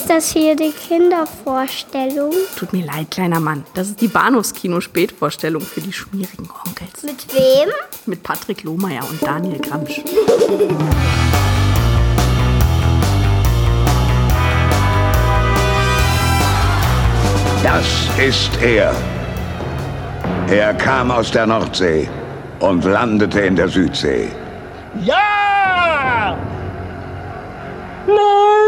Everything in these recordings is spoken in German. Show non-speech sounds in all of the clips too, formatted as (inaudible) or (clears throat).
Ist das hier die Kindervorstellung? Tut mir leid, kleiner Mann. Das ist die Bahnhofskino-Spätvorstellung für die schmierigen Onkels. Mit wem? Mit Patrick Lohmeier und Daniel Gramsch. Das ist er. Er kam aus der Nordsee und landete in der Südsee. Ja! Nein!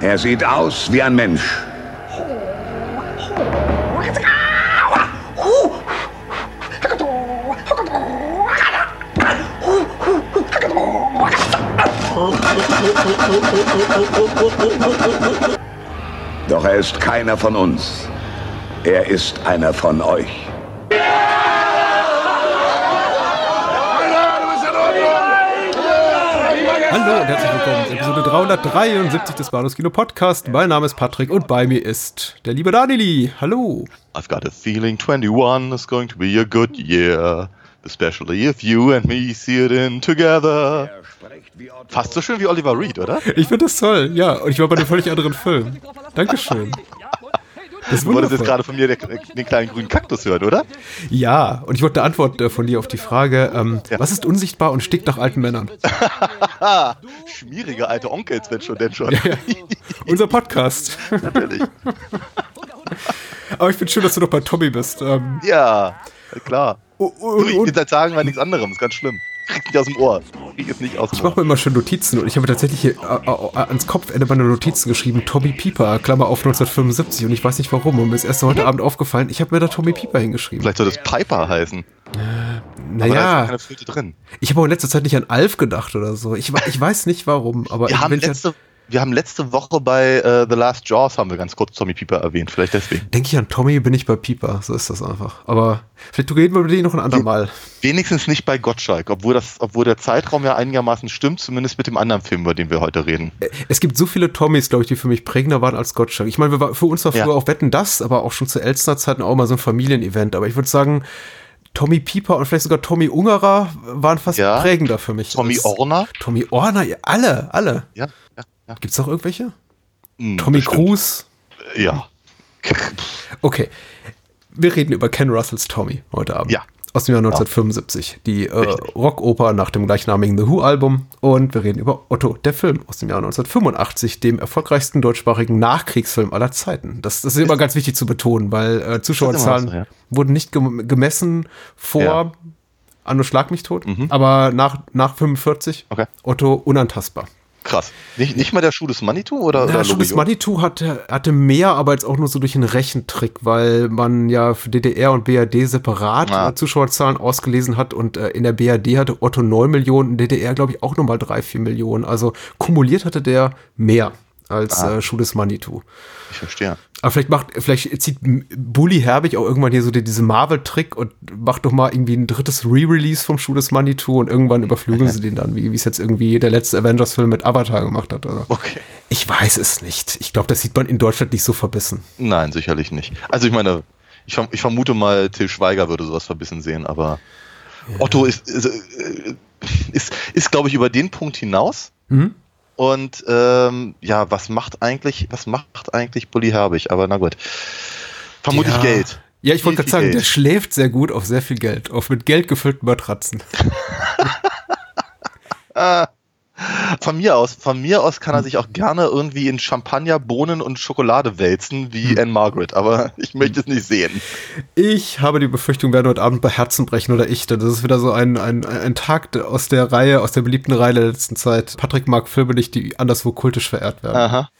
Er sieht aus wie ein Mensch. Doch er ist keiner von uns. Er ist einer von euch. Hallo und herzlich willkommen Episode 373 des Bahnhofs Kino Podcast. Mein Name ist Patrick und bei mir ist der liebe Danieli. Hallo. I've got a feeling 21 is going to be a good year. Especially if you and me see it in together. Fast so schön wie Oliver Reed, oder? Ich finde das toll, ja. Und ich war bei einem völlig anderen Film. Dankeschön. Das Du wolltest jetzt gerade von mir den, den kleinen grünen Kaktus hören, oder? Ja, und ich wollte eine Antwort äh, von dir auf die Frage, ähm, Ja. was ist unsichtbar und stinkt nach alten Männern? (laughs) Schmierige alte Onkels, wenn schon, denn schon. Ja, unser Podcast. Natürlich. (laughs) Aber ich finde schön, dass du noch bei Tommy bist. Ähm, Ja, klar. und, und, ich und, bin seit Tagen mal nichts anderem, ist ganz schlimm. Krieg's nicht aus dem Ohr. Krieg es nicht aus dem ich Ohr. mache mir immer schön Notizen und ich habe tatsächlich hier äh, äh, ans Kopfende meiner Notizen geschrieben, Tommy Pieper, Klammer auf 1975 und ich weiß nicht warum und mir ist erst heute Abend aufgefallen, ich habe mir da Tommy Pieper hingeschrieben. Vielleicht soll das Piper heißen. Aber da ist Naja, doch keine Flöte drin. ich habe auch in letzter Zeit nicht an Alf gedacht oder so. Ich, ich weiß nicht warum, aber Wir haben, letzte, wir haben letzte Woche bei äh, The Last Jaws haben wir ganz kurz Tommy Pieper erwähnt. Vielleicht deswegen. denke ich an Tommy, bin ich bei Pieper. So ist das einfach. Aber vielleicht reden wir über den noch ein andermal. Wenigstens nicht bei Gottschalk, obwohl, das, obwohl der Zeitraum ja einigermaßen stimmt, zumindest mit dem anderen Film, über den wir heute reden. Es gibt so viele Tommys, glaube ich, die für mich prägender waren als Gottschalk. Ich meine, für uns war Ja. früher auch Wetten das, aber auch schon zu Elstner Zeiten auch mal so ein Familienevent. Aber ich würde sagen, Tommy Pieper und vielleicht sogar Tommy Ungerer waren fast Ja. prägender für mich. Tommy Orner? Tommy Orner, ja, alle, alle. Ja, ja, ja. Gibt es noch irgendwelche? Hm, Tommy bestimmt. Cruise? Ja. (laughs) Okay. Wir reden über Ken Russells Tommy heute Abend. Ja. Aus dem Jahr 1975. Die äh. Rockoper nach dem gleichnamigen The Who-Album. Und wir reden über Otto, der Film aus dem Jahr 1985, dem erfolgreichsten deutschsprachigen Nachkriegsfilm aller Zeiten. Das, das ist immer ganz wichtig zu betonen, weil äh, Zuschauerzahlen so, ja. wurden nicht gem gemessen vor Ja. Mhm. Anno Schlag mich tot, aber nach, nach 45 Okay. Otto unantastbar. Krass. Nicht, nicht mal der Schuh des Manitou oder, schon das Loriot? Manitou hatte, hatte mehr, aber jetzt auch nur so durch einen Rechentrick, weil man ja für DDR und BRD separat Ah. äh, Zuschauerzahlen ausgelesen hat und äh, in der BRD hatte Otto 9 Millionen, in DDR glaube ich auch nochmal 3, 4 Millionen. Also kumuliert hatte der mehr als Ah. äh, Schuh des Manitou. Ich verstehe. Aber vielleicht macht, vielleicht zieht Bully Herbig auch irgendwann hier so die, diese Marvel-Trick und macht doch mal irgendwie ein drittes Re-Release vom Schuh des Manitou und irgendwann überflügeln sie den dann, wie es jetzt irgendwie der letzte Avengers-Film mit Avatar gemacht hat. Oder? Okay. Ich weiß es nicht. Ich glaube, das sieht man in Deutschland nicht so verbissen. Nein, sicherlich nicht. Also ich meine, ich, verm- ich vermute mal, Till Schweiger würde sowas verbissen sehen, aber Otto ist, ist, äh, ist, ist glaube ich, über den Punkt hinaus. Mhm. Und ähm, ja, was macht eigentlich, was macht eigentlich Bully Herbig? Aber na gut. Vermutlich Ja. Geld. Ja, ich wollte gerade sagen, viel der Geld. schläft sehr gut auf sehr viel Geld, auf mit Geld gefüllten Matratzen. (laughs) (laughs) Von mir aus, von mir aus kann er sich auch gerne irgendwie in Champagner, Bohnen und Schokolade wälzen wie Hm. Anne Margaret, aber (laughs) ich möchte es nicht sehen. Ich habe die Befürchtung, werden heute Abend bei Herzen brechen oder ich, denn das ist wieder so ein, ein, ein Tag aus der Reihe, aus der beliebten Reihe der letzten Zeit. Patrick mag Filme nicht, die anderswo kultisch verehrt werden. Aha.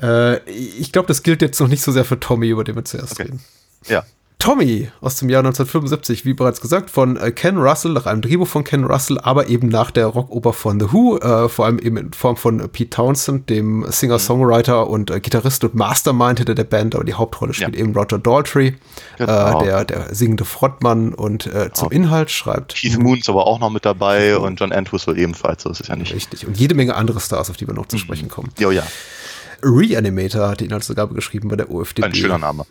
Äh, ich glaube, das gilt jetzt noch nicht so sehr für Tommy, über den wir zuerst Okay. reden. Ja. Tommy aus dem Jahr 1975, wie bereits gesagt, von äh, Ken Russell, nach einem Drehbuch von Ken Russell, aber eben nach der Rockoper von The Who, äh, vor allem eben in Form von äh, Pete Townsend, dem Singer-Songwriter und äh, Gitarrist und Mastermind hinter der Band, aber die Hauptrolle spielt Ja. eben Roger Daltrey, Genau. äh, der, der singende Frontmann und äh, zum Inhalt schreibt. Keith Moon ist aber auch noch mit dabei und John Entwistle ebenfalls, so ist es ja nicht. Richtig. Und jede Menge andere Stars, auf die wir noch zu sprechen kommen. Jo, ja. Reanimator hat die Inhaltsangabe geschrieben bei der OFDB. Ein schöner Name.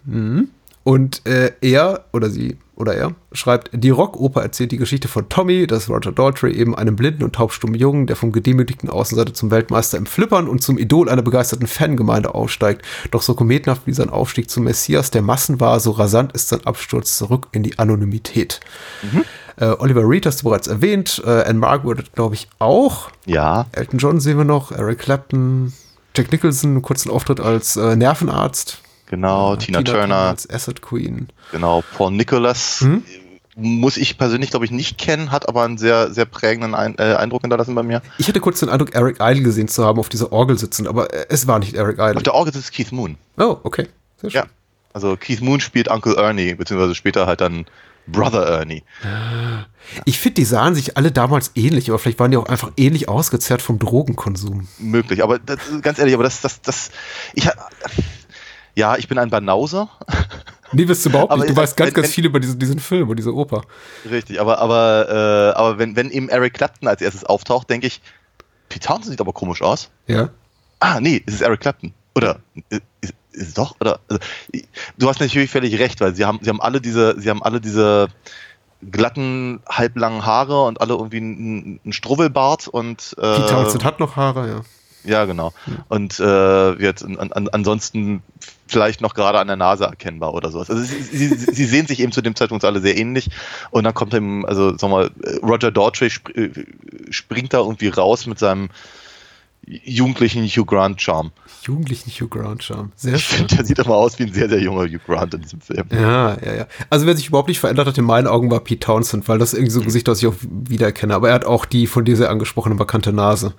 Und äh, er oder sie oder er schreibt, die Rockoper erzählt die Geschichte von Tommy, das Roger Daltrey, eben einem blinden und taubstummen Jungen, der vom gedemütigten Außenseiter zum Weltmeister im Flippern und zum Idol einer begeisterten Fangemeinde aufsteigt. Doch so kometenhaft wie sein Aufstieg zum Messias der Massen war, so rasant ist sein Absturz zurück in die Anonymität. Mhm. Äh, Oliver Reed hast du bereits erwähnt, äh, Anne Margaret glaube ich auch. Ja. Elton John sehen wir noch, Eric Clapton, Jack Nicholson, einen kurzen Auftritt als äh, Nervenarzt. Genau, äh, Tina, Tina, Turner. Als Acid Queen. Genau, Paul Nicholas. Hm? Muss ich persönlich, glaube ich, nicht kennen, hat aber einen sehr, sehr prägenden Ein äh, Eindruck hinterlassen bei mir. Ich hatte kurz den Eindruck, Eric Idle gesehen zu haben auf dieser Orgel sitzen, aber äh, es war nicht Eric Idle. Auf der Orgel sitzt Keith Moon. Oh, okay. Sehr schön. Ja. Also Keith Moon spielt Uncle Ernie, beziehungsweise später halt dann Brother Ernie. Ich finde, die sahen sich alle damals ähnlich, aber vielleicht waren die auch einfach ähnlich ausgezerrt vom Drogenkonsum. Möglich, aber das, ganz ehrlich, aber das, das, das, ich, ja, ich bin ein Banauser. Nee, wirst du überhaupt aber nicht. Du weißt ganz, wenn, ganz viel über diesen, diesen Film und diese Oper. Richtig, aber, aber, äh, aber wenn, wenn eben Eric Clapton als erstes auftaucht, denke ich, Pete Townsend sieht aber komisch aus. Ja. Ah, nee, es ist Eric Clapton. Oder ist, ist es doch? Oder also, du hast natürlich völlig recht, weil sie haben, sie haben alle diese, sie haben alle diese glatten, halblangen Haare und alle irgendwie einen, einen Struwwelbart und äh, Pete Townsend hat noch Haare, ja. Ja, genau. Hm. Und äh, wird an, an, ansonsten vielleicht noch gerade an der Nase erkennbar oder sowas. Also sie, sie, sie, sehen sich eben zu dem Zeitpunkt alle sehr ähnlich. Und dann kommt eben, also sag mal, Roger Daughtry äh, springt da irgendwie raus mit seinem jugendlichen Hugh Grant Charme. Jugendlichen Hugh Grant Charme. Sehr ich finde, der sieht immer aus wie ein sehr, sehr junger Hugh Grant in diesem Film. Ja, ja, ja. Also wer sich überhaupt nicht verändert hat in meinen Augen war Pete Townsend, weil das irgendwie so ein Gesicht, das ich auch wiedererkenne. Aber er hat auch die von dir sehr angesprochene markante Nase.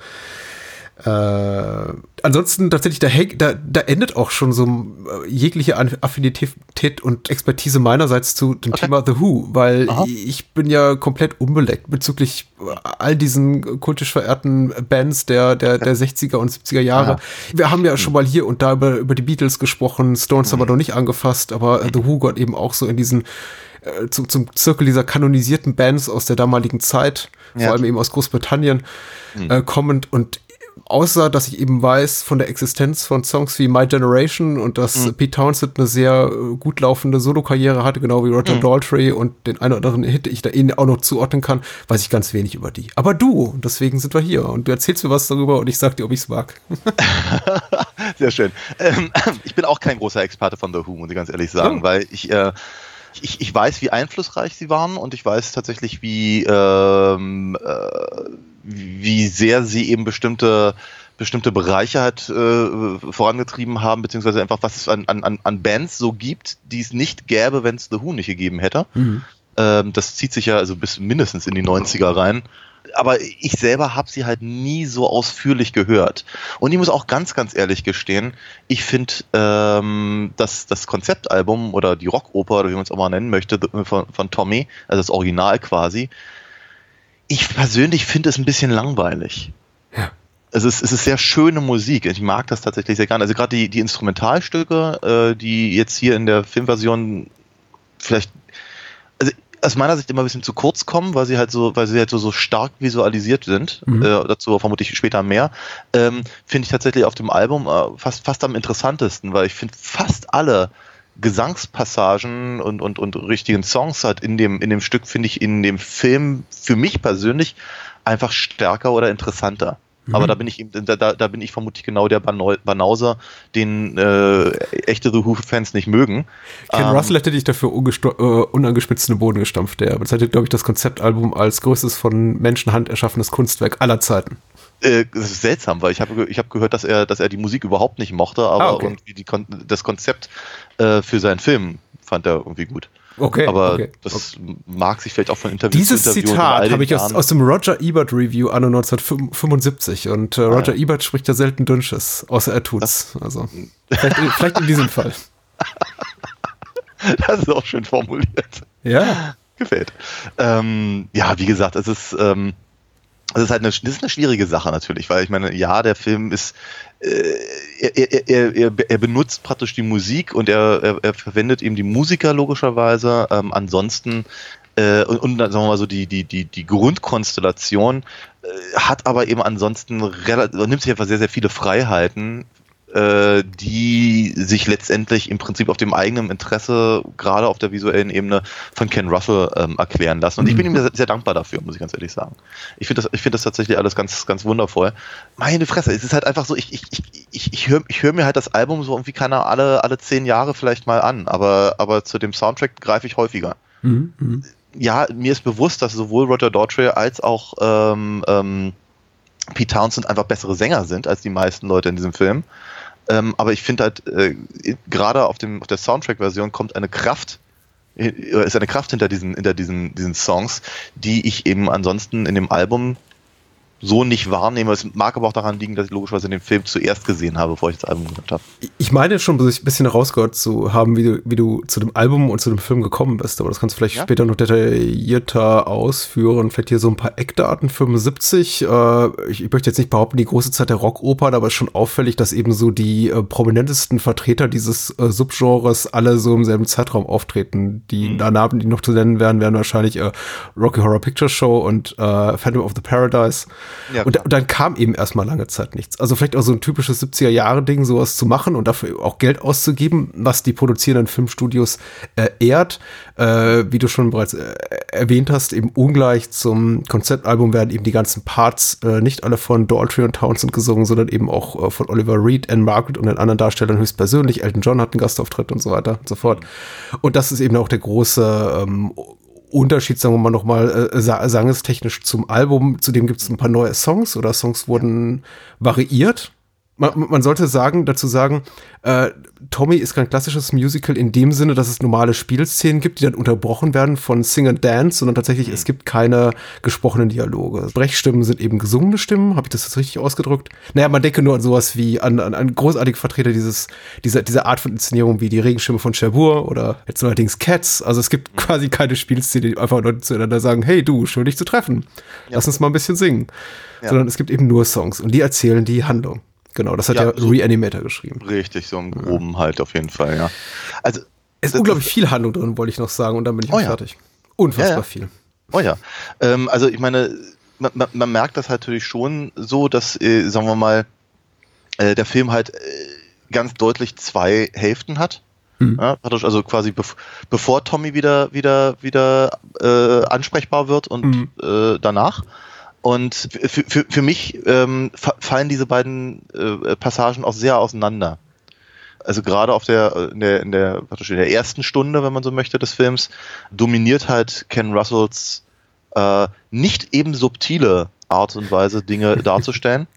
Äh, ansonsten tatsächlich, da, da, da endet auch schon so äh, jegliche Affinität und Expertise meinerseits zu dem okay. Thema The Who, weil Aha. ich bin ja komplett unbeleckt bezüglich all diesen kultisch verehrten Bands der, der, der 60er und 70er Jahre. Aha. Wir haben ja schon mal hier und da über, über die Beatles gesprochen, Stones mhm. haben wir noch nicht angefasst, aber mhm. The Who gehört eben auch so in diesen äh, zum, zum Zirkel dieser kanonisierten Bands aus der damaligen Zeit, ja. vor allem eben aus Großbritannien, mhm. äh, kommend und außer dass ich eben weiß von der Existenz von Songs wie My Generation und dass mhm. Pete Townsend eine sehr äh, gut laufende Solo-Karriere hatte, genau wie Roger mhm. Daltrey und den einen oder anderen Hit, ich da ihnen auch noch zuordnen kann, weiß ich ganz wenig über die. Aber du, deswegen sind wir hier und du erzählst mir was darüber und ich sag dir, ob ich es mag. (laughs) sehr schön. Ähm, ich bin auch kein großer Experte von The Who, muss ich ganz ehrlich sagen, oh. weil ich äh, ich, ich weiß, wie einflussreich sie waren und ich weiß tatsächlich, wie, ähm, äh, wie sehr sie eben bestimmte bestimmte Bereiche halt äh, vorangetrieben haben, beziehungsweise einfach was es an, an, an Bands so gibt, die es nicht gäbe, wenn es The Who nicht gegeben hätte. Mhm. Ähm, das zieht sich ja also bis mindestens in die 90er rein aber ich selber habe sie halt nie so ausführlich gehört. Und ich muss auch ganz, ganz ehrlich gestehen, ich finde ähm, das, das Konzeptalbum oder die Rockoper, oder wie man es auch mal nennen möchte, von, von Tommy, also das Original quasi, ich persönlich finde es ein bisschen langweilig. Ja. Es ist, es ist sehr schöne Musik. Ich mag das tatsächlich sehr gerne. Also gerade die, die Instrumentalstücke, äh, die jetzt hier in der Filmversion vielleicht also aus meiner Sicht immer ein bisschen zu kurz kommen, weil sie halt so, weil sie halt so, so stark visualisiert sind. Mhm. Äh, dazu vermutlich später mehr. Ähm, finde ich tatsächlich auf dem Album äh, fast, fast am interessantesten, weil ich finde fast alle Gesangspassagen und, und, und richtigen Songs halt in dem, in dem Stück finde ich in dem Film für mich persönlich einfach stärker oder interessanter. Aber mhm. da bin ich da, da bin ich vermutlich genau der Banauser, den äh, echte The Who-Fans nicht mögen. Ken ähm, Russell hätte dich dafür äh, unangespitzt in den Boden gestampft. Der bezeichnet, glaube ich, das Konzeptalbum als größtes von Menschenhand erschaffenes Kunstwerk aller Zeiten. Äh, das ist seltsam, weil ich habe ich hab gehört, dass er, dass er die Musik überhaupt nicht mochte, aber ah, okay. die, das Konzept äh, für seinen Film fand er irgendwie gut. Okay. Aber okay, das okay. mag sich vielleicht auch von Interviews Dieses zu Interview Zitat habe ich aus, aus, dem Roger Ebert Review anno 1975 und äh, ah, Roger ja. Ebert spricht ja selten Dünnsches, außer er tut's. Das, also vielleicht, vielleicht in diesem Fall. (laughs) Das ist auch schön formuliert. Ja. Gefällt. Ähm, ja, wie gesagt, es ist, ähm, es ist halt eine, das ist eine schwierige Sache natürlich, weil ich meine, ja, der Film ist, äh, er, er, er, er, benutzt praktisch die Musik und er, er, verwendet eben die Musiker logischerweise. Ähm, ansonsten äh, und, und sagen wir mal so die die die die Grundkonstellation äh, hat aber eben ansonsten relativ, nimmt sich einfach sehr sehr viele Freiheiten äh, die sich letztendlich im Prinzip auf dem eigenen Interesse, gerade auf der visuellen Ebene, von Ken Russell ähm, erklären lassen. Und ich bin ihm sehr, sehr dankbar dafür, muss ich ganz ehrlich sagen. Ich finde das, ich finde das tatsächlich alles ganz, ganz wundervoll. Meine Fresse, es ist halt einfach so, ich, ich, ich, ich, höre ich hör mir halt das Album so irgendwie keiner alle, alle zehn Jahre vielleicht mal an, aber, aber zu dem Soundtrack greife ich häufiger. Mhm, mh. Ja, mir ist bewusst, dass sowohl Roger Daughtry als auch ähm, ähm, Pete Townsend einfach bessere Sänger sind als die meisten Leute in diesem Film. Ähm, aber ich finde halt, äh, gerade auf, dem, auf der Soundtrack-Version kommt eine Kraft, äh, ist eine Kraft hinter diesen, hinter diesen, diesen Songs, die ich eben ansonsten in dem Album so nicht wahrnehme. Es mag aber auch daran liegen, dass ich logischerweise den Film zuerst gesehen habe, bevor ich das Album gehört habe. Ich meine schon ein bisschen rausgehört zu haben, wie du, wie du zu dem Album und zu dem Film gekommen bist, aber das kannst du vielleicht ja? später noch detaillierter ausführen. Vielleicht hier so ein paar Eckdaten. 75, äh, ich, ich, möchte jetzt nicht behaupten, die große Zeit der Rockopern, aber es ist schon auffällig, dass eben so die äh, prominentesten Vertreter dieses äh, Subgenres alle so im selben Zeitraum auftreten. Die mhm. Namen, die noch zu nennen wären, wären wahrscheinlich äh, Rocky Horror Picture Show und äh, Phantom of the Paradise. Ja, und, und, dann kam eben erstmal lange Zeit nichts. Also vielleicht auch so ein typisches 70er-Jahre-Ding, sowas zu machen und dafür auch Geld auszugeben, was die produzierenden Filmstudios äh, ehrt. Äh, wie du schon bereits äh, erwähnt hast, eben ungleich zum Konzeptalbum werden eben die ganzen Parts äh, nicht alle von Daltrey und Townsend gesungen, sondern eben auch äh, von Oliver Reed, Anne Margaret und den anderen Darstellern höchstpersönlich. Elton John hat einen Gastauftritt und so weiter und so fort. Und das ist eben auch der große ähm, Unterschied, sagen wir mal nochmal, äh, sangestechnisch zum Album. Zudem gibt es ein paar neue Songs oder Songs wurden variiert man, man sollte sagen, dazu sagen, äh, Tommy ist kein klassisches Musical in dem Sinne, dass es normale Spielszenen gibt, die dann unterbrochen werden von Sing and Dance, sondern tatsächlich, mhm. es gibt keine gesprochenen Dialoge. Brechstimmen sind eben gesungene Stimmen, habe ich das jetzt richtig ausgedrückt? Naja, man denke nur an sowas wie, an, an, an großartige Vertreter dieses, dieser, dieser Art von Inszenierung wie die Regenstimme von Cherbourg oder jetzt neuerdings Cats. Also es gibt mhm. quasi keine Spielszene, die einfach Leute zueinander sagen, hey du, schön dich zu treffen. Ja. Lass uns mal ein bisschen singen. Ja. Sondern es gibt eben nur Songs und die erzählen die Handlung. Genau, das hat ja, ja so Reanimator geschrieben. Richtig, so im Groben ja. halt auf jeden Fall, ja. Also es ist unglaublich viel Handlung drin, wollte ich noch sagen, und dann bin ich oh, ja. fertig. Unfassbar viel. Oh ja. Ähm, also ich meine, man, man, man, merkt das halt natürlich schon so, dass, äh, sagen wir mal, äh, der Film halt äh, ganz deutlich zwei Hälften hat. Mhm. Ja, also quasi bev bevor Tommy wieder wieder wieder äh, ansprechbar wird und mhm. äh, danach. Und für, für, für mich ähm, fallen diese beiden äh, Passagen auch sehr auseinander. Also gerade auf der in, der in der in der ersten Stunde, wenn man so möchte, des Films dominiert halt Ken Russells äh, nicht eben subtile Art und Weise, Dinge (laughs) darzustellen.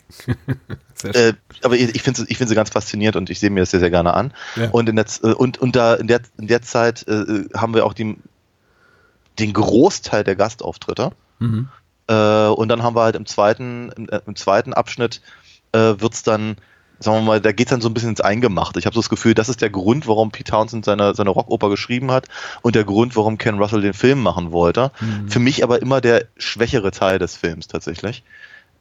äh, aber ich, ich finde ich find sie ganz faszinierend und ich sehe mir das sehr, sehr gerne an. Ja. Und, in der, äh, und, und da in der, in der Zeit äh, haben wir auch die, den Großteil der Gastauftritte. Mhm. Äh, und dann haben wir halt im zweiten, im, äh, im zweiten Abschnitt äh, es dann, sagen wir mal, da geht es dann so ein bisschen ins Eingemachte. Ich habe so das Gefühl, das ist der Grund, warum Pete Townsend seine, seine Rockoper geschrieben hat und der Grund, warum Ken Russell den Film machen wollte. Mhm. Für mich aber immer der schwächere Teil des Films tatsächlich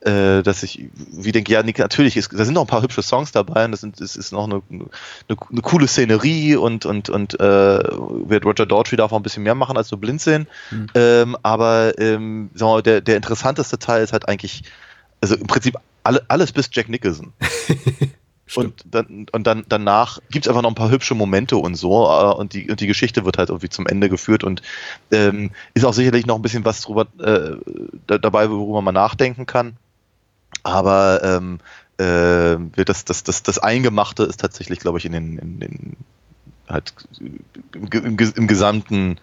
äh, dass ich wie denke, ja, natürlich, ist, da sind noch ein paar hübsche Songs dabei und das, sind, das ist noch eine, eine, eine coole Szenerie und, und, und äh, wird Roger Daughtry darf auch ein bisschen mehr machen als nur blind sehen. Mhm. Ähm, aber ähm, sagen wir, der, der interessanteste Teil ist halt eigentlich, also im Prinzip alle, alles bis Jack Nicholson. (laughs) und dann, und dann danach gibt es einfach noch ein paar hübsche Momente und so äh, und die und die Geschichte wird halt irgendwie zum Ende geführt und ähm, ist auch sicherlich noch ein bisschen was drüber äh, dabei, worüber man nachdenken kann. Aber ähm, äh, das, das, das, das Eingemachte ist tatsächlich, glaube ich, in den, in den halt im, im, im gesamten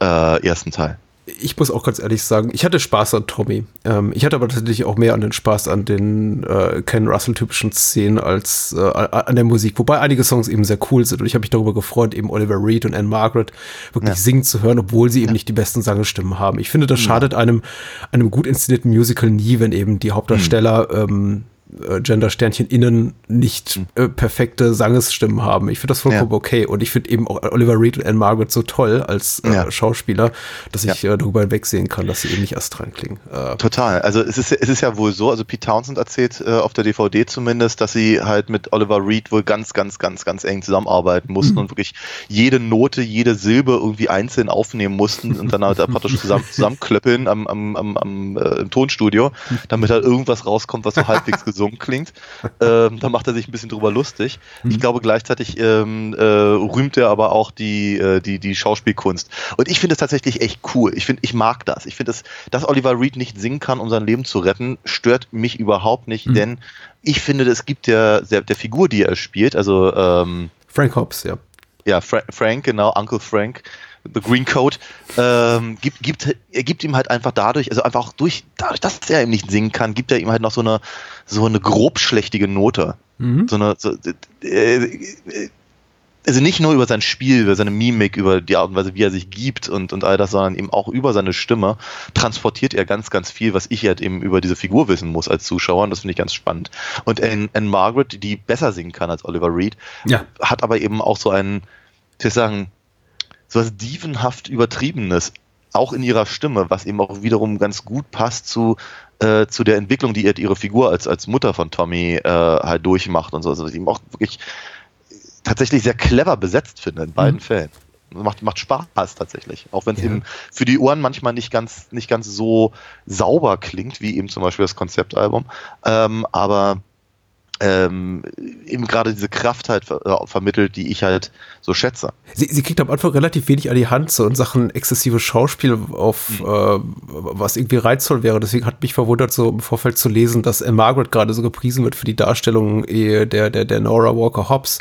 äh, ersten Teil ich muss auch ganz ehrlich sagen, ich hatte Spaß an Tommy. Ähm, ich hatte aber tatsächlich auch mehr an den Spaß an den äh, Ken Russell-typischen Szenen als äh, an der Musik. Wobei einige Songs eben sehr cool sind und ich habe mich darüber gefreut, eben Oliver Reed und Anne Margaret wirklich ja. singen zu hören, obwohl sie eben nicht die besten Sangestimmen haben. Ich finde, das schadet einem, einem gut inszenierten Musical nie, wenn eben die Hauptdarsteller mhm. ähm, äh, Gender-Sternchen innen nicht hm. äh, perfekte Sangesstimmen haben. Ich finde das vollkommen ja. okay. Und ich finde eben auch Oliver Reed und Anne Margaret so toll als äh, ja. Schauspieler, dass ich ja. äh, darüber hinwegsehen kann, dass sie eben nicht astrein klingen. Äh, Total. Also es ist, es ist ja wohl so, also Pete Townsend erzählt äh, auf der DVD zumindest, dass sie halt mit Oliver Reed wohl ganz, ganz, ganz, ganz eng zusammenarbeiten mussten mhm. und wirklich jede Note, jede Silbe irgendwie einzeln aufnehmen mussten und dann halt praktisch zusammen, (laughs) zusammenklöppeln am, am, am, am äh, im Tonstudio, damit halt irgendwas rauskommt, was so halbwegs gesund (laughs) gesungen klingt. (laughs) ähm, da macht er sich ein bisschen drüber lustig. Ich Mhm. glaube, gleichzeitig ähm, äh, rühmt er aber auch die, äh, die, die Schauspielkunst. Und ich finde es tatsächlich echt cool. Ich finde, ich mag das. Ich finde, es, dass Oliver Reed nicht singen kann, um sein Leben zu retten, stört mich überhaupt nicht, Mhm. denn ich finde, es gibt der, der, der Figur, die er spielt, also ähm, Frank Hobbs, ja. ja, Fra Frank, genau, Uncle Frank, The Green Coat, ähm, gibt, gibt, er gibt ihm halt einfach dadurch, also einfach auch durch, dadurch, dass er eben nicht singen kann, gibt er ihm halt noch so eine, so eine grobschlächtige Note. Mhm. So eine, so, äh, also nicht nur über sein Spiel, über seine Mimik, über die Art und Weise, wie er sich gibt und, und all das, sondern eben auch über seine Stimme transportiert er ganz, ganz viel, was ich halt eben über diese Figur wissen muss als Zuschauer und das finde ich ganz spannend. Und Anne, Margaret, die besser singen kann als Oliver Reed, Ja. hat aber eben auch so einen, ich sagen, so was dievenhaft übertriebenes, auch in ihrer Stimme, was eben auch wiederum ganz gut passt zu, äh, zu der Entwicklung, die ihr- ihre Figur als, als Mutter von Tommy äh, halt durchmacht und so. Also was ich eben auch wirklich tatsächlich sehr clever besetzt finde in beiden Fällen. Macht, macht Spaß tatsächlich. Auch wenn es Ja. eben für die Ohren manchmal nicht ganz, nicht ganz so sauber klingt, wie eben zum Beispiel das Konzeptalbum. Ähm, aber ähm, eben gerade diese Kraft halt ver äh, vermittelt, die ich halt so schätze. Sie, sie kriegt am Anfang relativ wenig an die Hand, so in Sachen exzessive Schauspiel, auf äh, was irgendwie reizvoll wäre. Deswegen hat mich verwundert, so im Vorfeld zu lesen, dass Anne Margaret gerade so gepriesen wird für die Darstellung der, der, der Nora Walker Hobbs.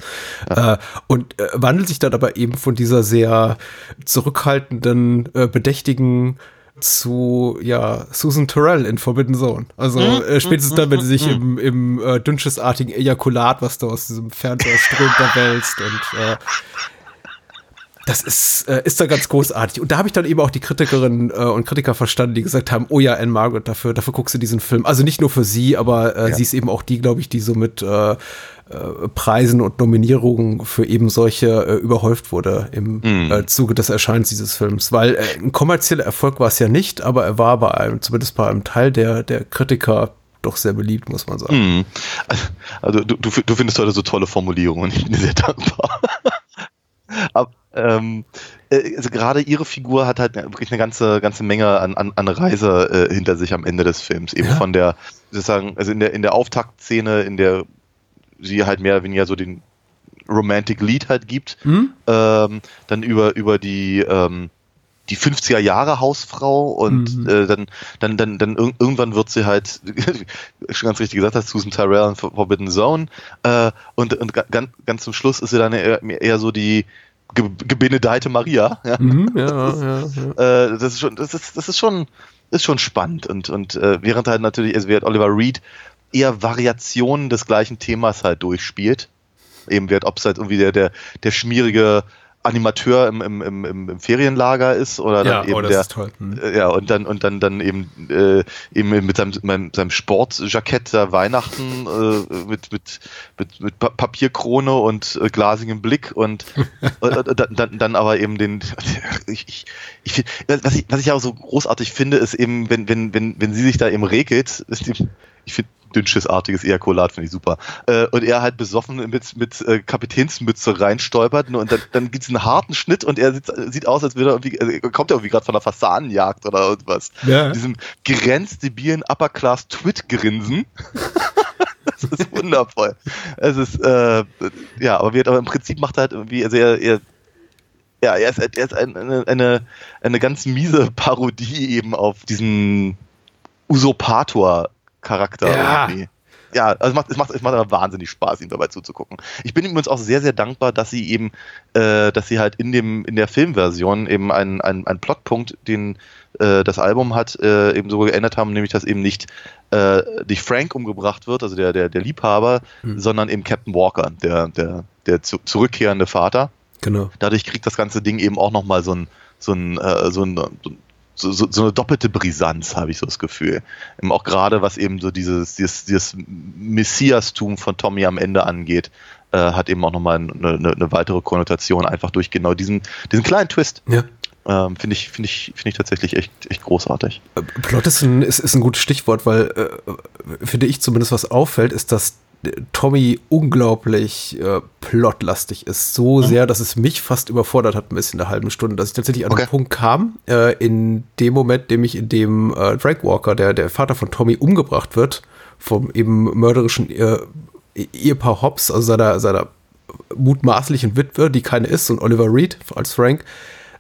Äh, und äh, wandelt sich dann aber eben von dieser sehr zurückhaltenden, äh, bedächtigen zu ja Susan Terrell in Forbidden Zone. Also äh, spätestens dann, wenn sie sich im, im äh, dünnsches-artigen Ejakulat, was da aus diesem Fernseher strömt, da wälzt und äh, das ist, äh, ist da ganz großartig. Und da habe ich dann eben auch die Kritikerinnen äh, und Kritiker verstanden, die gesagt haben, oh ja, Anne Margaret, dafür, dafür guckst du diesen Film. Also nicht nur für sie, aber äh, Ja. sie ist eben auch die, glaube ich, die so mit äh, Preisen und Nominierungen für eben solche äh, überhäuft wurde im Mhm. äh, Zuge des Erscheinens dieses Films. Weil äh, ein kommerzieller Erfolg war es ja nicht, aber er war bei einem, zumindest bei einem Teil der, der Kritiker doch sehr beliebt, muss man sagen. Mhm. (laughs) Also du, du, du findest heute so tolle Formulierungen. Ich bin dir sehr dankbar. (laughs) Aber, ähm, äh, also gerade ihre Figur hat halt wirklich eine ganze, ganze Menge an, an, an Reise äh, hinter sich am Ende des Films. Eben Ja. von der, sozusagen, also in der, in der Auftaktszene, in der sie halt mehr oder weniger so den Romantic Lead halt gibt, Hm? ähm, dann über, über die, ähm, die 50er Jahre Hausfrau und Mhm. äh, dann, dann, dann, dann irg- irgendwann wird sie halt, (laughs) schon ganz richtig gesagt hast, Susan Tyrell in For- Forbidden Zone äh, und, und ga- ganz, ganz zum Schluss ist sie dann eher, eher so die ge gebenedeite Maria. (laughs) Ja? Mhm, ja, ja, ja. Äh, das ist schon, das ist, das ist schon, ist schon spannend und, und äh, während halt natürlich, es wird Oliver Reed eher Variationen des gleichen Themas halt durchspielt. Eben wird, ob es halt irgendwie der, der, der schmierige Animateur im, im, im, im Ferienlager ist oder Ja, dann eben oh, der. Hm. ja, und dann, und dann, dann eben, äh, eben mit seinem, meinem, seinem Sportjackett da Weihnachten äh, mit, mit, mit, mit Pa- Papierkrone und äh, glasigem Blick und, (laughs) und, dann, dann, dann aber eben den, ich, ich, was ich, was ich auch so großartig finde, ist eben, wenn, wenn, wenn, wenn sie sich da eben regelt, ist die, ich finde, dünnschissartiges Ejakulat finde ich super. Äh, und er halt besoffen mit, mit äh, Kapitänsmütze reinstolpert und dann, dann gibt es einen harten Schnitt und er sieht, sieht aus, als würde er irgendwie, also er kommt ja irgendwie gerade von einer Fasanenjagd oder irgendwas. Ja. Mit diesem grenzdebilen Upper-Class-Twit-Grinsen. (laughs) das ist wundervoll. Es ist, äh, ja, aber, wird, aber im Prinzip macht er halt irgendwie, also er, er ja, er ist, er ist ein, eine, eine, eine ganz miese Parodie eben auf diesen Usurpator-Charakter Ja. irgendwie. Ja, also es macht, es, macht, es macht aber wahnsinnig Spaß, ihm dabei zuzugucken. Ich bin übrigens auch sehr, sehr dankbar, dass sie eben, äh, dass sie halt in dem, in der Filmversion eben einen, einen, einen Plotpunkt, den äh, das Album hat, äh, eben so geändert haben, nämlich dass eben nicht, äh, nicht Frank umgebracht wird, also der, der, der Liebhaber, Hm. sondern eben Captain Walker, der, der, der zu, zurückkehrende Vater Genau. dadurch kriegt das ganze Ding eben auch nochmal so ein, so ein, äh, so ein so, so, so eine doppelte Brisanz, habe ich so das Gefühl. Eben auch gerade was eben so dieses, dieses, dieses Messiastum von Tommy am Ende angeht, äh, hat eben auch nochmal eine, eine, eine weitere Konnotation, einfach durch genau diesen, diesen kleinen Twist. Ja. Ähm, finde ich, finde ich, finde ich tatsächlich echt, echt großartig. Äh, Plot ist ein, ist, ist ein gutes Stichwort, weil, äh, finde ich zumindest, was auffällt, ist, dass Tommy unglaublich äh, plotlastig ist. So sehr, dass es mich fast überfordert hat, ein bisschen in der halben Stunde, dass ich tatsächlich an Okay. einen Punkt kam, äh, in dem Moment, nämlich in dem äh, Frank Walker, der, der Vater von Tommy, umgebracht wird vom eben mörderischen äh, Ehepaar Hobbs, also seiner, seiner mutmaßlichen Witwe, die keine ist, und Oliver Reed als Frank,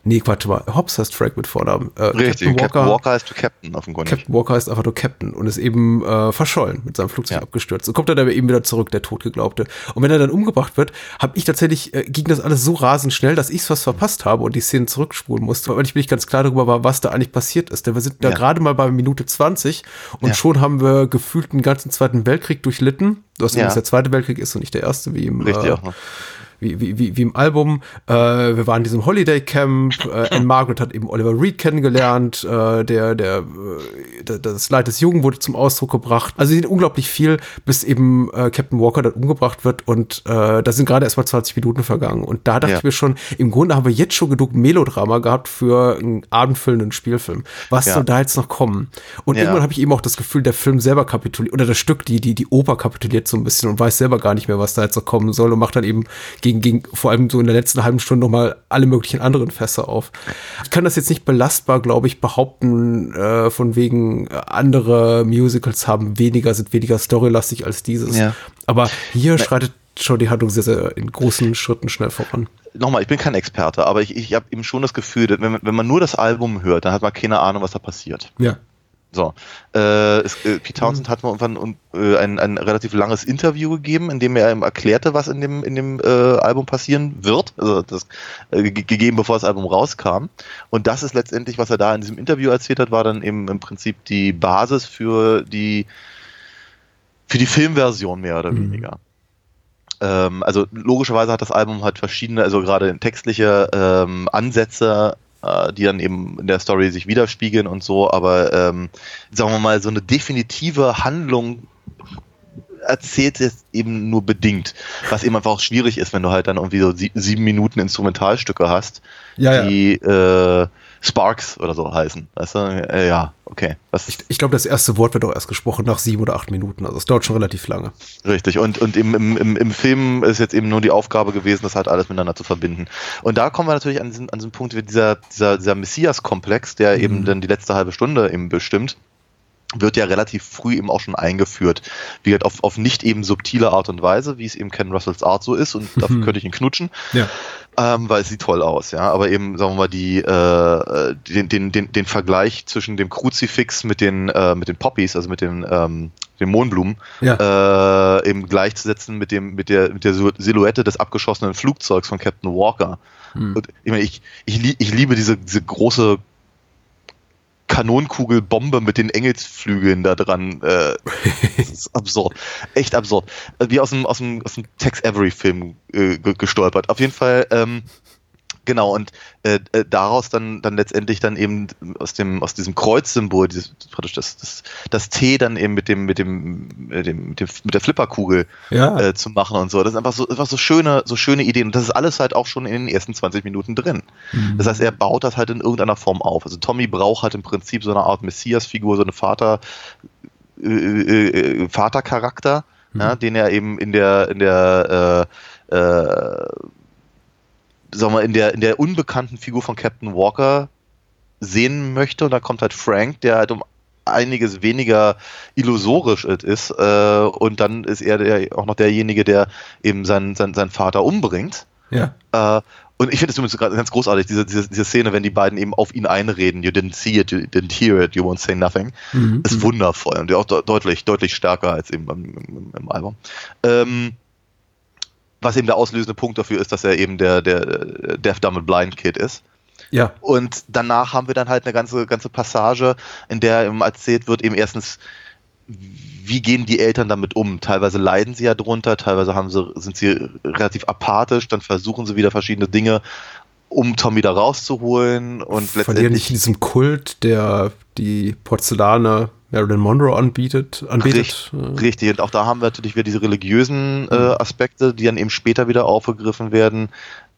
Nee, Quatsch, mal. Hobbs heißt Frank mit Vornamen. Äh, Richtig, Captain Walker, Captain Walker heißt du Captain auf dem Grund. Captain Walker heißt einfach nur Captain und ist eben äh, verschollen, mit seinem Flugzeug ja. abgestürzt. Und kommt dann aber eben wieder zurück, der Totgeglaubte. Und wenn er dann umgebracht wird, habe ich tatsächlich, äh, ging das alles so rasend schnell, dass ich es fast verpasst habe und die Szene zurückspulen musste, weil ich mir nicht ganz klar darüber war, was da eigentlich passiert ist. Denn wir sind da gerade mal bei Minute 20 und ja. schon haben wir gefühlt einen ganzen Zweiten Weltkrieg durchlitten. Was ja. der Zweite Weltkrieg ist und nicht der erste, wie im Richtig, äh, auch wie, wie, wie, wie im Album. Äh, wir waren in diesem Holiday Camp. Äh, Anne Margaret hat eben Oliver Reed kennengelernt. Äh, der, der, äh, das Leid des Jungen wurde zum Ausdruck gebracht. Also sie sind unglaublich viel, bis eben äh, Captain Walker dann umgebracht wird. Und äh, da sind gerade erst mal 20 Minuten vergangen. Und da dachte ja. ich mir schon, im Grunde haben wir jetzt schon genug Melodrama gehabt für einen abendfüllenden Spielfilm. Was ja. soll da jetzt noch kommen? Und ja. irgendwann habe ich eben auch das Gefühl, der Film selber kapituliert, oder das Stück, die, die, die Oper kapituliert so ein bisschen und weiß selber gar nicht mehr, was da jetzt noch kommen soll und macht dann eben gegen gegen, gegen vor allem so in der letzten halben Stunde nochmal alle möglichen anderen Fässer auf. Ich kann das jetzt nicht belastbar, glaube ich, behaupten, äh, von wegen äh, andere Musicals haben weniger, sind weniger storylastig als dieses. Ja. Aber hier Na, schreitet schon die Handlung sehr, sehr in großen Schritten schnell voran. Nochmal, ich bin kein Experte, aber ich, ich habe eben schon das Gefühl, wenn man, wenn man nur das Album hört, dann hat man keine Ahnung, was da passiert. Ja. So, äh, es, äh, Pete Townsend mhm. hat mir irgendwann äh, ein, ein relativ langes Interview gegeben, in dem er ihm erklärte, was in dem, in dem äh, Album passieren wird, also das äh, gegeben, bevor das Album rauskam. Und das ist letztendlich, was er da in diesem Interview erzählt hat, war dann eben im Prinzip die Basis für die für die Filmversion mehr oder mhm. weniger. Ähm, also logischerweise hat das Album halt verschiedene, also gerade textliche ähm, Ansätze äh, die dann eben in der Story sich widerspiegeln und so, aber ähm, sagen wir mal, so eine definitive Handlung erzählt es eben nur bedingt, was eben einfach auch schwierig ist, wenn du halt dann irgendwie so sieben Minuten Instrumentalstücke hast, ja, die ja. Äh, Sparks oder so heißen. Weißt du? Äh, ja, okay. Was ich, ich glaube, das erste Wort wird auch erst gesprochen nach sieben oder acht Minuten. Also es dauert schon relativ lange. Richtig. Und, und im, im, im Film ist jetzt eben nur die Aufgabe gewesen, das halt alles miteinander zu verbinden. Und da kommen wir natürlich an diesen, an diesen Punkt, wie dieser, dieser, dieser Messias-Komplex, der mhm. eben dann die letzte halbe Stunde eben bestimmt wird ja relativ früh eben auch schon eingeführt. Wie halt auf, auf nicht eben subtile Art und Weise, wie es eben Ken Russells Art so ist und dafür könnte ich ihn knutschen. Ja ähm, weil es sieht toll aus, ja. Aber eben, sagen wir mal, die, äh, den, den, den, den Vergleich zwischen dem Kruzifix mit den, äh, mit den Poppies, also mit den, ähm, den Mohnblumen, ja. äh, eben gleichzusetzen mit dem, mit der, mit der Silhouette des abgeschossenen Flugzeugs von Captain Walker. Hm. Und ich meine, ich, ich, ich liebe diese, diese große Kanonenkugelbombe mit den Engelsflügeln da dran. Äh, (laughs) das ist absurd. Echt absurd. Wie aus dem, aus dem, aus dem Tex Avery Film äh, gestolpert. Auf jeden Fall, ähm, Genau, und äh, äh, daraus dann, dann letztendlich dann eben aus dem, aus diesem Kreuzsymbol, dieses, praktisch das, das, das T dann eben mit dem, mit dem, mit dem, mit, dem, mit der Flipperkugel ja. äh, zu machen und so. Das ist einfach so, einfach so schöne, so schöne Ideen. Und das ist alles halt auch schon in den ersten 20 Minuten drin. Mhm. Das heißt, er baut das halt in irgendeiner Form auf. Also Tommy braucht halt im Prinzip so eine Art Messias-Figur, so eine Vater, äh, äh, äh Vatercharakter, mhm. ja, den er eben in der, in der äh, äh, sagen wir, in der, in der unbekannten Figur von Captain Walker sehen möchte. Und da kommt halt Frank, der halt um einiges weniger illusorisch ist. Äh, und dann ist er der, auch noch derjenige, der eben seinen, seinen, seinen Vater umbringt. Ja. Äh, und ich finde es übrigens ganz großartig, diese, diese, diese Szene, wenn die beiden eben auf ihn einreden, you didn't see it, you didn't hear it, you won't say nothing, mhm. ist wundervoll und auch de deutlich, deutlich stärker als eben im, im, im Album. Ähm, was eben der auslösende Punkt dafür ist, dass er eben der, der Deaf, Dumb and Blind Kid ist. Ja. Und danach haben wir dann halt eine ganze, ganze Passage, in der eben erzählt wird, eben erstens, wie gehen die Eltern damit um? Teilweise leiden sie ja drunter, teilweise haben sie, sind sie relativ apathisch, dann versuchen sie wieder verschiedene Dinge, um Tommy da rauszuholen und Verlieren nicht in diesem Kult, der die Porzellane Marilyn Monroe anbietet, anbietet. Richtig, richtig, und auch da haben wir natürlich wieder diese religiösen äh, mhm. Aspekte, die dann eben später wieder aufgegriffen werden.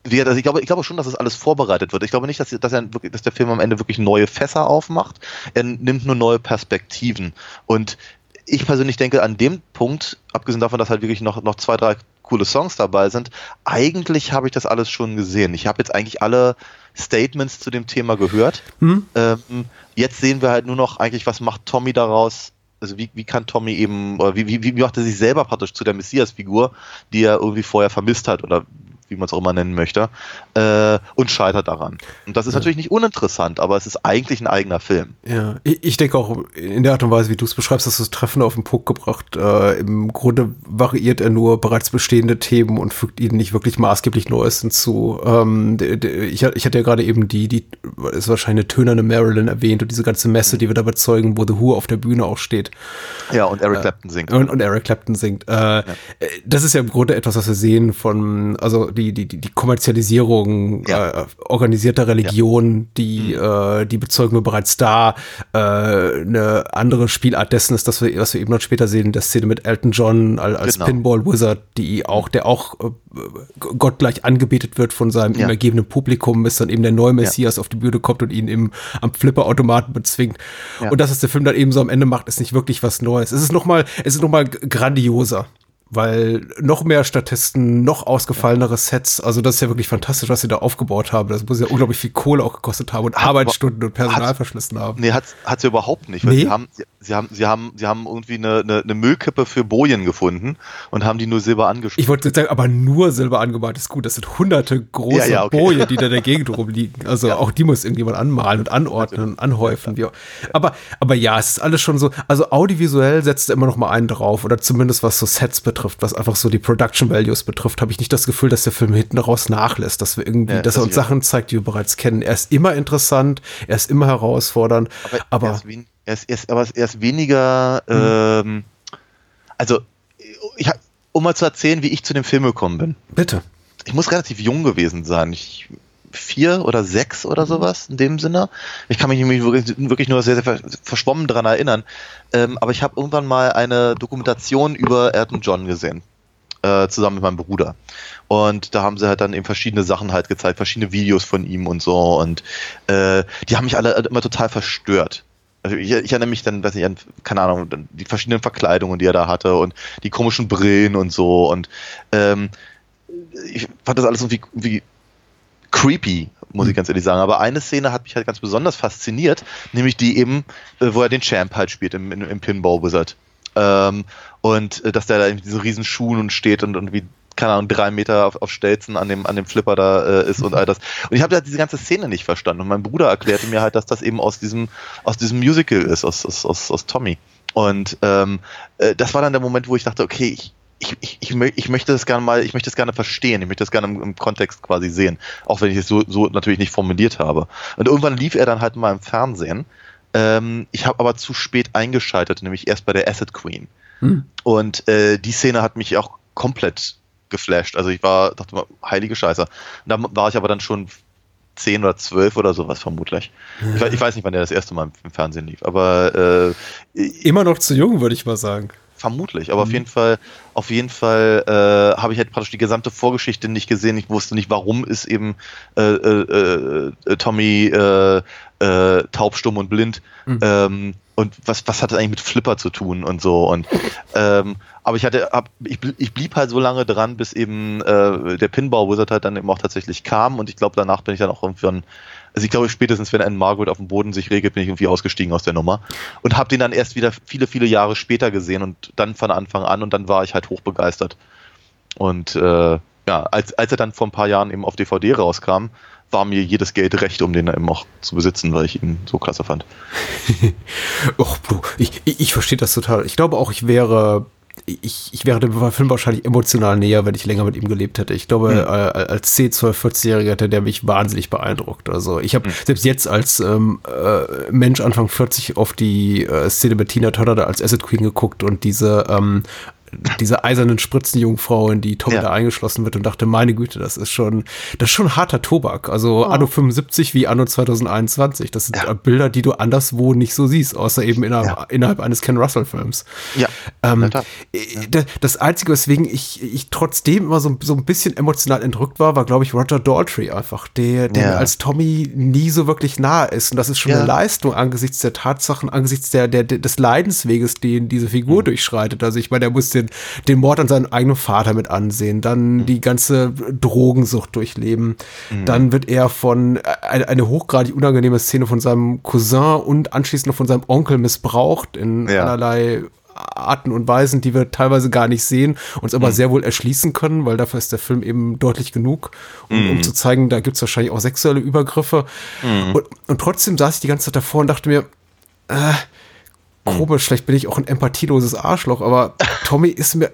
Wie, also ich, glaube, ich glaube schon, dass das alles vorbereitet wird. Ich glaube nicht, dass, dass, er dass der Film am Ende wirklich neue Fässer aufmacht. Er nimmt nur neue Perspektiven. Und ich persönlich denke, an dem Punkt, abgesehen davon, dass halt wirklich noch, noch zwei, drei coole Songs dabei sind, eigentlich habe ich das alles schon gesehen. Ich habe jetzt eigentlich alle Statements zu dem Thema gehört. Hm? Ähm, jetzt sehen wir halt nur noch eigentlich, was macht Tommy daraus also wie, wie kann Tommy eben, oder wie, wie, wie macht er sich selber praktisch zu der Messias-Figur, die er irgendwie vorher vermisst hat oder wie man es auch immer nennen möchte, äh, und scheitert daran. Und das ist ja. natürlich nicht uninteressant, aber es ist eigentlich ein eigener Film. Ja, ich, ich denke auch in der Art und Weise, wie du es beschreibst, hast du es treffend auf den Punkt gebracht. Äh, Im Grunde variiert er nur bereits bestehende Themen und fügt ihnen nicht wirklich maßgeblich Neues hinzu. Ähm, ich, ich hatte ja gerade eben die, die ist wahrscheinlich eine tönerne Marilyn erwähnt und diese ganze Messe, die wir da bezeugen, wo The Who auf der Bühne auch steht. Ja, und Eric äh, Clapton singt. Und, und Eric Clapton singt. Äh, ja. Das ist ja im Grunde etwas, was wir sehen von, also die die, die, die Kommerzialisierung ja. äh, organisierter Religion, ja. die, mhm. äh, die bezeugen wir bereits da. Äh, eine andere Spielart dessen ist, dass wir, was wir eben noch später sehen, der Szene mit Elton John als genau. Pinball Wizard, die auch, der auch äh, gottgleich angebetet wird von seinem ja. ihm ergebenen Publikum, bis dann eben der neue Messias auf die Bühne kommt und ihn im, am Flipperautomaten bezwingt. Und das, was der Film dann eben so am Ende macht, ist nicht wirklich was Neues. Es ist nochmal, es ist nochmal grandioser weil noch mehr Statisten, noch ausgefallenere Sets, also das ist ja wirklich fantastisch, was sie da aufgebaut haben. Das muss ja unglaublich viel Kohle auch gekostet haben und hat Arbeitsstunden und Personal verschlissen haben. Nee, hat hat sie überhaupt nicht, weil nee? sie haben sie haben sie haben sie haben irgendwie eine, eine, eine Müllkippe für Bojen gefunden und haben die nur Silber angemalt. Ich wollte sagen, aber nur Silber angemalt ist gut. Das sind hunderte große ja, ja, okay. Bojen, die da in der Gegend rumliegen. Also ja. auch die muss irgendjemand anmalen und anordnen und anhäufen. Aber aber ja, es ist alles schon so, also audiovisuell setzt immer noch mal einen drauf oder zumindest was so Sets betrifft was einfach so die Production Values betrifft, habe ich nicht das Gefühl, dass der Film hinten raus nachlässt, dass wir irgendwie, dass er uns. Sachen zeigt, die wir bereits kennen. Er ist immer interessant, er ist immer herausfordernd, aber, aber er, er, ist, er, ist, aber er ist weniger, mhm. ähm, also ich, um mal zu erzählen, wie ich zu dem Film gekommen bin. Bitte. Ich muss relativ jung gewesen sein. Ich vier oder sechs oder sowas in dem Sinne. Ich kann mich wirklich, wirklich nur sehr, sehr verschwommen daran erinnern. Ähm, aber ich habe irgendwann mal eine Dokumentation über Elton John gesehen. Äh, zusammen mit meinem Bruder. Und da haben sie halt dann eben verschiedene Sachen halt gezeigt, verschiedene Videos von ihm und so. Und äh, die haben mich alle immer total verstört. Also ich, ich erinnere mich dann, weiß ich, an, keine Ahnung, die verschiedenen Verkleidungen, die er da hatte und die komischen Brillen und so. Und ähm, ich fand das alles irgendwie, irgendwie creepy, muss ich hm. ganz ehrlich sagen. Aber eine Szene hat mich halt ganz besonders fasziniert, nämlich die eben, äh, wo er den Champ halt spielt im, im, im Pinball Wizard. Ähm, und äh, dass der da in diesen riesen Schuhen und steht und irgendwie keine Ahnung, drei Meter auf, auf Stelzen an dem, an dem Flipper da äh, ist und all das. Und ich habe halt diese ganze Szene nicht verstanden. Und mein Bruder erklärte mir halt, dass das eben aus diesem, aus diesem Musical ist, aus, aus, aus, aus Tommy. Und ähm, äh, das war dann der Moment, wo ich dachte, okay, ich, ich, ich, ich, ich möchte das gerne mal, ich möchte das gerne verstehen, ich möchte das gerne im, im, Kontext quasi sehen, auch wenn ich es so, so natürlich nicht formuliert habe. Und irgendwann lief er dann halt mal im Fernsehen. Ähm, ich habe aber zu spät eingeschaltet, nämlich erst bei der Acid Queen. Hm. Und äh, die Szene hat mich auch komplett geflasht. Also ich war, dachte mal, heilige Scheiße. Und da war ich aber dann schon zehn oder zwölf oder sowas vermutlich. Ich, ich, weiß nicht, wann der das erste Mal im Fernsehen lief, aber äh, immer noch zu jung, würde ich mal sagen. Vermutlich, aber mhm. auf jeden Fall, auf jeden Fall äh, habe ich halt praktisch die gesamte Vorgeschichte nicht gesehen. Ich wusste nicht, warum ist eben äh, äh, äh Tommy äh, äh, taubstumm und blind. Mhm. Ähm, und was, was hat das eigentlich mit Flipper zu tun und so. Und ähm, aber ich hatte, hab, ich, ich blieb halt so lange dran, bis eben äh, der Pinball Wizard halt dann eben auch tatsächlich kam und ich glaube, danach bin ich dann auch irgendwann also ich glaube, spätestens wenn ein Margaret auf dem Boden sich regelt, bin ich irgendwie ausgestiegen aus der Nummer. Und habe den dann erst wieder viele, viele Jahre später gesehen und dann von Anfang an und dann war ich halt hochbegeistert. Und äh, ja, als, als er dann vor ein paar Jahren eben auf DVD rauskam, war mir jedes Geld recht, um den eben auch zu besitzen, weil ich ihn so klasse fand. (laughs) Och, ich, ich verstehe das total. Ich glaube auch, ich wäre ich, ich wäre dem Film wahrscheinlich emotional näher, wenn ich länger mit ihm gelebt hätte. Ich glaube, mhm. äh, als 10, 12, 14-Jähriger hätte der mich wahnsinnig beeindruckt. Also ich habe mhm. selbst jetzt als ähm, äh, Mensch Anfang 40 auf die äh, Szene mit Tina Turner da als Acid Queen geguckt und diese ähm, diese eisernen Spritzenjungfrau, in die Tommy ja. da eingeschlossen wird und dachte, meine Güte, das ist schon, das ist schon harter Tobak. Also oh. Anno 75 wie Anno 2021. Das sind ja. Bilder, die du anderswo nicht so siehst, außer eben innerhalb, ja. innerhalb eines Ken Russell Films. Ja. Ähm, äh, das Einzige, weswegen ich, ich trotzdem immer so, so ein bisschen emotional entrückt war, war, glaube ich, Roger Daltrey einfach, der, der als Tommy nie so wirklich nah ist. Und das ist schon eine Leistung angesichts der Tatsachen, angesichts der, der, des Leidensweges, den diese Figur mhm. durchschreitet. Also ich meine, der musste den, den Mord an seinem eigenen Vater mit ansehen, dann Mhm. die ganze Drogensucht durchleben. Dann wird er von äh, eine, eine hochgradig unangenehme Szene von seinem Cousin und anschließend noch von seinem Onkel missbraucht in Ja. allerlei Arten und Weisen, die wir teilweise gar nicht sehen, uns Mhm. aber sehr wohl erschließen können, weil dafür ist der Film eben deutlich genug, um, Mhm. um zu zeigen, da gibt es wahrscheinlich auch sexuelle Übergriffe. Und, und trotzdem saß ich die ganze Zeit davor und dachte mir, äh, komisch, vielleicht bin ich auch ein empathieloses Arschloch, aber Tommy ist mir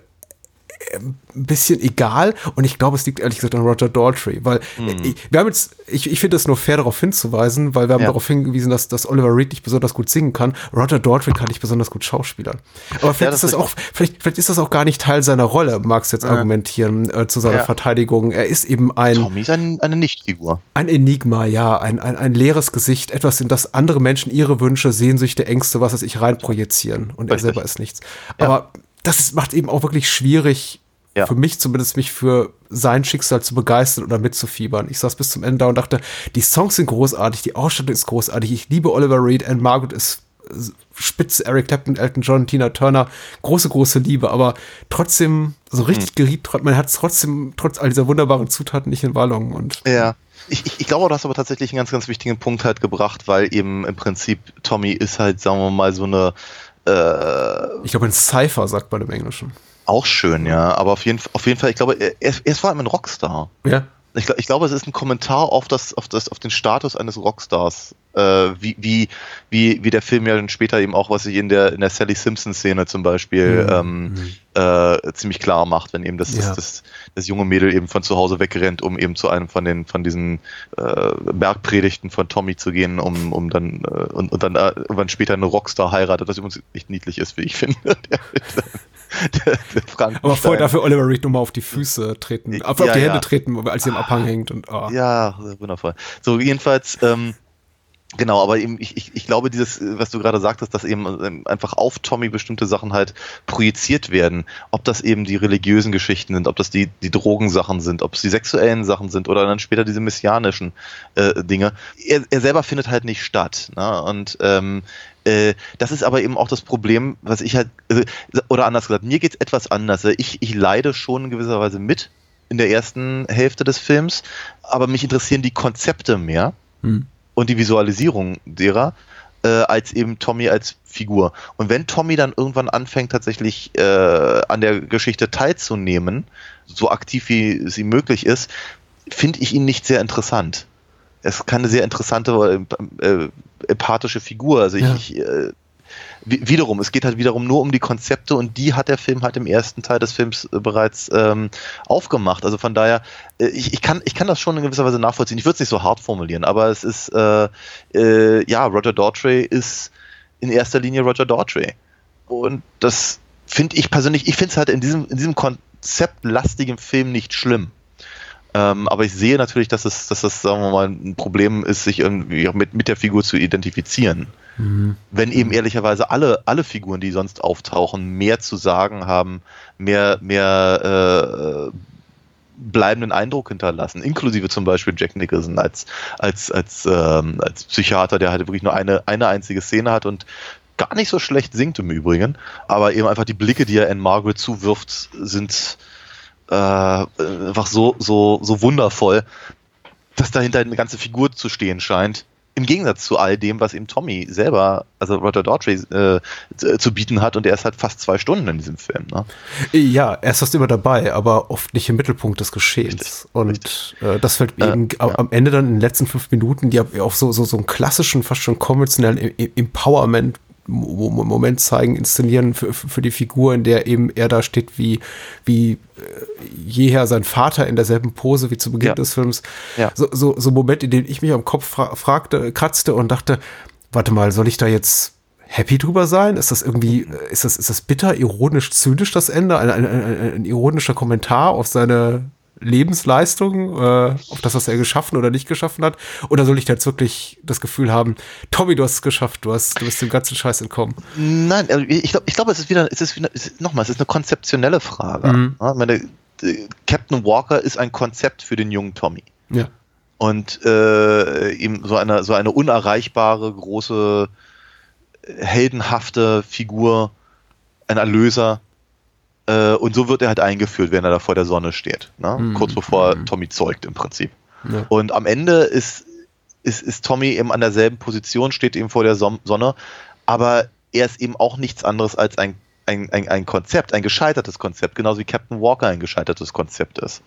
ein bisschen egal und ich glaube, es liegt ehrlich gesagt an Roger Daltrey, weil ich, wir haben jetzt, ich, ich finde es nur fair darauf hinzuweisen, weil wir haben Ja. darauf hingewiesen, dass, dass Oliver Reed nicht besonders gut singen kann. Roger Daltrey kann nicht besonders gut schauspielern. Aber vielleicht das ist das auch, vielleicht, vielleicht ist das auch gar nicht Teil seiner Rolle, magst jetzt argumentieren äh, zu seiner Ja. Verteidigung. Er ist eben ein, Tommy ist ein, eine Nichtfigur. ein Enigma, ja, ein, ein, ein leeres Gesicht, etwas, in das andere Menschen ihre Wünsche, Sehnsüchte, Ängste, was es ich reinprojizieren und er Richtig. selber ist nichts. Aber das ist, macht eben auch wirklich schwierig, Ja. für mich zumindest, mich für sein Schicksal zu begeistern oder mitzufiebern. Ich saß bis zum Ende da und dachte, die Songs sind großartig, die Ausstattung ist großartig, ich liebe Oliver Reed, Anne Margaret ist spitze, Eric Clapton, Elton John, Tina Turner, große, große Liebe, aber trotzdem, so richtig geriet, tro- man hat es trotzdem, trotz all dieser wunderbaren Zutaten nicht in Wallung und Ja. Ich, ich, ich glaube, du hast aber tatsächlich einen ganz, ganz wichtigen Punkt halt gebracht, weil eben im Prinzip Tommy ist halt, sagen wir mal, so eine äh, Ich glaube, ein Cypher sagt man im Englischen. auch schön, ja. Aber auf jeden, auf jeden Fall, ich glaube, er, er ist vor allem ein Rockstar. Ja. Ich, ich glaube, es ist ein Kommentar auf das, auf das, auf den Status eines Rockstars, äh, wie, wie, wie, wie der Film ja dann später eben auch, was sich in der, in der Sally Simpson-Szene zum Beispiel Mhm. ähm, äh, ziemlich klar macht, wenn eben das, Ja. das, das, das junge Mädel eben von zu Hause wegrennt, um eben zu einem von den, von diesen äh, Bergpredigten von Tommy zu gehen, um, um dann äh, und, und dann äh, irgendwann später eine Rockstar heiratet, was übrigens echt niedlich ist, wie ich finde. (laughs) Der, der. Aber vorher dafür Oliver Reed nochmal auf die Füße treten, auf, Ja, auf die ja. Hände treten, als sie im Abhang hängt und oh. Ja, wundervoll. So, jedenfalls, ähm, genau, aber eben, ich, ich, ich glaube, dieses, was du gerade sagtest, dass eben ähm, einfach auf Tommy bestimmte Sachen halt projiziert werden. Ob das eben die religiösen Geschichten sind, ob das die, die Drogensachen sind, ob es die sexuellen Sachen sind oder dann später diese messianischen äh, Dinge. Er, er selber findet halt nicht statt. Ne? Und ähm, äh, das ist aber eben auch das Problem, was ich halt, äh, oder anders gesagt, mir geht's etwas anders. Ich, ich leide schon in gewisser Weise mit in der ersten Hälfte des Films, aber mich interessieren die Konzepte mehr Hm. Und die Visualisierung derer, äh, als eben Tommy als Figur. Und wenn Tommy dann irgendwann anfängt, tatsächlich äh, an der Geschichte teilzunehmen, so aktiv wie ihm möglich ist, finde ich ihn nicht sehr interessant. Er ist keine sehr interessante, äh, äh, empathische Figur. Also Ja. ich, äh, wiederum, es geht halt wiederum nur um die Konzepte und die hat der Film halt im ersten Teil des Films äh, bereits ähm, aufgemacht. Also von daher, äh, ich, ich, kann, ich kann das schon in gewisser Weise nachvollziehen. Ich würde es nicht so hart formulieren, aber es ist, äh, äh, ja, Roger Daughtry ist in erster Linie Roger Daughtry. Und das finde ich persönlich, ich finde es halt in diesem, in diesem konzeptlastigen Film nicht schlimm. Ähm, aber ich sehe natürlich, dass es, dass das, sagen wir mal, ein Problem ist, sich irgendwie mit, mit der Figur zu identifizieren. Wenn eben ehrlicherweise alle, alle Figuren, die sonst auftauchen, mehr zu sagen haben, mehr, mehr äh, bleibenden Eindruck hinterlassen, inklusive zum Beispiel Jack Nicholson als, als, als, ähm, als Psychiater, der halt wirklich nur eine, eine einzige Szene hat und gar nicht so schlecht singt im Übrigen, aber eben einfach die Blicke, die er in Margaret zuwirft, sind äh, einfach so, so, so wundervoll, dass dahinter eine ganze Figur zu stehen scheint. Im Gegensatz zu all dem, was eben Tommy selber, also Roger Daughtry, äh, zu bieten hat und er ist halt fast zwei Stunden in diesem Film. Ne? Ja, er ist fast immer dabei, aber oft nicht im Mittelpunkt des Geschehens. Richtig, und Äh, das fällt Äh, eben am- ja. am Ende dann in den letzten fünf Minuten, die auf so, so, so einen klassischen, fast schon konventionellen E- E- Empowerment Moment zeigen, inszenieren für, für die Figur, in der eben er da steht wie, wie äh, jeher sein Vater in derselben Pose wie zu Beginn Ja. des Films. Ja. So, so, so Moment, in dem ich mich am Kopf fra fragte, kratzte und dachte, warte mal, soll ich da jetzt happy drüber sein? Ist das irgendwie, äh, ist das, ist das bitter, ironisch, zynisch das Ende? Ein, ein, ein, ein ironischer Kommentar auf seine Lebensleistung, äh, auf das, was er geschaffen oder nicht geschaffen hat? Oder soll ich da jetzt wirklich das Gefühl haben, Tommy, du hast es geschafft, du hast, du bist dem ganzen Scheiß entkommen? Nein, also ich glaube, ich glaube, es ist wieder, es ist wieder, nochmal, es ist eine konzeptionelle Frage. Mhm. Ja, meine, äh, Captain Walker ist ein Konzept für den jungen Tommy. Ja. Und äh, ihm so eine, so eine unerreichbare, große, heldenhafte Figur, ein Erlöser, Äh, und so wird er halt eingeführt, wenn er da vor der Sonne steht. Ne? Mhm. Kurz bevor Mhm. Tommy zeugt im Prinzip. Ja. Und am Ende ist, ist, ist Tommy eben an derselben Position, steht eben vor der Sonne, aber er ist eben auch nichts anderes als ein, ein, ein, ein Konzept, ein gescheitertes Konzept, genauso wie Captain Walker ein gescheitertes Konzept ist.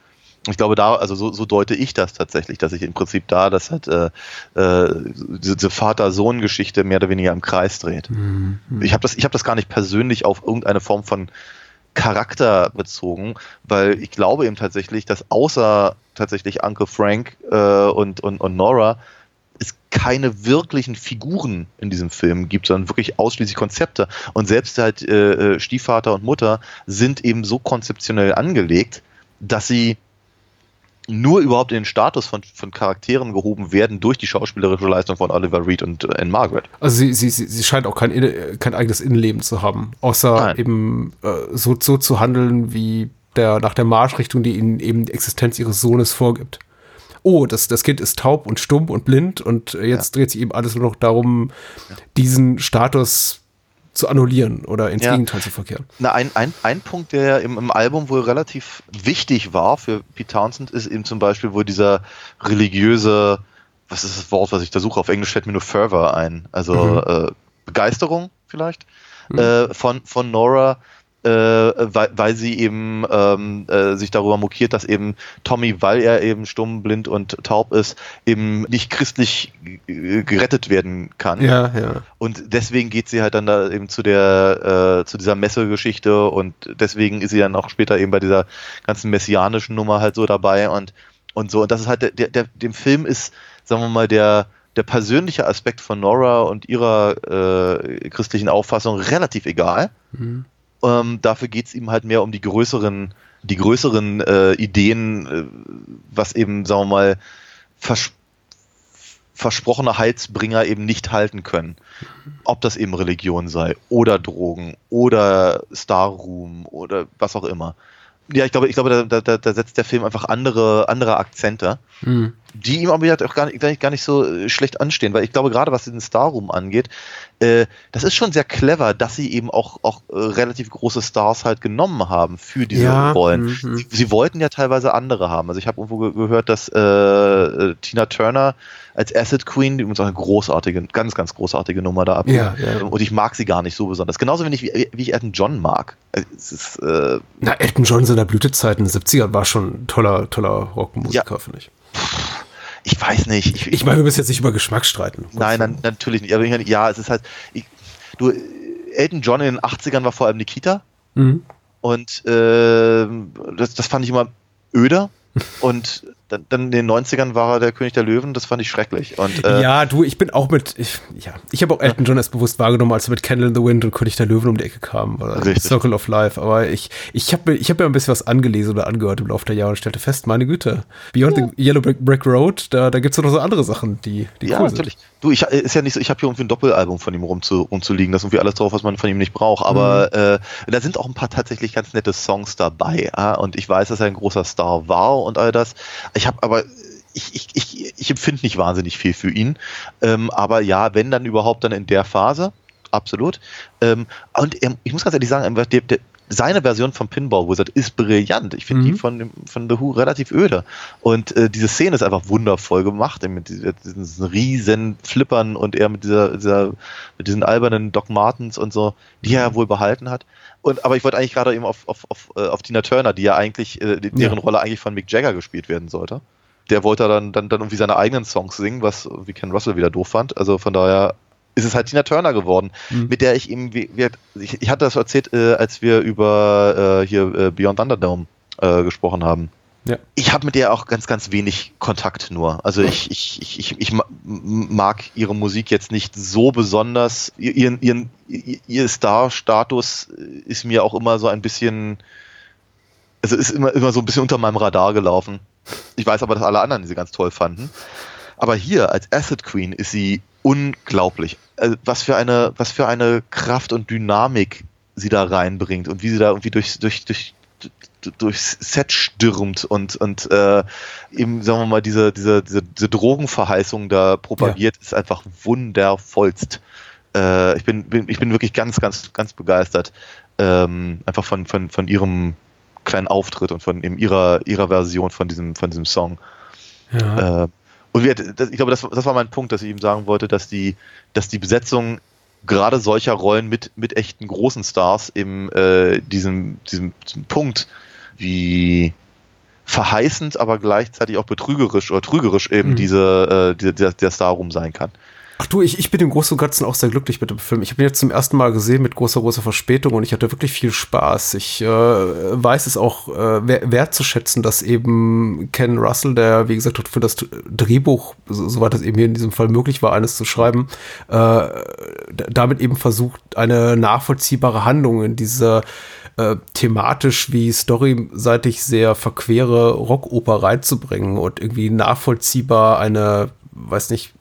Ich glaube, da, also so, so deute ich das tatsächlich, dass ich im Prinzip da, das hat äh, äh, diese diese Vater-Sohn-Geschichte mehr oder weniger im Kreis dreht. Mhm. Ich habe das, ich hab das gar nicht persönlich auf irgendeine Form von Charakter bezogen, weil ich glaube eben tatsächlich, dass außer tatsächlich Uncle Frank äh, und, und, und Nora es keine wirklichen Figuren in diesem Film gibt, sondern wirklich ausschließlich Konzepte. Und selbst halt äh, äh, Stiefvater und Mutter sind eben so konzeptionell angelegt, dass sie nur überhaupt in den Status von, von Charakteren gehoben werden durch die schauspielerische Leistung von Oliver Reed und äh, Anne Margaret. Also sie, sie, sie, scheint auch kein, kein eigenes Innenleben zu haben, außer Nein. eben äh, so, so zu handeln, wie der nach der Marschrichtung, die ihnen eben die Existenz ihres Sohnes vorgibt. Oh, das, das Kind ist taub und stumm und blind und äh, jetzt dreht sich eben alles nur noch darum, diesen Status zu annullieren oder ins Ja. Gegenteil zu verkehren. Na, ein, ein, ein Punkt, der im, im Album wohl relativ wichtig war für Pete Townsend, ist eben zum Beispiel wohl dieser religiöse, was ist das Wort, was ich da suche? Auf Englisch fällt mir nur Fervor ein. Also Mhm. äh, Begeisterung vielleicht Mhm. äh, von, von Nora, äh, weil, weil sie eben ähm, äh, sich darüber mokiert, dass eben Tommy, weil er eben stumm, blind und taub ist, eben nicht christlich gerettet werden kann. Ja, ja. Und deswegen geht sie halt dann da eben zu der, äh, zu dieser Messegeschichte und deswegen ist sie dann auch später eben bei dieser ganzen messianischen Nummer halt so dabei und, und so. Und das ist halt, der, der, der, dem Film ist, sagen wir mal, der, der persönliche Aspekt von Nora und ihrer äh, christlichen Auffassung relativ egal. Mhm. Ähm, dafür geht es ihm halt mehr um die größeren, die größeren äh, Ideen, äh, was eben, sagen wir mal, vers versprochene Heilsbringer eben nicht halten können. Ob das eben Religion sei oder Drogen oder Star Room oder was auch immer. Ja, ich glaube, ich glaube, da, da, da setzt der Film einfach andere, andere Akzente Mhm. Die ihm aber auch gar nicht, gar nicht, so äh, schlecht anstehen, weil ich glaube, gerade was den Star Room angeht, äh, das ist schon sehr clever, dass sie eben auch, auch äh, relativ große Stars halt genommen haben für diese Ja, Rollen. mhm. Sie, sie wollten ja teilweise andere haben. Also ich habe irgendwo ge gehört, dass äh, äh, Tina Turner als Acid Queen, die uns auch eine großartige, ganz, ganz großartige Nummer da ab. Ja, ja. Und ich mag sie gar nicht so besonders. Genauso wenig wie, wie ich Elton John mag. Also ist, äh, Na, Elton John in seiner Blütezeit in den 70ern war schon ein toller, toller Rockmusiker, finde ich. Ich weiß nicht. Ich, Ich meine, wir müssen jetzt nicht über Geschmack streiten. Nein, nein, natürlich nicht. Aber ich meine, ja, es ist halt. Ich, du, Elton John in den 80ern war vor allem Nikita Mhm. und ähm, das, das fand ich immer öder. (laughs) Und dann, dann in den 90ern war er der König der Löwen, das fand ich schrecklich. Und, äh, ja, du, ich bin auch mit, ich, ja, ich habe auch Elton John erst bewusst wahrgenommen, als er mit Candle in the Wind und König der Löwen um die Ecke kam, oder Richtig. Circle of Life. Aber ich, ich habe mir, ich habe mir ein bisschen was angelesen oder angehört im Laufe der Jahre und stellte fest, meine Güte, Beyond the Yellow Brick, Road, da, da gibt's doch noch so andere Sachen, die, die ja, cool natürlich. Du, ich ist ja nicht so, ich habe hier irgendwie ein Doppelalbum von ihm rumzu, rumzuliegen, da ist irgendwie alles drauf, was man von ihm nicht braucht. Aber Mhm. äh, da sind auch ein paar tatsächlich ganz nette Songs dabei. Ja? Und ich weiß, dass er ein großer Star war und all das. Ich habe aber ich, ich, ich, ich empfinde nicht wahnsinnig viel für ihn. Ähm, aber ja, wenn dann überhaupt dann in der Phase, absolut. Ähm, und er, ich muss ganz ehrlich sagen, der, der, seine Version von Pinball Wizard ist brillant. Ich finde Mhm. die von, von The Who relativ öde. Und äh, diese Szene ist einfach wundervoll gemacht, mit diesen riesen Flippern und er mit dieser, dieser mit diesen albernen Doc Martens und so, die er ja wohl behalten hat. Und aber ich wollte eigentlich gerade eben auf, auf, auf, äh, auf Tina Turner, die ja eigentlich, äh, deren Ja. Rolle eigentlich von Mick Jagger gespielt werden sollte. Der wollte dann, dann, dann irgendwie seine eigenen Songs singen, was wie Ken Russell wieder doof fand. Also von daher ist es halt Tina Turner geworden, Mhm. mit der ich eben, wie, wie, ich, ich hatte das erzählt, äh, als wir über äh, hier äh, Beyond Thunderdome äh, gesprochen haben. Ja. Ich habe mit der auch ganz, ganz wenig Kontakt nur. Also ich, ich, ich, ich, ich mag ihre Musik jetzt nicht so besonders. Ihr- Ihren, ihren, ihr ihr Star-Status ist mir auch immer so ein bisschen, also ist immer, immer so ein bisschen unter meinem Radar gelaufen. Ich weiß aber, dass alle anderen sie ganz toll fanden. Aber hier als Acid Queen ist sie unglaublich. Also was für eine, was für eine Kraft und Dynamik sie da reinbringt und wie sie da irgendwie durch, durch, durch, durchs Set stürmt und, und äh, eben, sagen wir mal, diese, diese, diese, diese Drogenverheißung da propagiert, ist einfach wundervollst. äh, ich bin, bin, ich bin wirklich ganz, ganz, ganz begeistert. Ähm, einfach von, von, von ihrem kleinen Auftritt und von eben ihrer, ihrer Version von diesem, von diesem Song. Ja. Äh, und wir, das, ich glaube, das, das war mein Punkt, dass ich ihm sagen wollte, dass die, dass die Besetzung gerade solcher Rollen mit, mit echten großen Stars eben äh, diesem, diesem, diesem Punkt, wie verheißend, aber gleichzeitig auch betrügerisch oder trügerisch eben Mhm. diese, äh, diese der, der Star rum sein kann. Ach du, ich, ich bin im Großen und Ganzen auch sehr glücklich mit dem Film. Ich habe ihn jetzt zum ersten Mal gesehen mit großer, großer Verspätung und ich hatte wirklich viel Spaß. Ich äh, weiß es auch äh, wer- wertzuschätzen, dass eben Ken Russell, der, wie gesagt, für das Drehbuch, so- soweit es eben hier in diesem Fall möglich war, eines zu schreiben, äh, damit eben versucht, eine nachvollziehbare Handlung in diese äh, thematisch wie storyseitig sehr verquere Rockoper reinzubringen und irgendwie nachvollziehbar eine, weiß nicht,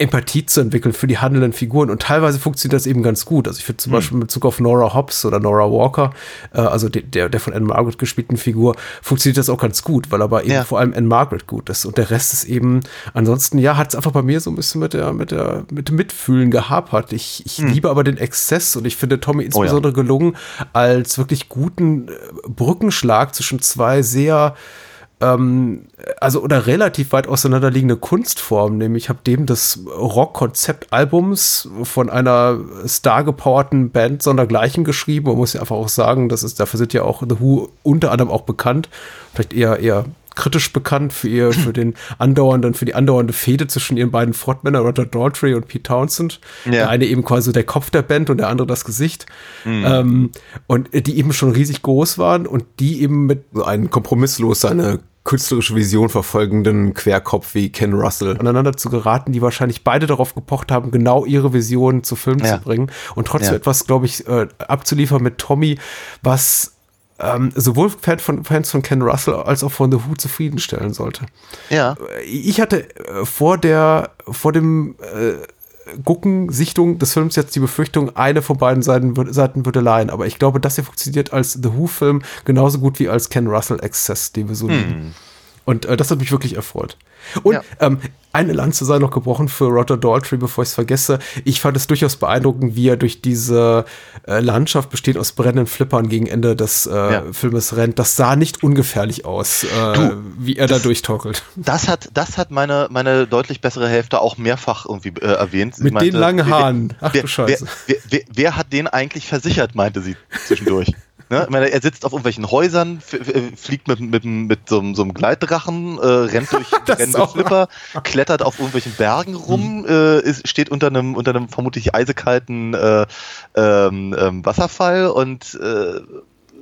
Empathie zu entwickeln für die handelnden Figuren. Und teilweise funktioniert das eben ganz gut. Also ich finde zum Beispiel in Bezug auf Nora Hobbs oder Nora Walker, äh, also de, der, der von Anne Margaret gespielten Figur, funktioniert das auch ganz gut, weil aber eben Ja. vor allem Anne Margaret gut ist. Und der Rest ist eben, ansonsten, ja, hat es einfach bei mir so ein bisschen mit der, mit der, mit dem Mitfühlen gehapert. Ich, ich liebe aber den Exzess und ich finde Tommy insbesondere gelungen als wirklich guten äh, Brückenschlag zwischen zwei sehr ähm, also oder relativ weit auseinanderliegende Kunstformen, nämlich ich habe dem des Rock-Konzept-Albums von einer star-gepowerten Band sondergleichen geschrieben. Man muss ja einfach auch sagen, das ist, dafür sind ja auch The Who unter anderem auch bekannt, vielleicht eher eher kritisch bekannt für ihr, für den andauernden, für die andauernde Fehde zwischen ihren beiden Frontmännern, Roger Daltrey und Pete Townsend. Ja. Der eine eben quasi der Kopf der Band und der andere das Gesicht. Ähm, und die eben schon riesig groß waren und die eben mit so einem kompromisslos seine künstlerische Vision verfolgenden Querkopf wie Ken Russell aneinander zu geraten, die wahrscheinlich beide darauf gepocht haben, genau ihre Vision zu Film Ja. zu bringen und trotzdem Ja. etwas, glaube ich, äh, abzuliefern mit Tommy, was ähm, sowohl Fan von, Fans von Ken Russell als auch von The Who zufriedenstellen sollte. Ja. Ich hatte äh, vor der, vor dem äh, Gucken, Sichtung des Films jetzt die Befürchtung, eine von beiden Seiten, würde- Seiten würde leihen. Aber ich glaube, das hier funktioniert als The Who-Film genauso gut wie als Ken Russell-Exzess, den wir so lieben. Und äh, das hat mich wirklich erfreut. Und Ja. ähm, eine Lanze sei noch gebrochen für Roger Daltrey, bevor ich es vergesse. Ich fand es durchaus beeindruckend, wie er durch diese äh, Landschaft besteht aus brennenden Flippern gegen Ende des äh, Ja. Filmes rennt. Das sah nicht ungefährlich aus, äh, Du, wie er da durchtorkelt. Das hat, das hat meine, meine deutlich bessere Hälfte auch mehrfach irgendwie äh, erwähnt. Sie Mit den langen wer- Haaren. Ach wer, du Scheiße. Wer, wer, wer hat den eigentlich versichert, meinte sie zwischendurch. (laughs) Ne? Ich meine, er sitzt auf irgendwelchen Häusern, f- fliegt mit, mit, mit so, einem- so einem Gleitdrachen, äh, rennt durch. (laughs) Flipper, klettert auf irgendwelchen Bergen rum, äh, ist, steht unter einem, unter einem vermutlich eisekalten äh, ähm, ähm, Wasserfall und äh,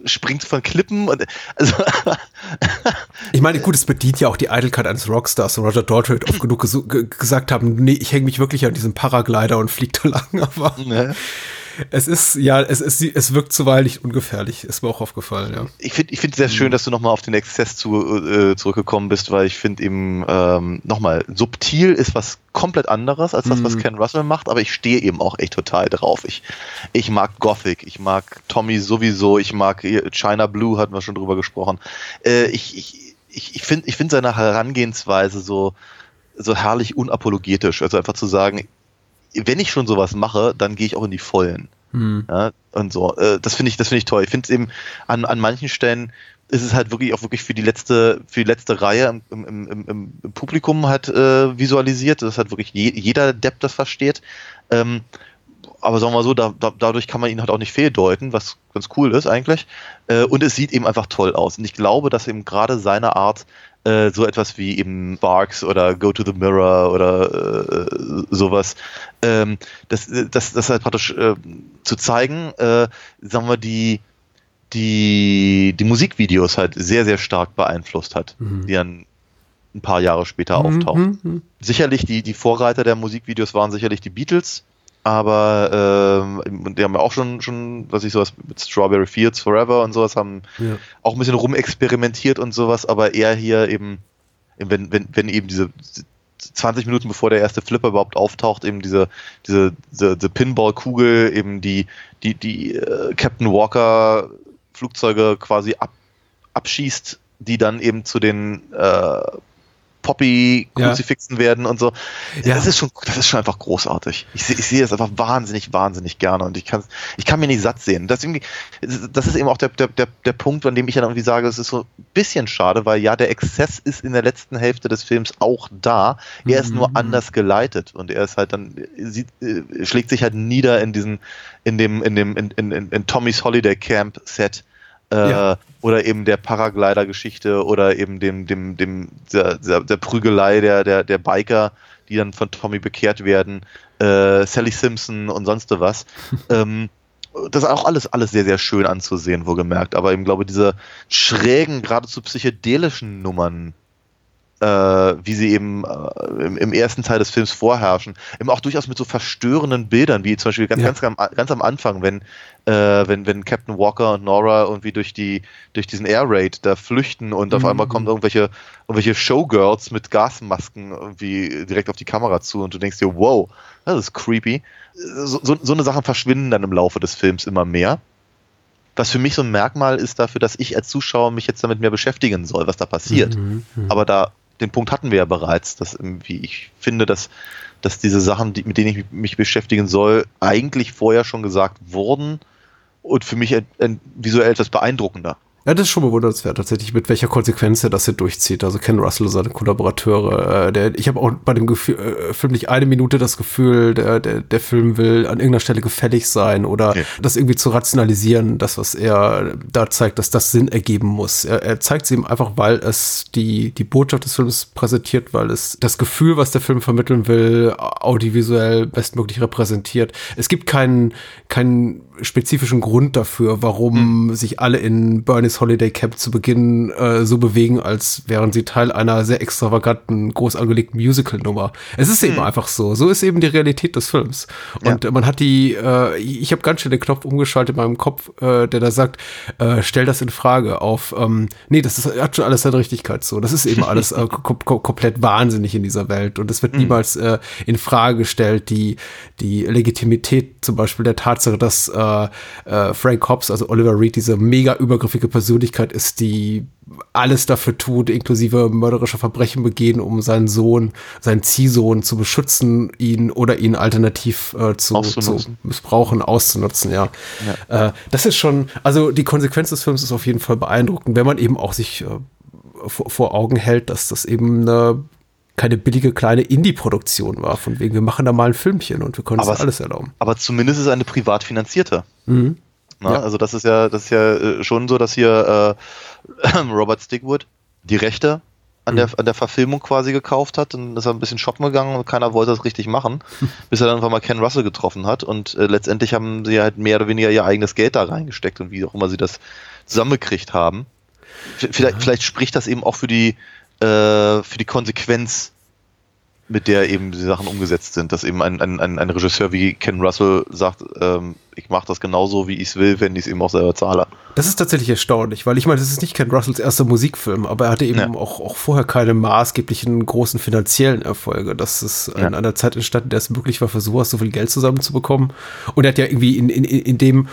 springt von Klippen und also (laughs) Ich meine, gut, es bedient ja auch die Eitelkeit eines Rockstars und Roger Daltrey oft genug gesagt haben, nee, ich hänge mich wirklich an diesem Paraglider und fliege da lang, aber ne? Es ist, ja, es, es, es wirkt zuweilen nicht ungefährlich, ist mir auch aufgefallen, ja. ich finde ich finde sehr schön, dass du nochmal auf den Exzess zu, äh, zurückgekommen bist, weil ich finde eben ähm, nochmal, subtil ist was komplett anderes als das, was Ken Russell macht, aber ich stehe eben auch echt total drauf. Ich, ich mag Gothic, ich mag Tommy sowieso, ich mag hier China Blue, hatten wir schon drüber gesprochen. Äh, ich ich, ich, ich finde ich find seine Herangehensweise so, so herrlich unapologetisch. Also einfach zu sagen, wenn ich schon sowas mache, dann gehe ich auch in die Vollen. Ja, und so. Äh, das finde ich, das finde ich toll. Ich finde es eben an, an manchen Stellen ist es halt wirklich auch wirklich für die letzte, für die letzte Reihe im, im, im, im, im Publikum halt äh, visualisiert. Das hat wirklich je, jeder Depp das versteht. Ähm, aber sagen wir mal so, da, da, dadurch kann man ihn halt auch nicht fehldeuten, was ganz cool ist eigentlich. Äh, und es sieht eben einfach toll aus. Und ich glaube, dass eben gerade seine Art äh, so etwas wie eben Barks oder Go to the Mirror oder äh, sowas, ähm, das, das, das halt praktisch äh, zu zeigen, äh, sagen wir, die, die, die Musikvideos halt sehr, sehr stark beeinflusst hat, die dann ein paar Jahre später auftauchen. Mhm. Sicherlich, die, die Vorreiter der Musikvideos waren sicherlich die Beatles, aber ähm, die haben ja auch schon, schon, was ich sowas mit Strawberry Fields Forever und sowas haben Ja. auch ein bisschen rumexperimentiert und sowas, aber eher hier eben, wenn, wenn, wenn eben diese 20 Minuten bevor der erste Flipper überhaupt auftaucht, eben diese, diese, diese, diese Pinball-Kugel, eben die, die, die äh, Captain Walker Flugzeuge quasi ab, abschießt, die dann eben zu den äh, Poppy Ja. Werden und so. Ja. Das ist schon, das ist schon einfach großartig. Ich, seh- ich sehe das einfach wahnsinnig, wahnsinnig gerne und ich kann, ich kann mir nicht satt sehen. Das, ist irgendwie, das ist eben auch der, der, der, der Punkt, an dem ich dann irgendwie sage, es ist so ein bisschen schade, weil ja, der Exzess ist in der letzten Hälfte des Films auch da. Er ist nur anders geleitet und er ist halt dann, sieht, äh, schlägt sich halt nieder in diesen, in dem, in dem, in, in, in, in Tommys Holiday Camp Set. Äh, Ja. Oder eben der Paraglider-Geschichte oder eben dem, dem, dem, der, der, Prügelei der, der, der Biker, die dann von Tommy bekehrt werden, äh, Sally Simpson und sonst was. (laughs) ähm, das ist auch alles, alles sehr, sehr schön anzusehen, wohlgemerkt. Aber eben, glaube ich, diese schrägen, geradezu psychedelischen Nummern, äh, wie sie eben äh, im, im ersten Teil des Films vorherrschen, eben auch durchaus mit so verstörenden Bildern, wie zum Beispiel ganz, Ja. ganz, am, ganz am Anfang, wenn, äh, wenn, wenn Captain Walker und Nora irgendwie durch die, durch diesen Air Raid da flüchten und auf Mhm. einmal kommen irgendwelche, irgendwelche Showgirls mit Gasmasken irgendwie direkt auf die Kamera zu und du denkst dir, wow, das ist creepy. So, so, so eine Sachen verschwinden dann im Laufe des Films immer mehr. Was für mich so ein Merkmal ist dafür, dass ich als Zuschauer mich jetzt damit mehr beschäftigen soll, was da passiert. Mhm, Aber da, den Punkt hatten wir ja bereits, dass irgendwie ich finde, dass, dass diese Sachen, die, mit denen ich mich- beschäftigen soll, eigentlich vorher schon gesagt wurden und für mich visuell etwas beeindruckender. Ja, das ist schon bewundernswert, tatsächlich, mit welcher Konsequenz er das hier durchzieht. Also Ken Russell und seine Kollaborateure. Äh, der, ich habe auch bei dem Gefühl, äh, Film nicht eine Minute das Gefühl, der, der, der Film will an irgendeiner Stelle gefällig sein oder Okay. das irgendwie zu rationalisieren, das, was er da zeigt, dass das Sinn ergeben muss. Er, er zeigt es eben einfach, weil es die, die Botschaft des Films präsentiert, weil es das Gefühl, was der Film vermitteln will, audiovisuell bestmöglich repräsentiert. Es gibt keinen, keinen spezifischen Grund dafür, warum sich alle in Bernie's Holiday Camp zu Beginn äh, so bewegen, als wären sie Teil einer sehr extravaganten, groß angelegten Musical-Nummer. Es ist eben einfach so. So ist eben die Realität des Films. Und äh, man hat die, äh, ich habe ganz schnell den Knopf umgeschaltet in meinem Kopf, äh, der da sagt, äh, stell das in Frage auf, ähm, nee, das ist, hat schon alles seine Richtigkeit so. Das ist eben (laughs) alles äh, kom kom komplett wahnsinnig in dieser Welt. Und es wird niemals äh, in Frage gestellt, die, die Legitimität zum Beispiel der Tatsache, dass äh, äh, Frank Hobbs, also Oliver Reed, diese mega übergriffige Persönlichkeit ist, die alles dafür tut, inklusive mörderischer Verbrechen begehen, um seinen Sohn, seinen Ziehsohn zu beschützen, ihn oder ihn alternativ äh, zu, zu missbrauchen, auszunutzen, ja. Äh, das ist schon, also die Konsequenz des Films ist auf jeden Fall beeindruckend, wenn man eben auch sich äh, vor, vor Augen hält, dass das eben eine keine billige kleine Indie-Produktion war, von wegen, wir machen da mal ein Filmchen und wir können uns alles erlauben. Aber zumindest ist es eine privat finanzierte. Mhm. Na, Ja. Also das ist ja, das ist ja äh, schon so, dass hier äh, (clears throat) Robert Stigwood die Rechte an, Mhm. der, an der Verfilmung quasi gekauft hat. Dann ist er ein bisschen shoppen gegangen und keiner wollte das richtig machen, (laughs) bis er dann einfach mal Ken Russell getroffen hat. Und äh, letztendlich haben sie halt mehr oder weniger ihr eigenes Geld da reingesteckt und wie auch immer sie das zusammengekriegt haben. V- Vielleicht, vielleicht spricht das eben auch für die, äh, für die Konsequenz mit der eben die Sachen umgesetzt sind, dass eben ein, ein, ein, ein Regisseur wie Ken Russell sagt, ähm, ich mache das genauso, wie ich es will, wenn ich es eben auch selber zahle. Das ist tatsächlich erstaunlich, weil ich meine, das ist nicht Ken Russells erster Musikfilm, aber er hatte eben Ja. auch, auch vorher keine maßgeblichen großen finanziellen Erfolge. Das ist in Ja. einer Zeit entstanden, in der es möglich war, für sowas so viel Geld zusammenzubekommen. Und er hat ja irgendwie in, in, in dem,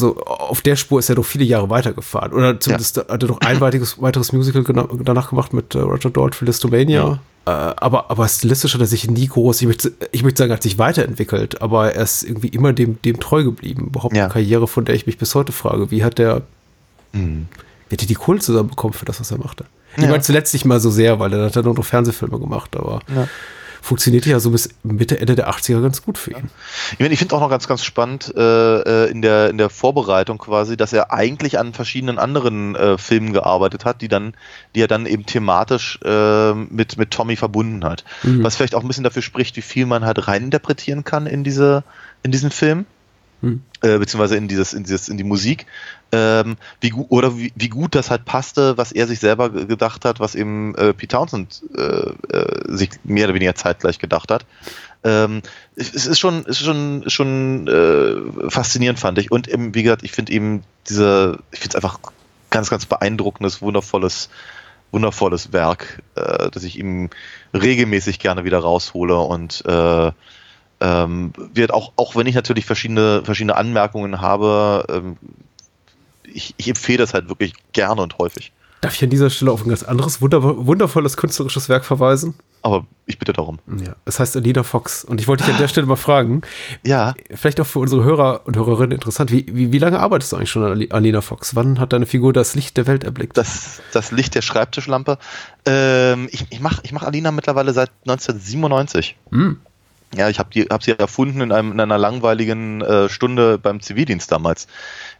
so auf der Spur ist er doch viele Jahre weitergefahren. Oder zumindest hat er doch ein (clears throat) weiteres, weiteres Musical danach gemacht mit äh, Roger Dort, Philistomania. Äh, aber, aber stilistisch hat er sich nie groß, ich möchte, ich möchte sagen, er hat sich weiterentwickelt, aber er ist irgendwie immer dem, dem treu geblieben. Überhaupt Ja. eine Karriere, von der ich mich bis heute frage. Wie hat der, wie hat er die Kohle zusammenbekommen für das, was er machte? Ich Ja. meine zuletzt nicht mal so sehr, weil er hat ja nur noch Fernsehfilme gemacht, aber Ja. Funktionierte ja so bis Mitte, Ende der 80er ganz gut für ihn. Ich, meine, ich finde auch noch ganz, ganz spannend äh, äh, in, der, in der Vorbereitung quasi, dass er eigentlich an verschiedenen anderen äh, Filmen gearbeitet hat, die dann, die er dann eben thematisch äh, mit, mit Tommy verbunden hat. Mhm. Was vielleicht auch ein bisschen dafür spricht, wie viel man halt reininterpretieren kann in diese, in diesen Film. Mhm. Äh, beziehungsweise in dieses, in dieses, in die Musik. Ähm, wie gut oder wie, wie gut das halt passte, was er sich selber ge- gedacht hat, was eben äh, Pete Townsend äh, äh, sich mehr oder weniger zeitgleich gedacht hat. Ähm, es ist schon, ist schon, schon äh, faszinierend, fand ich. Und eben, wie gesagt, ich finde eben diese, ich finde es einfach ganz, ganz beeindruckendes, wundervolles, wundervolles Werk, äh, das ich ihm regelmäßig gerne wieder raushole und äh, ähm, wird auch, auch wenn ich natürlich verschiedene, verschiedene Anmerkungen habe, ähm, ich, ich empfehle das halt wirklich gerne und häufig. Darf ich an dieser Stelle auf ein ganz anderes, wunder wundervolles künstlerisches Werk verweisen? Aber ich bitte darum. Ja, es heißt Alina Fox. Und ich wollte dich an der Stelle mal fragen, Ja, vielleicht auch für unsere Hörer und Hörerinnen interessant, wie, wie, wie lange arbeitest du eigentlich schon an Ali- Alina Fox? Wann hat deine Figur das Licht der Welt erblickt? das, das Licht der Schreibtischlampe. Ähm, ich ich mache ich mach Alina mittlerweile seit 1997. Hm. Ja, ich habe hab sie erfunden in, einem, in einer langweiligen äh, Stunde beim Zivildienst damals.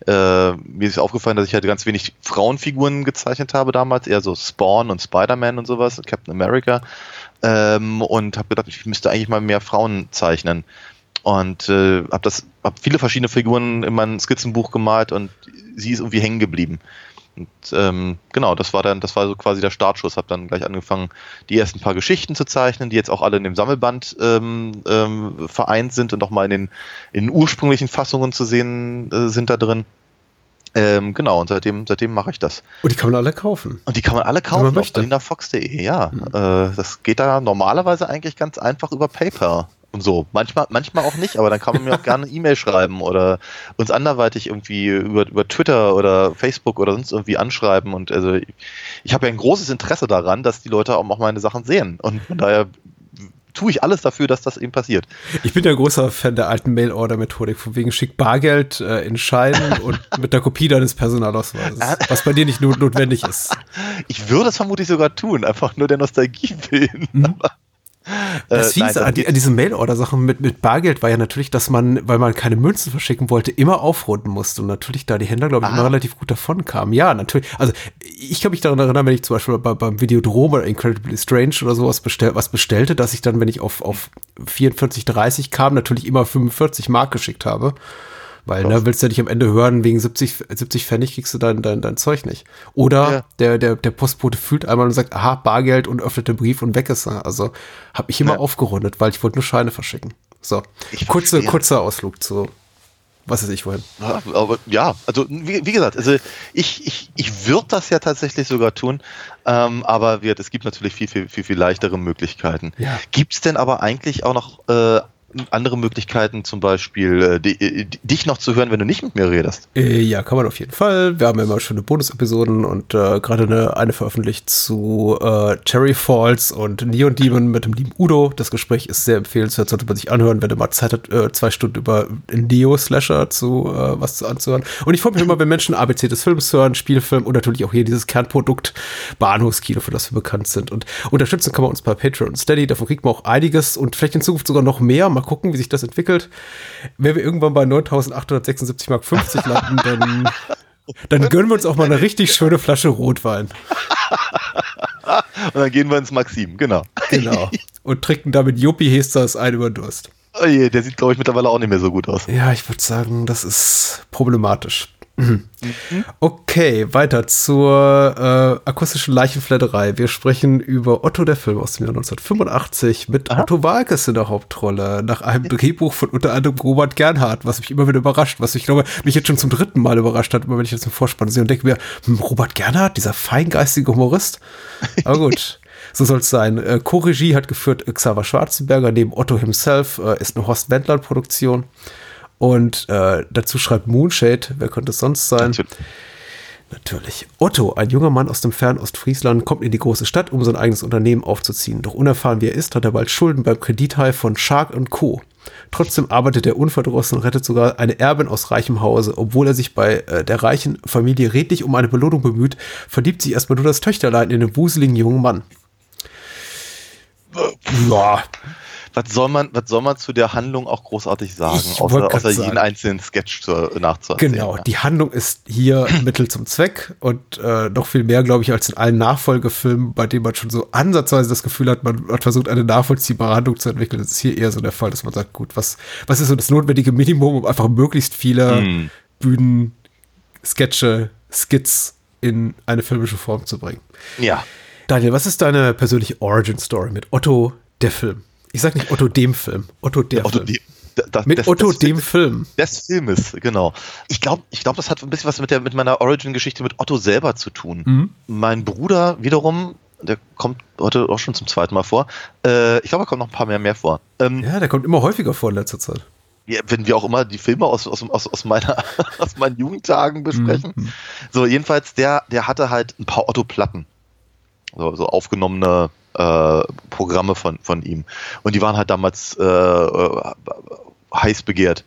Äh, mir ist aufgefallen, dass ich halt ganz wenig Frauenfiguren gezeichnet habe damals, eher so Spawn und Spider-Man und sowas, Captain America. Ähm, und habe gedacht, ich müsste eigentlich mal mehr Frauen zeichnen. Und äh, habe hab viele verschiedene Figuren in mein Skizzenbuch gemalt und sie ist irgendwie hängen geblieben. Und ähm, genau, das war dann, das war so quasi der Startschuss. Habe dann gleich angefangen, die ersten paar Geschichten zu zeichnen, die jetzt auch alle in dem Sammelband ähm, ähm, vereint sind und auch mal in den, in den ursprünglichen Fassungen zu sehen äh, sind da drin. Ähm, genau, und seitdem, seitdem mache ich das. Und die kann man alle kaufen. Und die kann man alle man kaufen auf möchte. alinafox.de, ja. Äh, das geht da normalerweise eigentlich ganz einfach über PayPal und so. Manchmal, manchmal auch nicht, aber dann kann man mir auch gerne eine E-Mail schreiben oder uns anderweitig irgendwie über, über Twitter oder Facebook oder sonst irgendwie anschreiben. Und also ich, ich habe ja ein großes Interesse daran, dass die Leute auch meine Sachen sehen. Und von daher tue ich alles dafür, dass das eben passiert. Ich bin ja großer Fan der alten Mail-Order-Methodik, von wegen schick Bargeld äh, in Scheinen (laughs) und mit der Kopie deines Personalausweises, was bei dir nicht not notwendig ist. Ich würde es vermutlich sogar tun, einfach nur der Nostalgie willen. Aber, Das äh, Fiese an, die, an diesen Mail-Order-Sachen mit, mit Bargeld war ja natürlich, dass man, weil man keine Münzen verschicken wollte, immer aufrunden musste und natürlich da die Händler, glaube ich, immer Ah. relativ gut davon kamen. Ja, natürlich. Also ich kann mich daran erinnern, wenn ich zum Beispiel bei, beim Videodrom oder Incredibly Strange oder sowas bestell, was bestellte, dass ich dann, wenn ich auf, auf 44, 30 kam, natürlich immer 45 Mark geschickt habe. Weil, ne, willst du ja nicht am Ende hören, wegen 70, 70 Pfennig kriegst du dein, dein, dein Zeug nicht. Oder Ja. der, der, der Postbote fühlt einmal und sagt, aha, Bargeld und öffnet den Brief und weg ist er. Also habe ich immer Ja. aufgerundet, weil ich wollte nur Scheine verschicken. So, Ich kurze, verstehe. kurzer Ausflug zu, was weiß ich wohin. Ja, aber ja, also wie, wie gesagt, also ich, ich, ich würde das ja tatsächlich sogar tun, ähm, aber gesagt, es gibt natürlich viel, viel, viel, viel leichtere Möglichkeiten. Ja. Gibt es denn aber eigentlich auch noch äh, andere Möglichkeiten, zum Beispiel äh, äh, dich noch zu hören, wenn du nicht mit mir redest? Äh, ja, kann man auf jeden Fall. Wir haben ja immer schöne Bonus-Episoden und äh, gerade eine, eine veröffentlicht zu äh, Cherry Falls und Neon Demon mit dem lieben Udo. Das Gespräch ist sehr empfehlenswert, sollte man sich anhören, wenn du mal Zeit hat, äh, zwei Stunden über Neo-Slasher zu was zu anzuhören. Und ich freue mich immer, wenn Menschen ABC des Films hören, Spielfilm und natürlich auch hier dieses Kernprodukt Bahnhofskino, für das wir bekannt sind. Und unterstützen kann man uns bei Patreon und Steady. Davon kriegt man auch einiges und vielleicht in Zukunft sogar noch mehr. Mal gucken, wie sich das entwickelt. Wenn wir irgendwann bei 9.876 Mark 50 landen, dann, dann gönnen wir uns auch mal eine richtig schöne Flasche Rotwein. Und dann gehen wir ins Maxim, genau. Genau. Und trinken damit Juppie Hesters ein über Durst. Oh je, der sieht, glaube ich, mittlerweile auch nicht mehr so gut aus. Ja, ich würde sagen, das ist problematisch. Mhm. Okay, weiter zur äh, akustischen Leichenfledderei. Wir sprechen über Otto der Film aus dem Jahr 1985 mit Otto Walkes in der Hauptrolle, nach einem Drehbuch von unter anderem Robert Gernhardt, was mich immer wieder überrascht, was ich glaube, mich jetzt schon zum dritten Mal überrascht hat, immer wenn ich jetzt im Vorspann sehe und denke mir, hm, Robert Gernhardt, dieser feingeistige Humorist. Aber gut. (laughs) So soll es sein. Äh, Co-Regie hat geführt Xaver Schwarzenberger, neben Otto himself äh, ist eine Horst Wendland-Produktion. Und äh, dazu schreibt Moonshade, wer könnte es sonst sein? Natürlich. Natürlich. Otto, ein junger Mann aus dem fernen Ostfriesland, kommt in die große Stadt, um sein eigenes Unternehmen aufzuziehen. Doch unerfahren wie er ist, hat er bald Schulden beim Kredithai von Shark Co. Trotzdem arbeitet er unverdrossen und rettet sogar eine Erbin aus reichem Hause. Obwohl er sich bei äh, der reichen Familie redlich um eine Belohnung bemüht, verliebt sich erstmal nur das Töchterlein in den wuseligen jungen Mann. Ja, Was soll man, was soll man zu der Handlung auch großartig sagen, Ich außer, außer jeden sagen. einzelnen Sketch zu, nachzuerzählen? Genau, ja. die Handlung ist hier (clears throat) Mittel zum Zweck und äh, noch viel mehr, glaube ich, als in allen Nachfolgefilmen, bei denen man schon so ansatzweise das Gefühl hat, man hat versucht, eine nachvollziehbare Handlung zu entwickeln. Das ist hier eher so der Fall, dass man sagt, gut, was, was ist so das notwendige Minimum, um einfach möglichst viele Hm. Bühnen, Sketche, Skits in eine filmische Form zu bringen. ja. Daniel, was ist deine persönliche Origin-Story mit Otto, der Film? Ich sag nicht Otto dem Film, Otto der Otto, Film. die, das, mit das- Otto das- dem Film. des Filmes, genau. Ich glaube, ich glaub, das hat ein bisschen was mit, der, mit meiner Origin-Geschichte mit Otto selber zu tun. Mhm. Mein Bruder wiederum, der kommt heute auch schon zum zweiten Mal vor. Äh, ich glaube, er kommt noch ein paar mehr, mehr vor. Ähm, Ja, der kommt immer häufiger vor in letzter Zeit. ja, wenn wir auch immer die Filme aus, aus, aus, aus, meiner, (laughs) aus meinen Jugendtagen besprechen. Mhm. So, jedenfalls, der, der hatte halt ein paar Otto-Platten. So, so aufgenommene äh, Programme von, von ihm. Und die waren halt damals äh, äh heiß begehrt.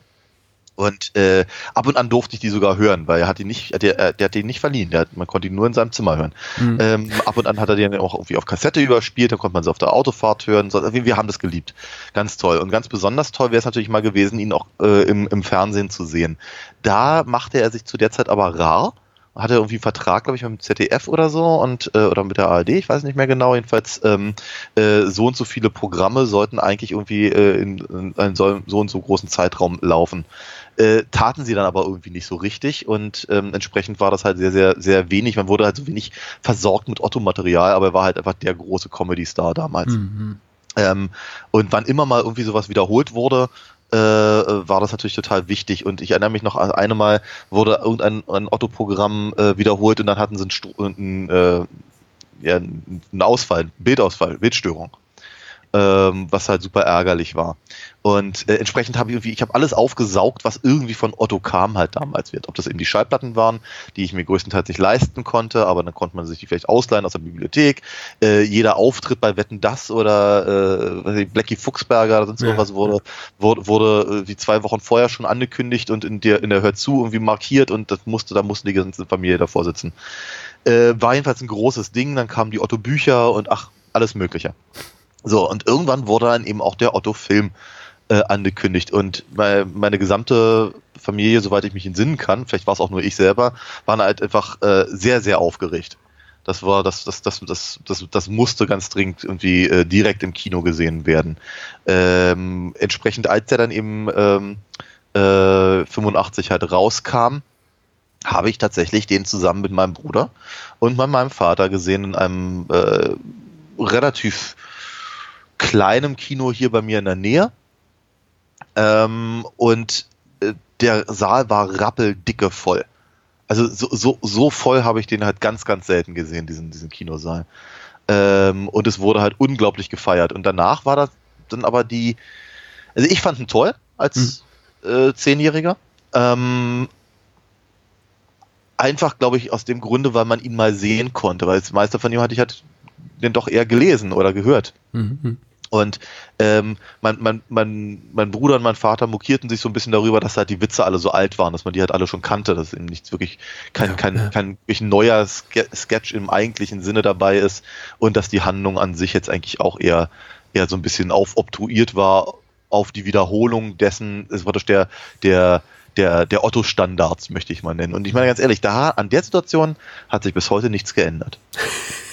Und äh, ab und an durfte ich die sogar hören, weil er hat die nicht, der, äh, der hat die nicht verliehen. Der hat, man konnte ihn nur in seinem Zimmer hören. Mhm. Ähm, ab und an hat er die dann auch irgendwie auf Kassette überspielt, dann konnte man sie auf der Autofahrt hören. So, also wir haben das geliebt. Ganz toll. Und ganz besonders toll wäre es natürlich mal gewesen, ihn auch äh, im, im Fernsehen zu sehen. Da machte er sich zu der Zeit aber rar hatte irgendwie einen Vertrag, glaube ich, mit dem ZDF oder so und äh, oder mit der ARD, ich weiß nicht mehr genau. Jedenfalls ähm, äh, so und so viele Programme sollten eigentlich irgendwie äh, in, in einem so, so und so großen Zeitraum laufen. Äh, taten sie dann aber irgendwie nicht so richtig und ähm, entsprechend war das halt sehr, sehr, sehr wenig. Man wurde halt so wenig versorgt mit Otto-Material, aber er war halt einfach der große Comedy-Star damals. Mhm. Ähm, und wann immer mal irgendwie sowas wiederholt wurde, äh, war das natürlich total wichtig. Und ich erinnere mich noch, eine Mal wurde irgendein ein Otto-Programm äh, wiederholt und dann hatten sie einen, äh, ja, einen Ausfall, Bildausfall, Bildstörung ähm, was halt super ärgerlich war. Und äh, entsprechend habe ich irgendwie, ich habe alles aufgesaugt, was irgendwie von Otto kam halt damals wird. Ob das eben die Schallplatten waren, die ich mir größtenteils nicht leisten konnte, aber dann konnte man sich die vielleicht ausleihen aus der Bibliothek. Äh, jeder Auftritt bei Wetten Das oder äh, Blackie Fuchsberger oder sonst ja. irgendwas wurde, wurde, wurde äh, wie zwei Wochen vorher schon angekündigt und in der, in der Hör zu irgendwie markiert und das musste, da musste die ganze Familie davor sitzen. Äh, war jedenfalls ein großes Ding, dann kamen die Otto Bücher und ach, alles Mögliche. So, und irgendwann wurde dann eben auch der Otto-Film äh, angekündigt. Und meine gesamte Familie, soweit ich mich entsinnen kann, vielleicht war es auch nur ich selber, waren halt einfach äh, sehr, sehr aufgeregt. Das war, das, das, das, das, das, das musste ganz dringend irgendwie äh, direkt im Kino gesehen werden. Ähm, entsprechend, als er dann eben ähm, äh, 85 halt rauskam, habe ich tatsächlich den zusammen mit meinem Bruder und meinem Vater gesehen in einem äh, relativ kleinem Kino hier bei mir in der Nähe. Ähm, und äh, der Saal war rappeldicke voll. Also so, so, so voll habe ich den halt ganz, ganz selten gesehen, diesen, diesen Kinosaal. Ähm, und es wurde halt unglaublich gefeiert. Und danach war das dann aber die. Also ich fand ihn toll als mhm. äh, Zehnjähriger. Ähm, einfach, glaube ich, aus dem Grunde, weil man ihn mal sehen konnte, weil das meiste von ihm hatte ich halt den doch eher gelesen oder gehört. Mhm. Und ähm, mein, mein, mein, mein Bruder und mein Vater mokierten sich so ein bisschen darüber, dass halt die Witze alle so alt waren, dass man die halt alle schon kannte, dass eben nichts wirklich, kein, ja, kein, ja. kein wirklich neuer Sketch im eigentlichen Sinne dabei ist und dass die Handlung an sich jetzt eigentlich auch eher, eher so ein bisschen aufobtruiert war auf die Wiederholung dessen, es war doch der, der, der, der Otto-Standards, möchte ich mal nennen. Und ich meine ganz ehrlich, da an der Situation hat sich bis heute nichts geändert. (laughs)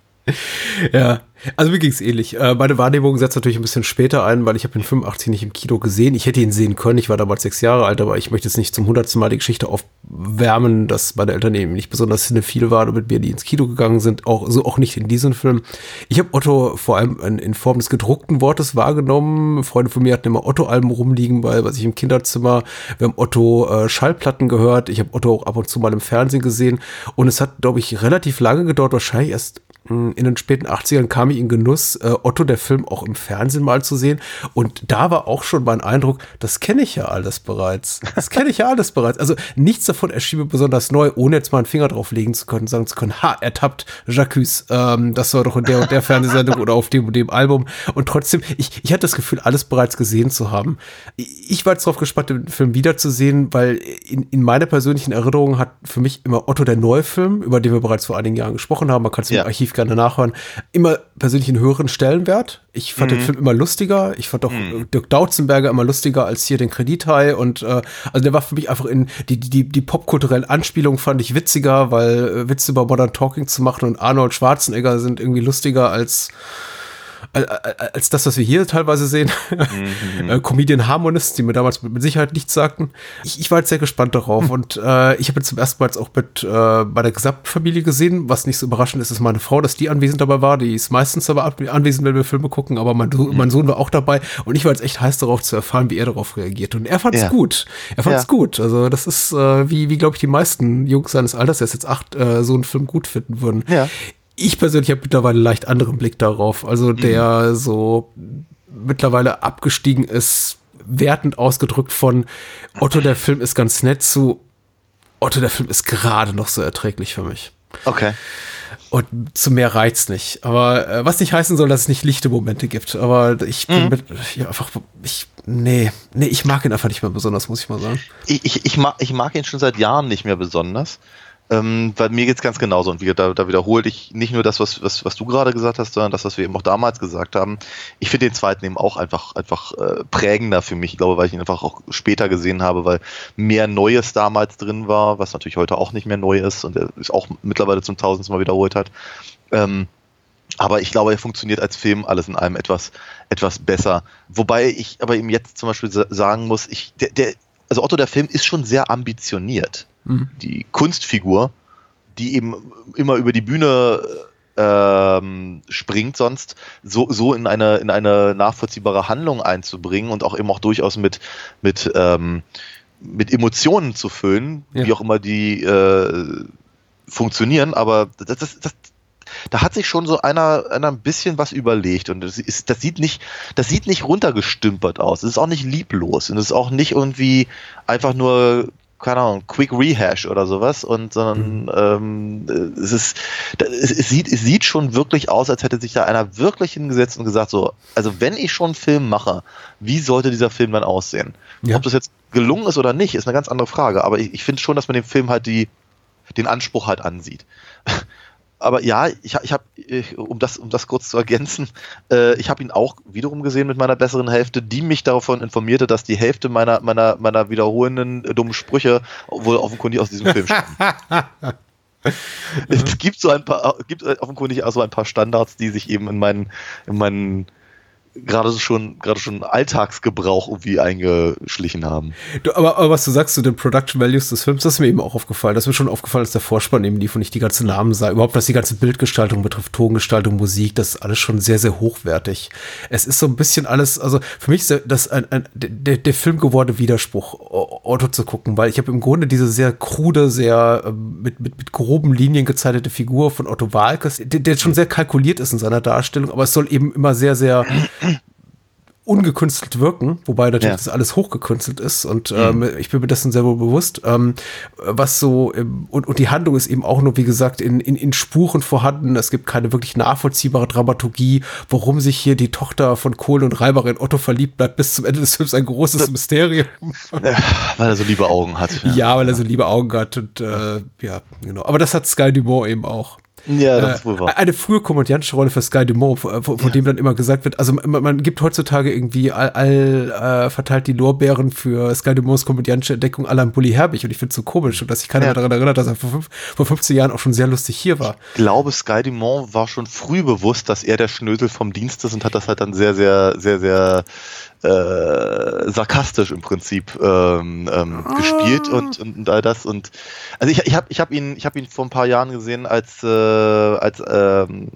(laughs) ja, also mir ging es ähnlich. Äh, meine Wahrnehmung setzt natürlich ein bisschen später ein, weil ich habe ihn 85 nicht im Kino gesehen. Ich hätte ihn sehen können. Ich war damals sechs Jahre alt, aber ich möchte jetzt nicht zum hundertsten Mal die Geschichte aufwärmen, dass meine Eltern eben nicht besonders cinephil waren und mit mir die ins Kino gegangen sind. Auch so auch nicht in diesem Film. Ich habe Otto vor allem in, in, Form des gedruckten Wortes wahrgenommen. Freunde von mir hatten immer Otto-Alben rumliegen, weil was ich im Kinderzimmer. Wir haben Otto äh, Schallplatten gehört. Ich habe Otto auch ab und zu mal im Fernsehen gesehen. Und es hat, glaube ich, relativ lange gedauert, wahrscheinlich erst in den späten 80ern kam ich in Genuss, äh, Otto der Film auch im Fernsehen mal zu sehen. Und da war auch schon mein Eindruck, das kenne ich ja alles bereits. Das kenne ich ja alles bereits. Also nichts davon erschien mir besonders neu, ohne jetzt mal einen Finger drauf legen zu können, sagen zu können, ha, ertappt, Jacques, ähm, das war doch in der und der Fernsehsendung oder auf dem und dem Album. Und trotzdem, ich, ich hatte das Gefühl, alles bereits gesehen zu haben. Ich war jetzt darauf gespannt, den Film wiederzusehen, weil in, in meiner persönlichen Erinnerung hat für mich immer Otto der Neufilm, über den wir bereits vor einigen Jahren gesprochen haben, man kann es ja. im Archiv gerne nachhören, immer persönlich einen höheren Stellenwert. Ich fand mhm. den Film immer lustiger. Ich fand auch mhm. Dirk Dautzenberger immer lustiger als hier den Kredithai. Und äh, also der war für mich einfach in die, die, die popkulturellen Anspielungen fand ich witziger, weil äh, Witze über Modern Talking zu machen und Arnold Schwarzenegger sind irgendwie lustiger als als das, was wir hier teilweise sehen. Mhm. (laughs) Äh, Comedian Harmonist, die mir damals mit, Sicherheit nichts sagten. Ich, ich war jetzt sehr gespannt darauf mhm. und äh, ich habe jetzt zum ersten Mal jetzt auch mit äh, bei der gesamten Familie gesehen. Was nicht so überraschend ist, ist meine Frau, dass die anwesend dabei war. Die ist meistens aber anwesend, wenn wir Filme gucken, aber mein, mhm. mein Sohn war auch dabei und ich war jetzt echt heiß darauf zu erfahren, wie er darauf reagiert. Und er fand es ja. gut. Er fand es ja. gut. Also das ist, äh, wie, wie glaube ich, die meisten Jungs seines Alters, der ist jetzt acht, äh, so einen Film gut finden würden. Ja ich persönlich habe mittlerweile leicht anderen Blick darauf. Also der mhm. so mittlerweile abgestiegen ist wertend ausgedrückt von Otto, der Film ist ganz nett zu Otto, der Film ist gerade noch so erträglich für mich. Okay. Und zu mehr reizt nicht. Aber äh, was nicht heißen soll, dass es nicht lichte Momente gibt. Aber ich bin Mhm. mit, ja, einfach, ich, nee, nee, ich mag ihn einfach nicht mehr besonders, muss ich mal sagen. Ich, ich, ich, mag, ich mag ihn schon seit Jahren nicht mehr besonders. Ähm, weil mir geht's ganz genauso. Und wie, da, da wiederhole ich nicht nur das, was, was, was du gerade gesagt hast, sondern das, was wir eben auch damals gesagt haben. Ich finde den zweiten eben auch einfach, einfach äh, prägender für mich. Ich glaube, weil ich ihn einfach auch später gesehen habe, weil mehr Neues damals drin war, was natürlich heute auch nicht mehr neu ist und er ist auch mittlerweile zum tausendsten Mal wiederholt hat. Ähm, aber ich glaube, er funktioniert als Film alles in allem etwas, etwas besser. Wobei ich aber eben jetzt zum Beispiel sa- sagen muss, ich, der, der, also Otto, der Film ist schon sehr ambitioniert. Die Kunstfigur, die eben immer über die Bühne ähm, springt, sonst so, so in eine, in eine nachvollziehbare Handlung einzubringen und auch eben auch durchaus mit, mit, ähm, mit Emotionen zu füllen, Ja. wie auch immer die äh, funktionieren, aber das, das, das, da hat sich schon so einer, einer ein bisschen was überlegt und das, ist, das sieht nicht, das sieht nicht runtergestümpert aus. Es ist auch nicht lieblos und es ist auch nicht irgendwie einfach nur keine Ahnung, Quick Rehash oder sowas und sondern ähm, es ist es, es sieht es sieht schon wirklich aus, als hätte sich da einer wirklich hingesetzt und gesagt so, also wenn ich schon einen Film mache, wie sollte dieser Film dann aussehen? Ja. Ob das jetzt gelungen ist oder nicht, ist eine ganz andere Frage, aber ich, ich finde schon, dass man dem Film halt die den Anspruch halt ansieht. Aber ja, ich, ich habe, um das, um das kurz zu ergänzen, äh, ich habe ihn auch wiederum gesehen mit meiner besseren Hälfte, die mich davon informierte, dass die Hälfte meiner, meiner, meiner wiederholenden äh, dummen Sprüche wohl offenkundig aus diesem Film stammen. (laughs) es gibt so ein paar, gibt offenkundig auch so ein paar Standards, die sich eben in meinen, in meinen gerade schon, gerade schon Alltagsgebrauch irgendwie eingeschlichen haben. Du, aber, aber was du sagst zu den Production Values des Films, das ist mir eben auch aufgefallen. Das ist mir schon aufgefallen, dass der Vorspann eben lief und ich die ganzen Namen sah. Überhaupt, was die ganze Bildgestaltung betrifft, Tongestaltung, Musik, das ist alles schon sehr, sehr hochwertig. Es ist so ein bisschen alles, also für mich ist das ein, ein, der, der Film gewordene Widerspruch, Otto zu gucken, weil ich habe im Grunde diese sehr krude, sehr ähm, mit, mit, mit groben Linien gezeichnete Figur von Otto Walkes, der, der schon sehr kalkuliert ist in seiner Darstellung, aber es soll eben immer sehr, sehr ungekünstelt wirken, wobei natürlich Ja. das alles hochgekünstelt ist und ähm, ich bin mir dessen sehr wohl bewusst. Ähm, was so, ähm, und, und die Handlung ist eben auch nur, wie gesagt, in, in, in Spuren vorhanden. Es gibt keine wirklich nachvollziehbare Dramaturgie, warum sich hier die Tochter von Kohl und Reiber in Otto verliebt bleibt bis zum Ende des Films ein großes Mysterium. (laughs) Weil er so liebe Augen hat. Ja, weil er so liebe Augen hat und äh, ja, genau. Aber das hat Sky Dumont eben auch. Ja, das Äh, ist wohl wahr. Eine frühe komödiantische Rolle für Sky Dumont, von, von, von dem dann immer gesagt wird, also man, man gibt heutzutage irgendwie all, all äh, verteilt die Lorbeeren für Sky Dumonts komödiantische Entdeckung Alan Bully Herbig und ich finde es so komisch und dass sich keiner Ja. mehr daran erinnert, dass er vor, fünf, vor 15 Jahren auch schon sehr lustig hier war. Ich glaube, Sky Dumont war schon früh bewusst, dass er der Schnösel vom Dienst ist und hat das halt dann sehr, sehr, sehr, sehr äh, sarkastisch im Prinzip ähm, ähm, gespielt und, und, und all das. Und also ich, ich habe ich hab ihn, ich hab ihn vor ein paar Jahren gesehen als, äh, als ähm,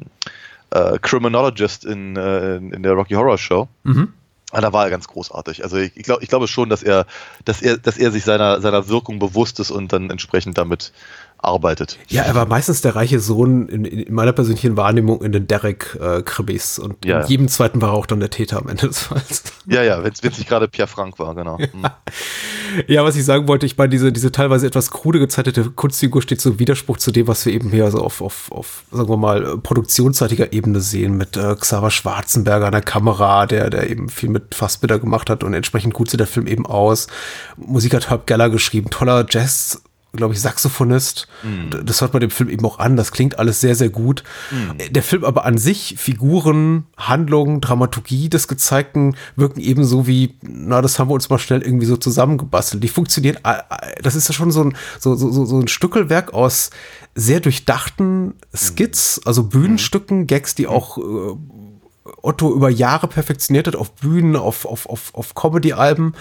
äh, Criminologist in, äh, in der Rocky Horror Show. Mhm. Ah, da war er ganz großartig. Also ich, ich glaube ich glaube schon, dass er, dass er, dass er sich seiner, seiner Wirkung bewusst ist und dann entsprechend damit arbeitet. Ja, er war meistens der reiche Sohn in, in meiner persönlichen Wahrnehmung in den Derek-Krimis und Ja. in jedem zweiten war er auch dann der Täter am Ende des Falls. Ja, ja, wenn es nicht gerade Pierre Frank war, genau. Mhm. Ja, was ich sagen wollte, ich meine, diese, diese teilweise etwas krude gezeichnete Kunstfigur steht so im Widerspruch zu dem, was wir eben hier so auf, auf, auf sagen wir mal, äh, produktionsseitiger Ebene sehen, mit äh, Xaver Schwarzenberger an der Kamera, der, der eben viel mit Fassbitter gemacht hat und entsprechend gut sieht der Film eben aus. Musik hat Herb Geller geschrieben, toller Jazz, glaube ich, Saxophonist. D- Das hört man dem Film eben auch an. Das klingt alles sehr, sehr gut. Äh, Der Film aber an sich, Figuren, Handlungen, Dramaturgie des Gezeigten wirken ebenso wie, na, das haben wir uns mal schnell irgendwie so zusammengebastelt. Die funktionieren, das ist ja schon so ein, so, so, so, so ein Stückelwerk aus sehr durchdachten Skits, also Bühnenstücken, Gags, die auch äh, Otto über Jahre perfektioniert hat auf Bühnen, auf, auf, auf, auf Comedy-Alben,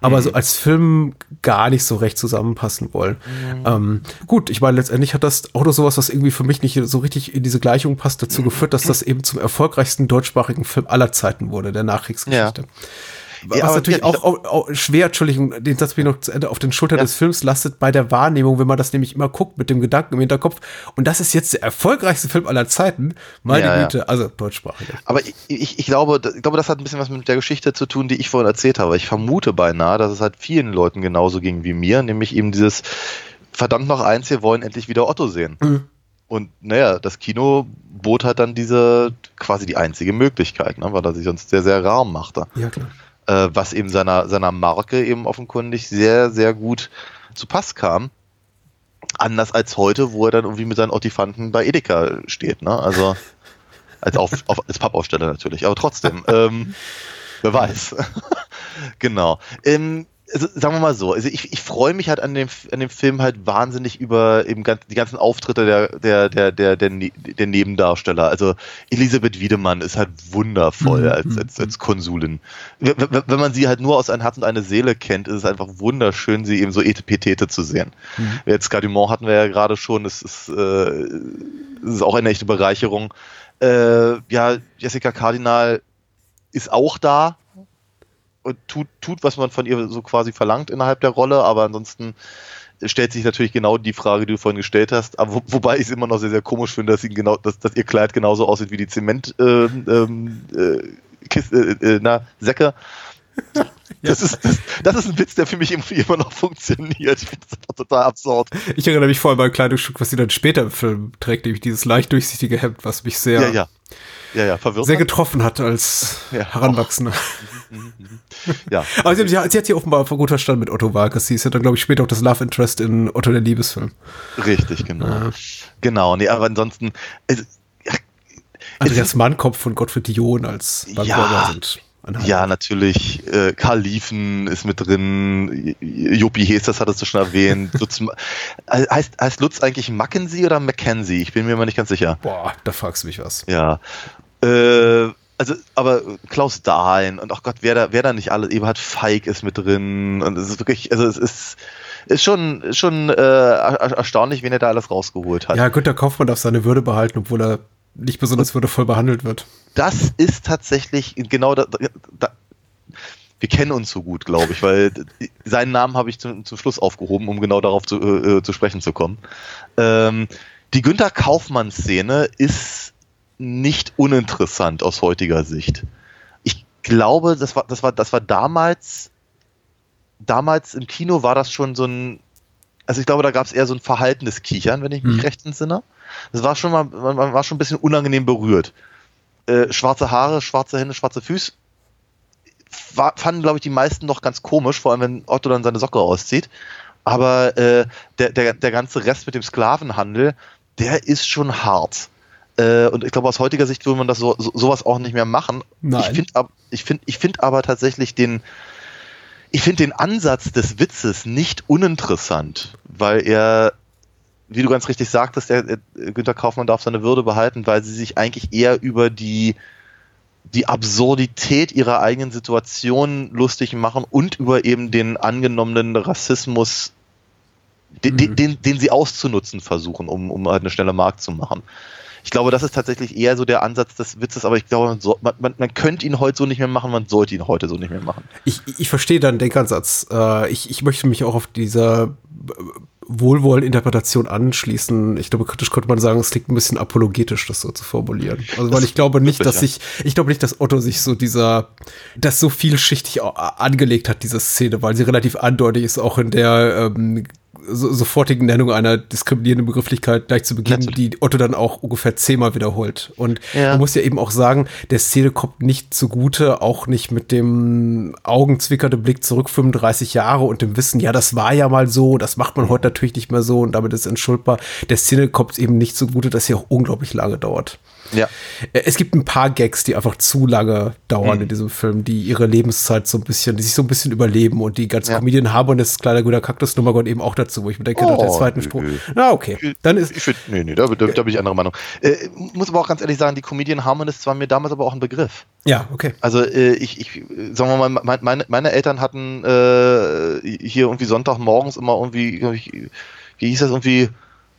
aber so als Film gar nicht so recht zusammenpassen wollen. Ähm, gut, ich meine, letztendlich hat das noch sowas, was irgendwie für mich nicht so richtig in diese Gleichung passt, dazu geführt, dass das eben zum erfolgreichsten deutschsprachigen Film aller Zeiten wurde, der Nachkriegsgeschichte. Was Ja, natürlich auch, auch, auch schwer, Entschuldigung, den Satz bin ich noch zu Ende, auf den Schultern Ja. des Films lastet bei der Wahrnehmung, wenn man das nämlich immer guckt mit dem Gedanken im Hinterkopf. Und das ist jetzt der erfolgreichste Film aller Zeiten. Meine ja. Güte, also deutschsprachig. Aber ich, ich, ich, glaube, ich glaube, das hat ein bisschen was mit der Geschichte zu tun, die ich vorhin erzählt habe. Ich vermute beinahe, dass es halt vielen Leuten genauso ging wie mir, nämlich eben dieses verdammt noch eins, wir wollen endlich wieder Otto sehen. Mhm. Und naja, das Kino bot halt dann diese quasi die einzige Möglichkeit, ne, weil er sich sonst sehr, sehr rar machte. Ja, klar. Äh, was eben seiner, seiner Marke eben offenkundig sehr, sehr gut zu Pass kam. Anders als heute, wo er dann irgendwie mit seinen Ottifanten bei Edeka steht, ne? Also (laughs) als, auf, auf, als Pappaufsteller natürlich, aber trotzdem. ähm, wer weiß. (laughs) genau. Ähm, also, sagen wir mal so, also ich, ich freue mich halt an dem, an dem Film halt wahnsinnig über eben ganz, die ganzen Auftritte der, der, der, der, der, Ne- der Nebendarsteller. Also Elisabeth Wiedemann ist halt wundervoll Mhm, als, mhm, als, als Konsulin. Wenn, wenn man sie halt nur aus ein Herz und eine Seele kennt, ist es einfach wunderschön, sie eben so etepetete zu sehen. Mhm. Jetzt Gadumont hatten wir ja gerade schon, es ist, äh, es ist auch eine echte Bereicherung. Äh, ja, Jessica Cardinal ist auch da tut, tut, was man von ihr so quasi verlangt innerhalb der Rolle, aber ansonsten stellt sich natürlich genau die Frage, die du vorhin gestellt hast, aber wo, wobei ich es immer noch sehr, sehr komisch finde, dass, genau, dass, dass ihr Kleid genauso aussieht wie die Zement ähm, ähm, äh, Kiste, äh, äh, na, Säcke. Das, ist, das, das ist ein Witz, der für mich immer noch funktioniert. Ich finde das total absurd. Ich erinnere mich vor allem an ein kleines Stück, was sie dann später im Film trägt, nämlich dieses leicht durchsichtige Hemd, was mich sehr, Ja, ja. Ja, ja, sehr getroffen hat als Ja. Heranwachsender. Ja. (laughs) Aber sie, hat- sie hat sie offenbar gut verstanden mit Otto Walkes. Sie ist ja dann, glaube ich, später auch das Love Interest in Otto der Liebesfilm. Richtig, genau. Ja. Genau, nee, aber ansonsten, es, Andreas Mannkopf von Gottfried Dion als Bankräuber Ja. sind. ein ja, natürlich, äh, Karl Liefen ist mit drin, J- Juppie Hesters hattest du schon erwähnt. (laughs) Lutz, heißt, heißt Lutz eigentlich Mackenzie oder Mackenzie? Ich bin mir immer nicht ganz sicher. Boah, da fragst du mich was. Ja. Äh, also, aber Klaus Dahlen und ach Gott, wer da, wer da nicht alles, Eberhard Feig ist mit drin und es ist wirklich, also es ist, ist schon, schon äh, er- erstaunlich, wen er da alles rausgeholt hat. Ja, Günter Kaufmann darf seine Würde behalten, obwohl er nicht besonders würdevoll behandelt wird. das ist tatsächlich genau da, da wir kennen uns so gut, glaube ich, weil seinen Namen habe ich zum, zum Schluss aufgehoben, um genau darauf zu, äh, zu sprechen zu kommen. Ähm, die Günther Kaufmann-Szene ist nicht uninteressant aus heutiger Sicht. Ich glaube, das war, das war, das war damals, damals im Kino war das schon so ein, also ich glaube, da gab es eher so ein verhaltenes Kichern, wenn ich mich Hm. recht entsinne. Das war schon mal, man, man war schon ein bisschen unangenehm berührt. Äh, schwarze Haare, schwarze Hände, schwarze Füße. War, fanden, glaube ich, die meisten noch ganz komisch, vor allem wenn Otto dann seine Socke auszieht. Aber äh, der, der, der ganze Rest mit dem Sklavenhandel, der ist schon hart. Äh, und ich glaube, aus heutiger Sicht würde man das so, so, sowas auch nicht mehr machen. Nein. Ich finde ich find, ich find aber tatsächlich den, ich finde den Ansatz des Witzes nicht uninteressant, weil er, wie du ganz richtig sagtest, der, äh, Günther Kaufmann darf seine Würde behalten, weil sie sich eigentlich eher über die, die Absurdität ihrer eigenen Situation lustig machen und über eben den angenommenen Rassismus, den, den, Mhm. den, den sie auszunutzen versuchen, um, um halt eine schnelle Markt zu machen. Ich glaube, das ist tatsächlich eher so der Ansatz des Witzes, aber ich glaube, man, so, man, man, man könnte ihn heute so nicht mehr machen, man sollte ihn heute so nicht mehr machen. Ich, ich verstehe deinen Denkansatz. Äh, ich, ich möchte mich auch auf dieser äh, Wohlwollen-Interpretation anschließen. Ich glaube, kritisch könnte man sagen, es klingt ein bisschen apologetisch, das so zu formulieren. Also, weil Das ich glaube nicht, dass sich, ich glaube nicht, dass Otto sich so dieser, das so vielschichtig angelegt hat, diese Szene, weil sie relativ eindeutig ist, auch in der ähm, so, sofortigen Nennung einer diskriminierenden Begrifflichkeit gleich zu Beginn, Natürlich. die Otto dann auch ungefähr zehnmal wiederholt. Und Ja. man muss ja eben auch sagen, der Szene kommt nicht zugute, auch nicht mit dem augenzwickernden Blick zurück 35 Jahre und dem Wissen, ja, das war ja mal so, das macht man heute natürlich nicht mehr so und damit ist entschuldbar. Der Szene kommt eben nicht zugute, dass sie auch unglaublich lange dauert. Ja. Äh, Es gibt ein paar Gags, die einfach zu lange dauern Mhm. in diesem Film, die ihre Lebenszeit so ein bisschen, die sich so ein bisschen überleben und die ganze Ja. Comedian haben und das kleine guter Kaktus-Nummer gehört eben auch dazu, wo ich mir denke, nach der Oh, zweiten. Spruch, na okay, dann ist, Ich nee, nee, da, da, da bin ich anderer Meinung. Äh, muss aber auch ganz ehrlich sagen, die Comedian Harmonist war mir damals aber auch ein Begriff. ja, okay. Also äh, ich, ich, äh, sagen wir mal, mein, meine, meine Eltern hatten äh, hier irgendwie Sonntagmorgens immer irgendwie, ich, wie hieß das irgendwie,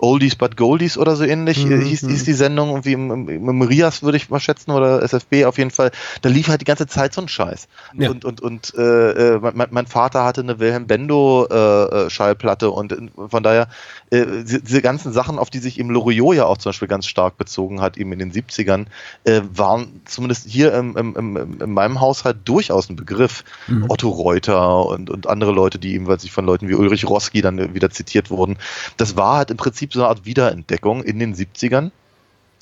Oldies but Goldies oder so ähnlich mhm. hieß, hieß die Sendung irgendwie im, im, im Rias würde ich mal schätzen oder SFB auf jeden Fall. Da lief halt die ganze Zeit so ein Scheiß. Ja. Und und und äh, mein, mein, Vater hatte eine Wilhelm Bendo äh, Schallplatte und von daher äh, diese ganzen Sachen, auf die sich eben Loriot ja auch zum Beispiel ganz stark bezogen hat, eben in den 70ern, äh, waren zumindest hier im, im, im, in meinem Haushalt durchaus ein Begriff. Mhm. Otto Reuter und, und andere Leute, die ebenfalls von Leuten wie Ulrich Roski dann wieder zitiert wurden. Das war halt im Prinzip so eine Art Wiederentdeckung in den 70ern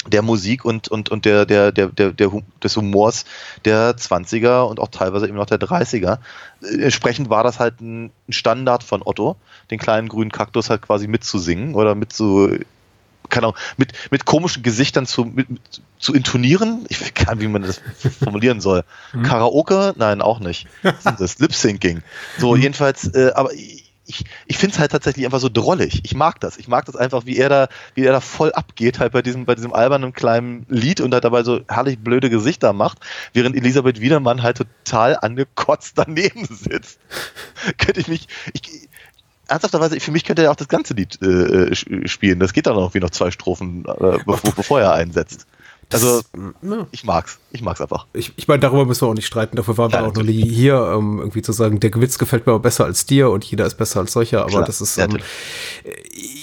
der Musik und, und, und der, der, der, der, des Humors der 20er und auch teilweise eben noch der 30er. Entsprechend war das halt ein Standard von Otto, den kleinen grünen Kaktus halt quasi mitzusingen oder mit zu, keine Ahnung, mit, mit komischen Gesichtern zu, mit, zu intonieren. Ich weiß gar nicht, wie man das formulieren soll. Mhm. (laughs) Karaoke? Nein, auch nicht. (laughs) Das ist Lip-Syncing. So, jedenfalls, äh, aber ich, ich finde es halt tatsächlich einfach so drollig. Ich mag das. Ich mag das einfach, wie er da, wie er da voll abgeht, halt bei diesem, bei diesem albernen kleinen Lied und halt dabei so herrlich blöde Gesichter macht, während Elisabeth Wiedermann halt total angekotzt daneben (laughs) sitzt. Könnte ich mich, ich, ernsthafterweise, für mich könnte er auch das ganze Lied äh, spielen. Das geht dann auch wie noch zwei Strophen, äh, bevor, bevor er einsetzt. Also, ja. ich mag's. Ich mag's einfach. Ich, ich meine, darüber müssen wir auch nicht streiten. Dafür waren ja, wir auch noch nie hier, um, irgendwie zu sagen, der Gewitz gefällt mir aber besser als dir und jeder ist besser als solcher. Aber Klar. das ist, um,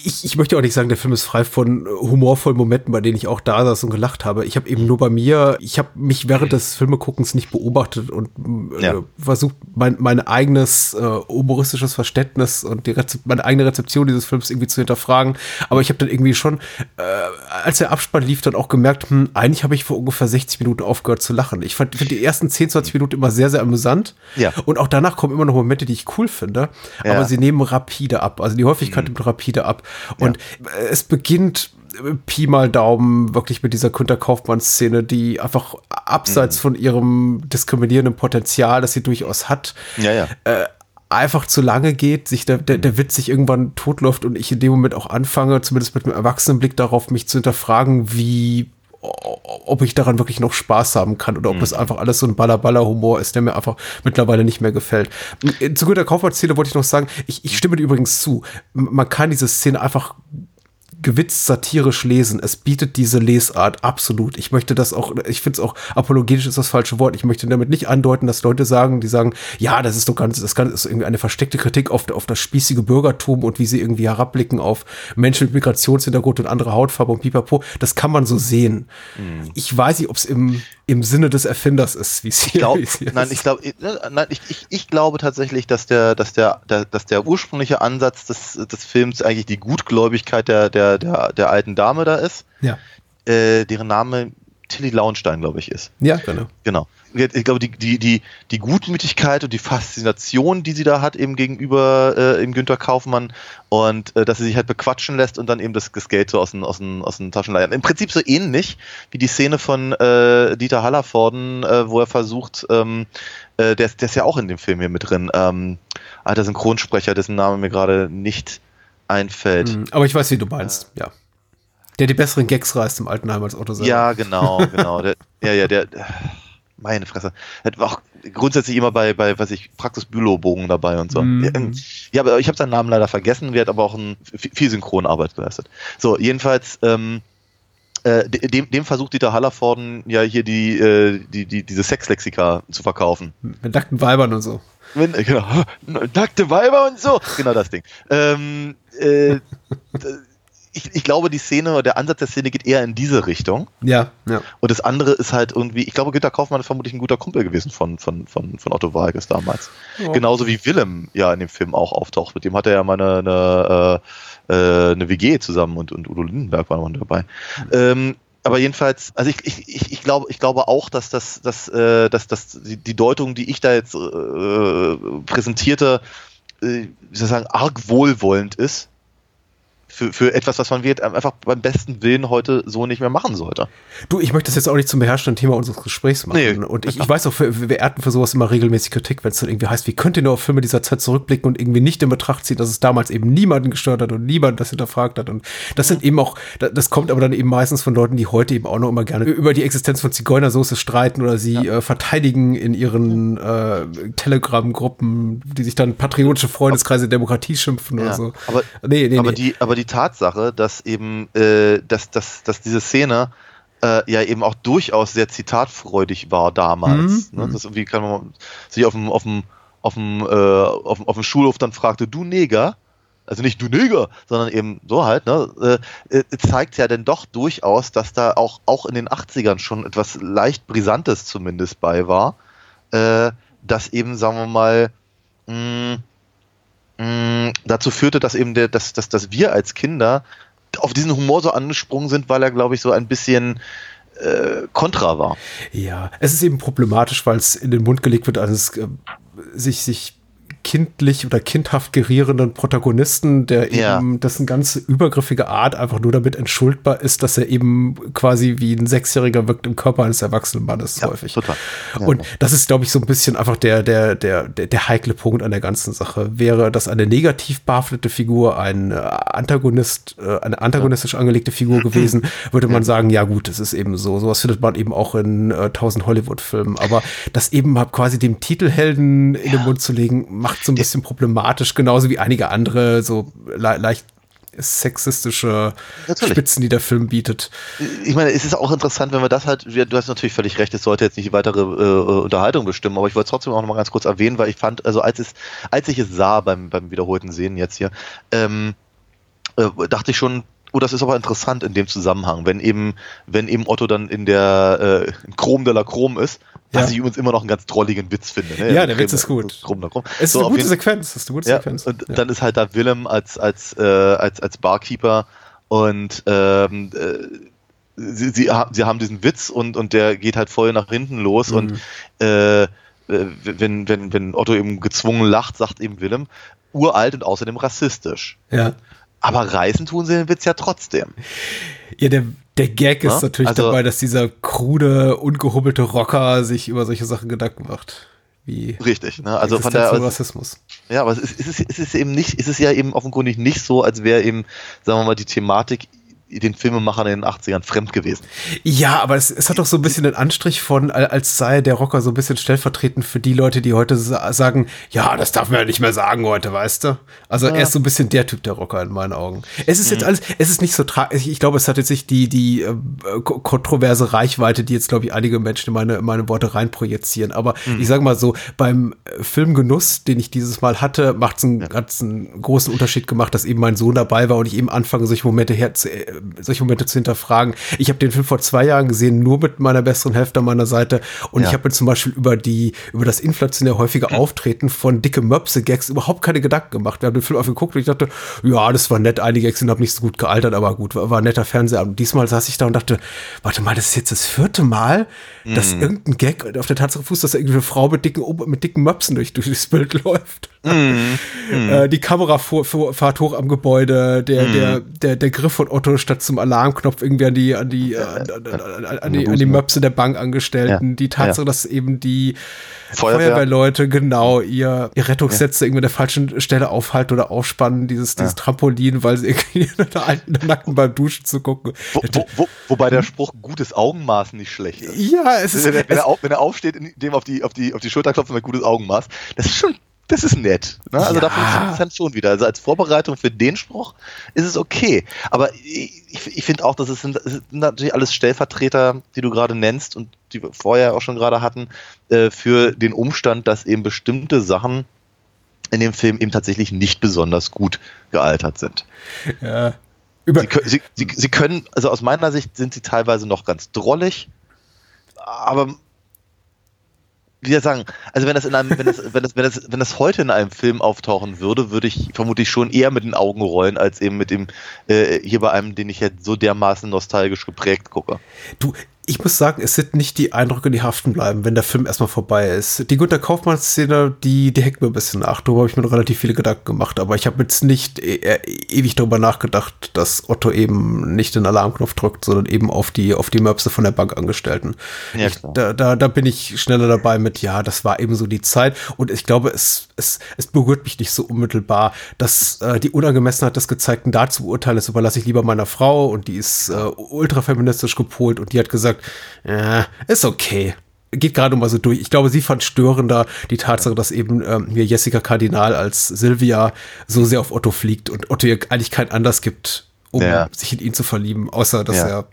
ich, ich möchte auch nicht sagen, der Film ist frei von humorvollen Momenten, bei denen ich auch da saß und gelacht habe. Ich habe eben nur bei mir, ich habe mich während des Filmeguckens nicht beobachtet und äh, ja. versucht, mein, mein eigenes äh, humoristisches Verständnis und die Rezep meine eigene Rezeption dieses Films irgendwie zu hinterfragen. Aber ich habe dann irgendwie schon, äh, als der Abspann lief, dann auch gemerkt, hm, eigentlich habe ich vor ungefähr 60 Minuten aufgehört zu lachen. Ich fand, die ersten 10, 20 Minuten immer sehr, sehr amüsant. Ja. Und auch danach kommen immer noch Momente, die ich cool finde. Ja. Aber sie nehmen rapide ab. Also die Häufigkeit mhm. nimmt rapide ab. Und ja. es beginnt äh, Pi mal Daumen wirklich mit dieser Kunter Kaufmann-Szene, die einfach abseits mhm. von ihrem diskriminierenden Potenzial, das sie durchaus hat, ja, ja. Äh, einfach zu lange geht, sich der, der, der Witz sich irgendwann totläuft und ich in dem Moment auch anfange, zumindest mit einem Erwachsenenblick darauf, mich zu hinterfragen, wie ob ich daran wirklich noch Spaß haben kann oder ob mhm. das einfach alles so ein Baller-Baller-Humor ist, der mir einfach mittlerweile nicht mehr gefällt. Zu guter Kaufmann-Szene wollte ich noch sagen, ich, ich stimme dir übrigens zu. Man kann diese Szene einfach gewitzt satirisch lesen. Es bietet diese Lesart absolut. Ich möchte das auch, ich finde es auch, apologetisch ist das falsche Wort. Ich möchte damit nicht andeuten, dass Leute sagen, die sagen, ja, das ist doch ganz, das ist irgendwie eine versteckte Kritik auf, auf das spießige Bürgertum und wie sie irgendwie herabblicken auf Menschen mit Migrationshintergrund und andere Hautfarbe und pipapo. Das kann man so sehen. Mhm. Ich weiß nicht, ob es im, im Sinne des Erfinders ist, wie es hier, glaub, hier nein, ist. Ich glaub, nein, ich, ich, ich glaube tatsächlich, dass der, dass der, der, dass der ursprüngliche Ansatz des, des Films eigentlich die Gutgläubigkeit der, der der, der, alten Dame da ist. Ja. Äh, deren Name Tilly Launstein, glaube ich, ist. Ja, genau. Genau. Ich glaube, die, die, die, die Gutmütigkeit und die Faszination, die sie da hat, eben gegenüber äh, im Günther Kaufmann und äh, dass sie sich halt bequatschen lässt und dann eben das, das Geld so aus den, aus, den, aus den Taschen leihen. Im Prinzip so ähnlich wie die Szene von äh, Dieter Hallervorden, äh, wo er versucht, ähm, äh, der, der ist ja auch in dem Film hier mit drin, ähm, alter Synchronsprecher, dessen Name mir gerade nicht einfällt. Mhm, aber ich weiß, wie du meinst, äh, ja. Der die besseren Gags reißt im Altenheim als Otto selber. Ja, genau, genau. der, ja, ja, der, meine Fresse. Hat auch grundsätzlich immer bei, bei was ich, Praxis-Bülow-Bogen dabei und so. Mhm. Ja, aber ich habe seinen Namen leider vergessen. Wir hat aber auch ein, viel Synchronarbeit geleistet. So, jedenfalls, ähm, äh, dem, dem versucht Dieter Hallervorden ja hier die, äh, die, die, diese Sexlexika zu verkaufen. Mit nackten Weibern und so. Wenn, genau, (laughs) nackte Weiber und so. Genau das Ding. Ähm, äh, (laughs) ich, ich glaube, die Szene oder der Ansatz der Szene geht eher in diese Richtung. Ja, ja. Und das andere ist halt irgendwie, ich glaube, Günter Kaufmann ist vermutlich ein guter Kumpel gewesen von, von, von, von Otto Walkes damals. Oh. Genauso wie Willem ja in dem Film auch auftaucht. Mit dem hat er ja mal eine, eine, äh, eine WG zusammen und, und Udo Lindenberg war noch dabei. Mhm. Ähm, aber jedenfalls, also ich, ich, ich, ich, glaube, ich glaube auch, dass das, dass, äh, dass, dass die, die Deutung, die ich da jetzt äh, präsentierte, äh, wie soll ich sagen, arg wohlwollend ist für, für etwas, was man wird, einfach beim besten Willen heute so nicht mehr machen sollte. Du, ich möchte das jetzt auch nicht zum beherrschenden Thema unseres Gesprächs machen. Nee, und ich, ich weiß auch, wir, wir ernten für sowas immer regelmäßig Kritik, wenn es dann irgendwie heißt, wie könnt ihr nur auf Filme dieser Zeit zurückblicken und irgendwie nicht in Betracht ziehen, dass es damals eben niemanden gestört hat und niemand das hinterfragt hat. Und das sind eben auch, das kommt aber dann eben meistens von Leuten, die heute eben auch noch immer gerne über die Existenz von Zigeunersoße streiten oder sie ja. äh, verteidigen in ihren äh, Telegram-Gruppen, die sich dann patriotische Freundeskreise Demokratie schimpfen ja. oder so. Aber, nee, nee, aber nee. die, aber die Tatsache, dass eben, äh, dass, dass, dass diese Szene äh, ja eben auch durchaus sehr zitatfreudig war damals. Mhm. Ne? Das irgendwie kann man sich auf dem, auf dem, auf dem, äh, auf, dem- auf dem Schulhof dann fragte, du Neger, also nicht du Neger, sondern eben so halt, ne, äh, äh, zeigt ja dann doch durchaus, dass da auch, auch in den 80ern schon etwas leicht Brisantes zumindest bei war, äh, das eben, sagen wir mal, mh, mh, dazu führte, dass eben der, dass, dass, dass wir als Kinder auf diesen Humor so angesprungen sind, weil er, glaube ich, so ein bisschen äh, kontra war. Ja, es ist eben problematisch, weil es in den Mund gelegt wird eines äh, sich, sich kindlich oder kindhaft gerierenden Protagonisten, der Ja. eben dessen ganze übergriffige Art einfach nur damit entschuldbar ist, dass er eben quasi wie ein Sechsjähriger wirkt im Körper eines erwachsenen Mannes häufig. total. Ja, Und ja. das ist, glaube ich, so ein bisschen einfach der, der, der, der, der heikle Punkt an der ganzen Sache. Wäre das eine negativ behaftete Figur, ein äh, Antagonist, äh, eine antagonistisch angelegte Figur gewesen, (clears throat) würde man sagen, ja gut, das ist eben so. Sowas findet man eben auch in äh, tausend Hollywood-Filmen. Aber das eben mal quasi dem Titelhelden in den Mund zu legen, macht so ein bisschen problematisch, genauso wie einige andere so le leicht sexistische Natürlich. Spitzen, die der Film bietet. ich meine, es ist auch interessant, wenn wir das halt, du hast natürlich völlig recht, es sollte jetzt nicht die weitere äh, Unterhaltung bestimmen, aber ich wollte es trotzdem auch noch mal ganz kurz erwähnen, weil ich fand, also als es, als ich es sah beim, beim wiederholten Sehen jetzt hier, ähm, äh, dachte ich schon, oh, das ist aber interessant in dem Zusammenhang, wenn eben, wenn eben Otto dann in der äh, Chrom de la Chrom ist, was Ja. ich übrigens immer noch einen ganz drolligen Witz finde. Ne? Ja, der Witz ist gut. Chrom. Es ist So, eine gute Sequenz. Ist eine gute ja, Sequenz. und Ja. dann ist halt da Willem als, als, äh, als, als Barkeeper und ähm, äh, sie, sie, sie haben diesen Witz und, und der geht halt voll nach hinten los Mhm. und äh, wenn, wenn, wenn Otto eben gezwungen lacht, sagt eben Willem, uralt und außerdem rassistisch. ja. Aber reißen tun sie den Witz ja trotzdem. Ja, der, der Gag ist Ja, natürlich also- dabei, dass dieser krude, ungehobbelte Rocker sich über solche Sachen Gedanken macht. Wie Richtig. Ne? Also von der, von Rassismus. Ja, aber es ist, es ist, es ist eben nicht, es ist ja eben offenkundig nicht so, als wäre eben, sagen wir mal, die Thematik den Filmemachern in den 80ern fremd gewesen. Ja, aber es, es hat doch so ein bisschen den Anstrich von, al- als sei der Rocker so ein bisschen stellvertretend für die Leute, die heute sa sagen, ja, das darf man ja nicht mehr sagen heute, weißt du? Also er ist so ein bisschen der Typ der Rocker in meinen Augen. Es ist jetzt alles, es ist nicht so tragisch. Ich glaube, es hat jetzt nicht die, die äh, ko- kontroverse Reichweite, die jetzt, glaube ich, einige Menschen in meine, in meine Worte reinprojizieren. Aber ich sage mal so, beim äh, Filmgenuss, den ich dieses Mal hatte, macht es einen ganz einen großen Unterschied gemacht, dass eben mein Sohn dabei war und ich eben anfange, solche Momente her zu, äh, solche Momente zu hinterfragen. Ich habe den Film vor zwei Jahren gesehen, nur mit meiner besseren Hälfte an meiner Seite. Und Ja. ich habe mir zum Beispiel über die, über das inflationär häufige Auftreten von dicke Möpse-Gags überhaupt keine Gedanken gemacht. Wir haben den Film aufgeguckt und ich dachte, ja, das war nett. Einige Gags sind nicht so gut gealtert, aber gut, war, war ein netter Fernsehabend. Diesmal saß ich da und dachte, warte mal, das ist jetzt das vierte Mal, dass Mhm. irgendein Gag auf der Tatsache fußt, dass irgendwie eine Frau mit dicken, mit dicken Möpsen durch, durch das Bild (laughs) läuft. (laughs) Mhm. Äh, die Kamera fuhr, fuhr, fahrt hoch am Gebäude, der, Mhm. der, der, der Griff von Otto statt zum Alarmknopf irgendwie an die, an die, äh, an, an, an, an, die, an die Möpse der Bankangestellten, Ja. die Tatsache, Ja. dass eben die Feuerwehr. Feuerwehrleute genau ihr, ihr Rettungssätze irgendwie an der falschen Stelle aufhalten oder aufspannen, dieses, dieses Trampolin, weil sie irgendwie da alten nackten beim Duschen zu gucken. Wo, wo, wo, wobei der Spruch gutes Augenmaß nicht schlecht ist. Ja, es ist, Wenn, er- wenn, er, auf, wenn er aufsteht, in dem auf die, auf, die, auf die Schulter klopfen mit gutes Augenmaß, das ist schon, das ist nett. Ne? Also Ja. da funktioniert es dann schon wieder. Also als Vorbereitung für den Spruch ist es okay. Aber ich, ich, finde auch, dass es sind, es sind natürlich alles Stellvertreter, die du gerade nennst und die wir vorher auch schon gerade hatten, äh, für den Umstand, dass eben bestimmte Sachen in dem Film eben tatsächlich nicht besonders gut gealtert sind. ja, über, Sie, sie, sie, sie können, also aus meiner Sicht sind sie teilweise noch ganz drollig, aber wie soll ich sagen, also wenn das in einem, wenn das, wenn das, wenn das, wenn das heute in einem Film auftauchen würde, würde ich vermutlich schon eher mit den Augen rollen, als eben mit dem, äh, hier bei einem, den ich jetzt so dermaßen nostalgisch geprägt gucke. Du, ich muss sagen, es sind nicht die Eindrücke, die haften bleiben, wenn der Film erstmal vorbei ist. Die Günter Kaufmann-Szene, die, die hängt mir ein bisschen nach. Darüber habe ich mir noch relativ viele Gedanken gemacht, aber ich habe jetzt nicht e e ewig darüber nachgedacht, dass Otto eben nicht den Alarmknopf drückt, sondern eben auf die, auf die Möpse von der Bankangestellten. Ja, ich, da, da, da bin ich schneller dabei mit, ja, das war eben so die Zeit. Und ich glaube, es, es, es berührt mich nicht so unmittelbar, dass äh, die Unangemessenheit des Gezeigten da zu beurteilen ist, überlasse ich lieber meiner Frau und die ist äh, ultrafeministisch gepolt und die hat gesagt, ja, ist okay. geht gerade mal so durch. Ich glaube, sie fand störender die Tatsache, dass eben ähm, hier Jessica Kardinal als Sylvia so sehr auf Otto fliegt und Otto ihr eigentlich keinen Anlass gibt, um Ja. sich in ihn zu verlieben, außer dass Ja. er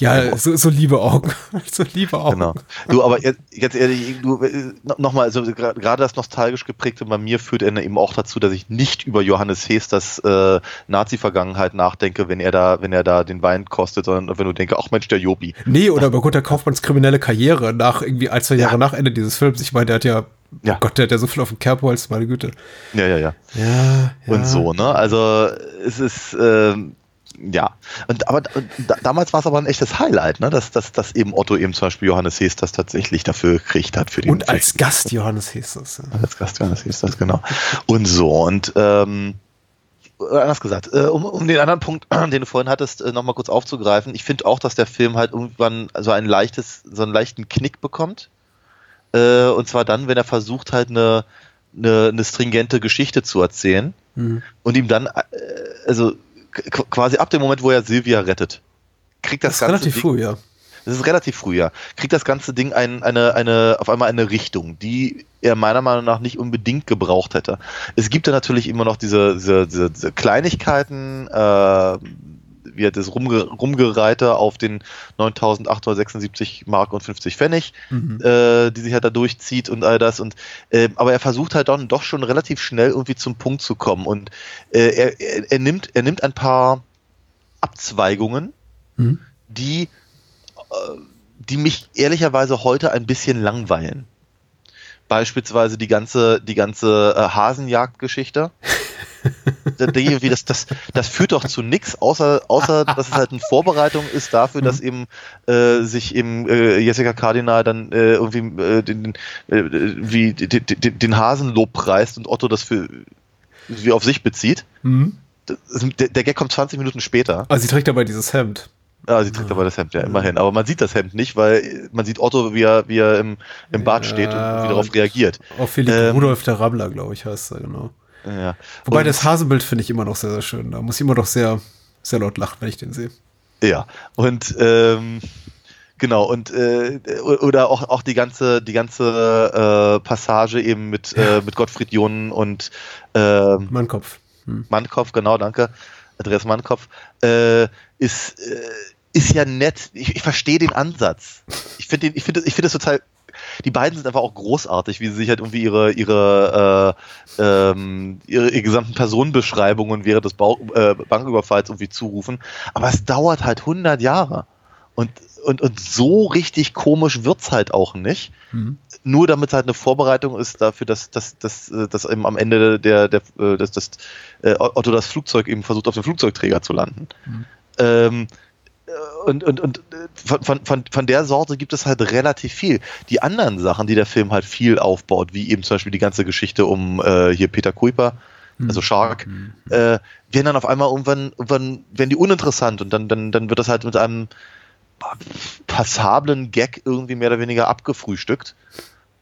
ja so, so liebe Augen, (laughs) so liebe Augen. Genau. Du, aber jetzt, jetzt ehrlich, du, äh, nochmal, also gerade das nostalgisch geprägte bei mir führt er eben auch dazu, dass ich nicht über Johannes Hesters äh, Nazi-Vergangenheit nachdenke, wenn er da, wenn er da den Wein kostet, sondern wenn du denke, ach Mensch, der Jobi. Nee, oder über Gunter Kaufmanns kriminelle Karriere nach irgendwie ein, zwei Jahre Ja. nach Ende dieses Films. Ich meine, der hat ja, Ja. oh Gott, der hat ja so viel auf dem Kerbholz, meine Güte. Ja, ja, ja. Ja, ja. Und so, ne? Also es ist ähm, ja. Und aber und da, damals war es aber ein echtes Highlight, ne? Dass, dass, dass eben Otto eben zum Beispiel Johannes Hesters tatsächlich dafür gekriegt hat für den Und als Gast Johannes Hestes. Ja. als Gast Johannes Hesters, genau. Und so, und ähm, oder anders gesagt, äh, um, um den anderen Punkt, (clears throat) den du vorhin hattest, äh, nochmal kurz aufzugreifen, ich finde auch, dass der Film halt irgendwann so ein leichtes, so einen leichten Knick bekommt. Äh, und zwar dann, wenn er versucht, halt eine, eine, eine stringente Geschichte zu erzählen Mhm. und ihm dann, äh, also quasi ab dem Moment, wo er Silvia rettet, kriegt das, Das ist ganze relativ Ding, früh, ja. das ist relativ früh, ja. Kriegt das ganze Ding ein, eine, eine, auf einmal eine Richtung, die er meiner Meinung nach nicht unbedingt gebraucht hätte. Es gibt ja natürlich immer noch diese, diese, diese, diese Kleinigkeiten, äh, wie das Rumge Rumgereite auf den 9.876 Mark und 50 Pfennig, Mhm. äh, die sich halt da durchzieht und all das. Und, äh, aber er versucht halt dann doch schon relativ schnell irgendwie zum Punkt zu kommen. Und äh, er, er, er, nimmt, er nimmt ein paar Abzweigungen, Mhm. die, äh, die mich ehrlicherweise heute ein bisschen langweilen. Beispielsweise die ganze, die ganze äh, Hasenjagd-Geschichte. (laughs) Irgendwie, das, das, das führt doch zu nichts, außer, außer dass es halt eine Vorbereitung ist dafür, dass eben äh, sich eben äh, Jessica Cardinal dann äh, irgendwie äh, den, äh, wie, den, den, den Hasen lobpreist und Otto das für wie auf sich bezieht. Mhm. Der, der Gag kommt 20 Minuten später. Also sie trägt dabei dieses Hemd. Ja, sie trägt aber das Hemd, ja, immerhin. Aber man sieht das Hemd nicht, weil man sieht Otto, wie er, wie er im, im Bad Ja, steht und wie darauf reagiert. Auf Philipp Ähm, Rudolf der Rammler, glaube ich, heißt er, genau. Ja. Wobei und, das Hasenbild finde ich immer noch sehr, sehr schön. Da muss ich immer noch sehr, sehr laut lachen, wenn ich den sehe. Ja, und ähm, genau, und äh, oder auch, auch die ganze, die ganze äh, Passage eben mit, äh, mit Gottfried Jonen und ähm, Mein Kopf. Hm. Mannkopf, genau, danke. Andreas Mannkopf, äh, ist, äh, ist ja nett. Ich, ich verstehe den Ansatz. Ich finde ich finde ich finde das total. Die beiden sind einfach auch großartig, wie sie sich halt irgendwie ihre, ihre, äh, ähm, ihre, ihre gesamten Personenbeschreibungen während des Bau, äh, Banküberfalls irgendwie zurufen. Aber es dauert halt 100 Jahre. Und, und, und so richtig komisch wird's halt auch nicht Mhm. nur damit es halt eine Vorbereitung ist dafür, dass, dass, dass, äh, dass eben am Ende der, der, äh, dass, dass äh, Otto das Flugzeug eben versucht, auf dem Flugzeugträger zu landen. Mhm. Ähm, äh, und und, und von, von, von, der Sorte gibt es halt relativ viel. Die anderen Sachen, die der Film halt viel aufbaut, wie eben zum Beispiel die ganze Geschichte um äh, hier Peter Kuiper, also Shark, Mhm. äh, werden dann auf einmal irgendwann, irgendwann werden die uninteressant und dann, dann, dann wird das halt mit einem passablen Gag irgendwie mehr oder weniger abgefrühstückt.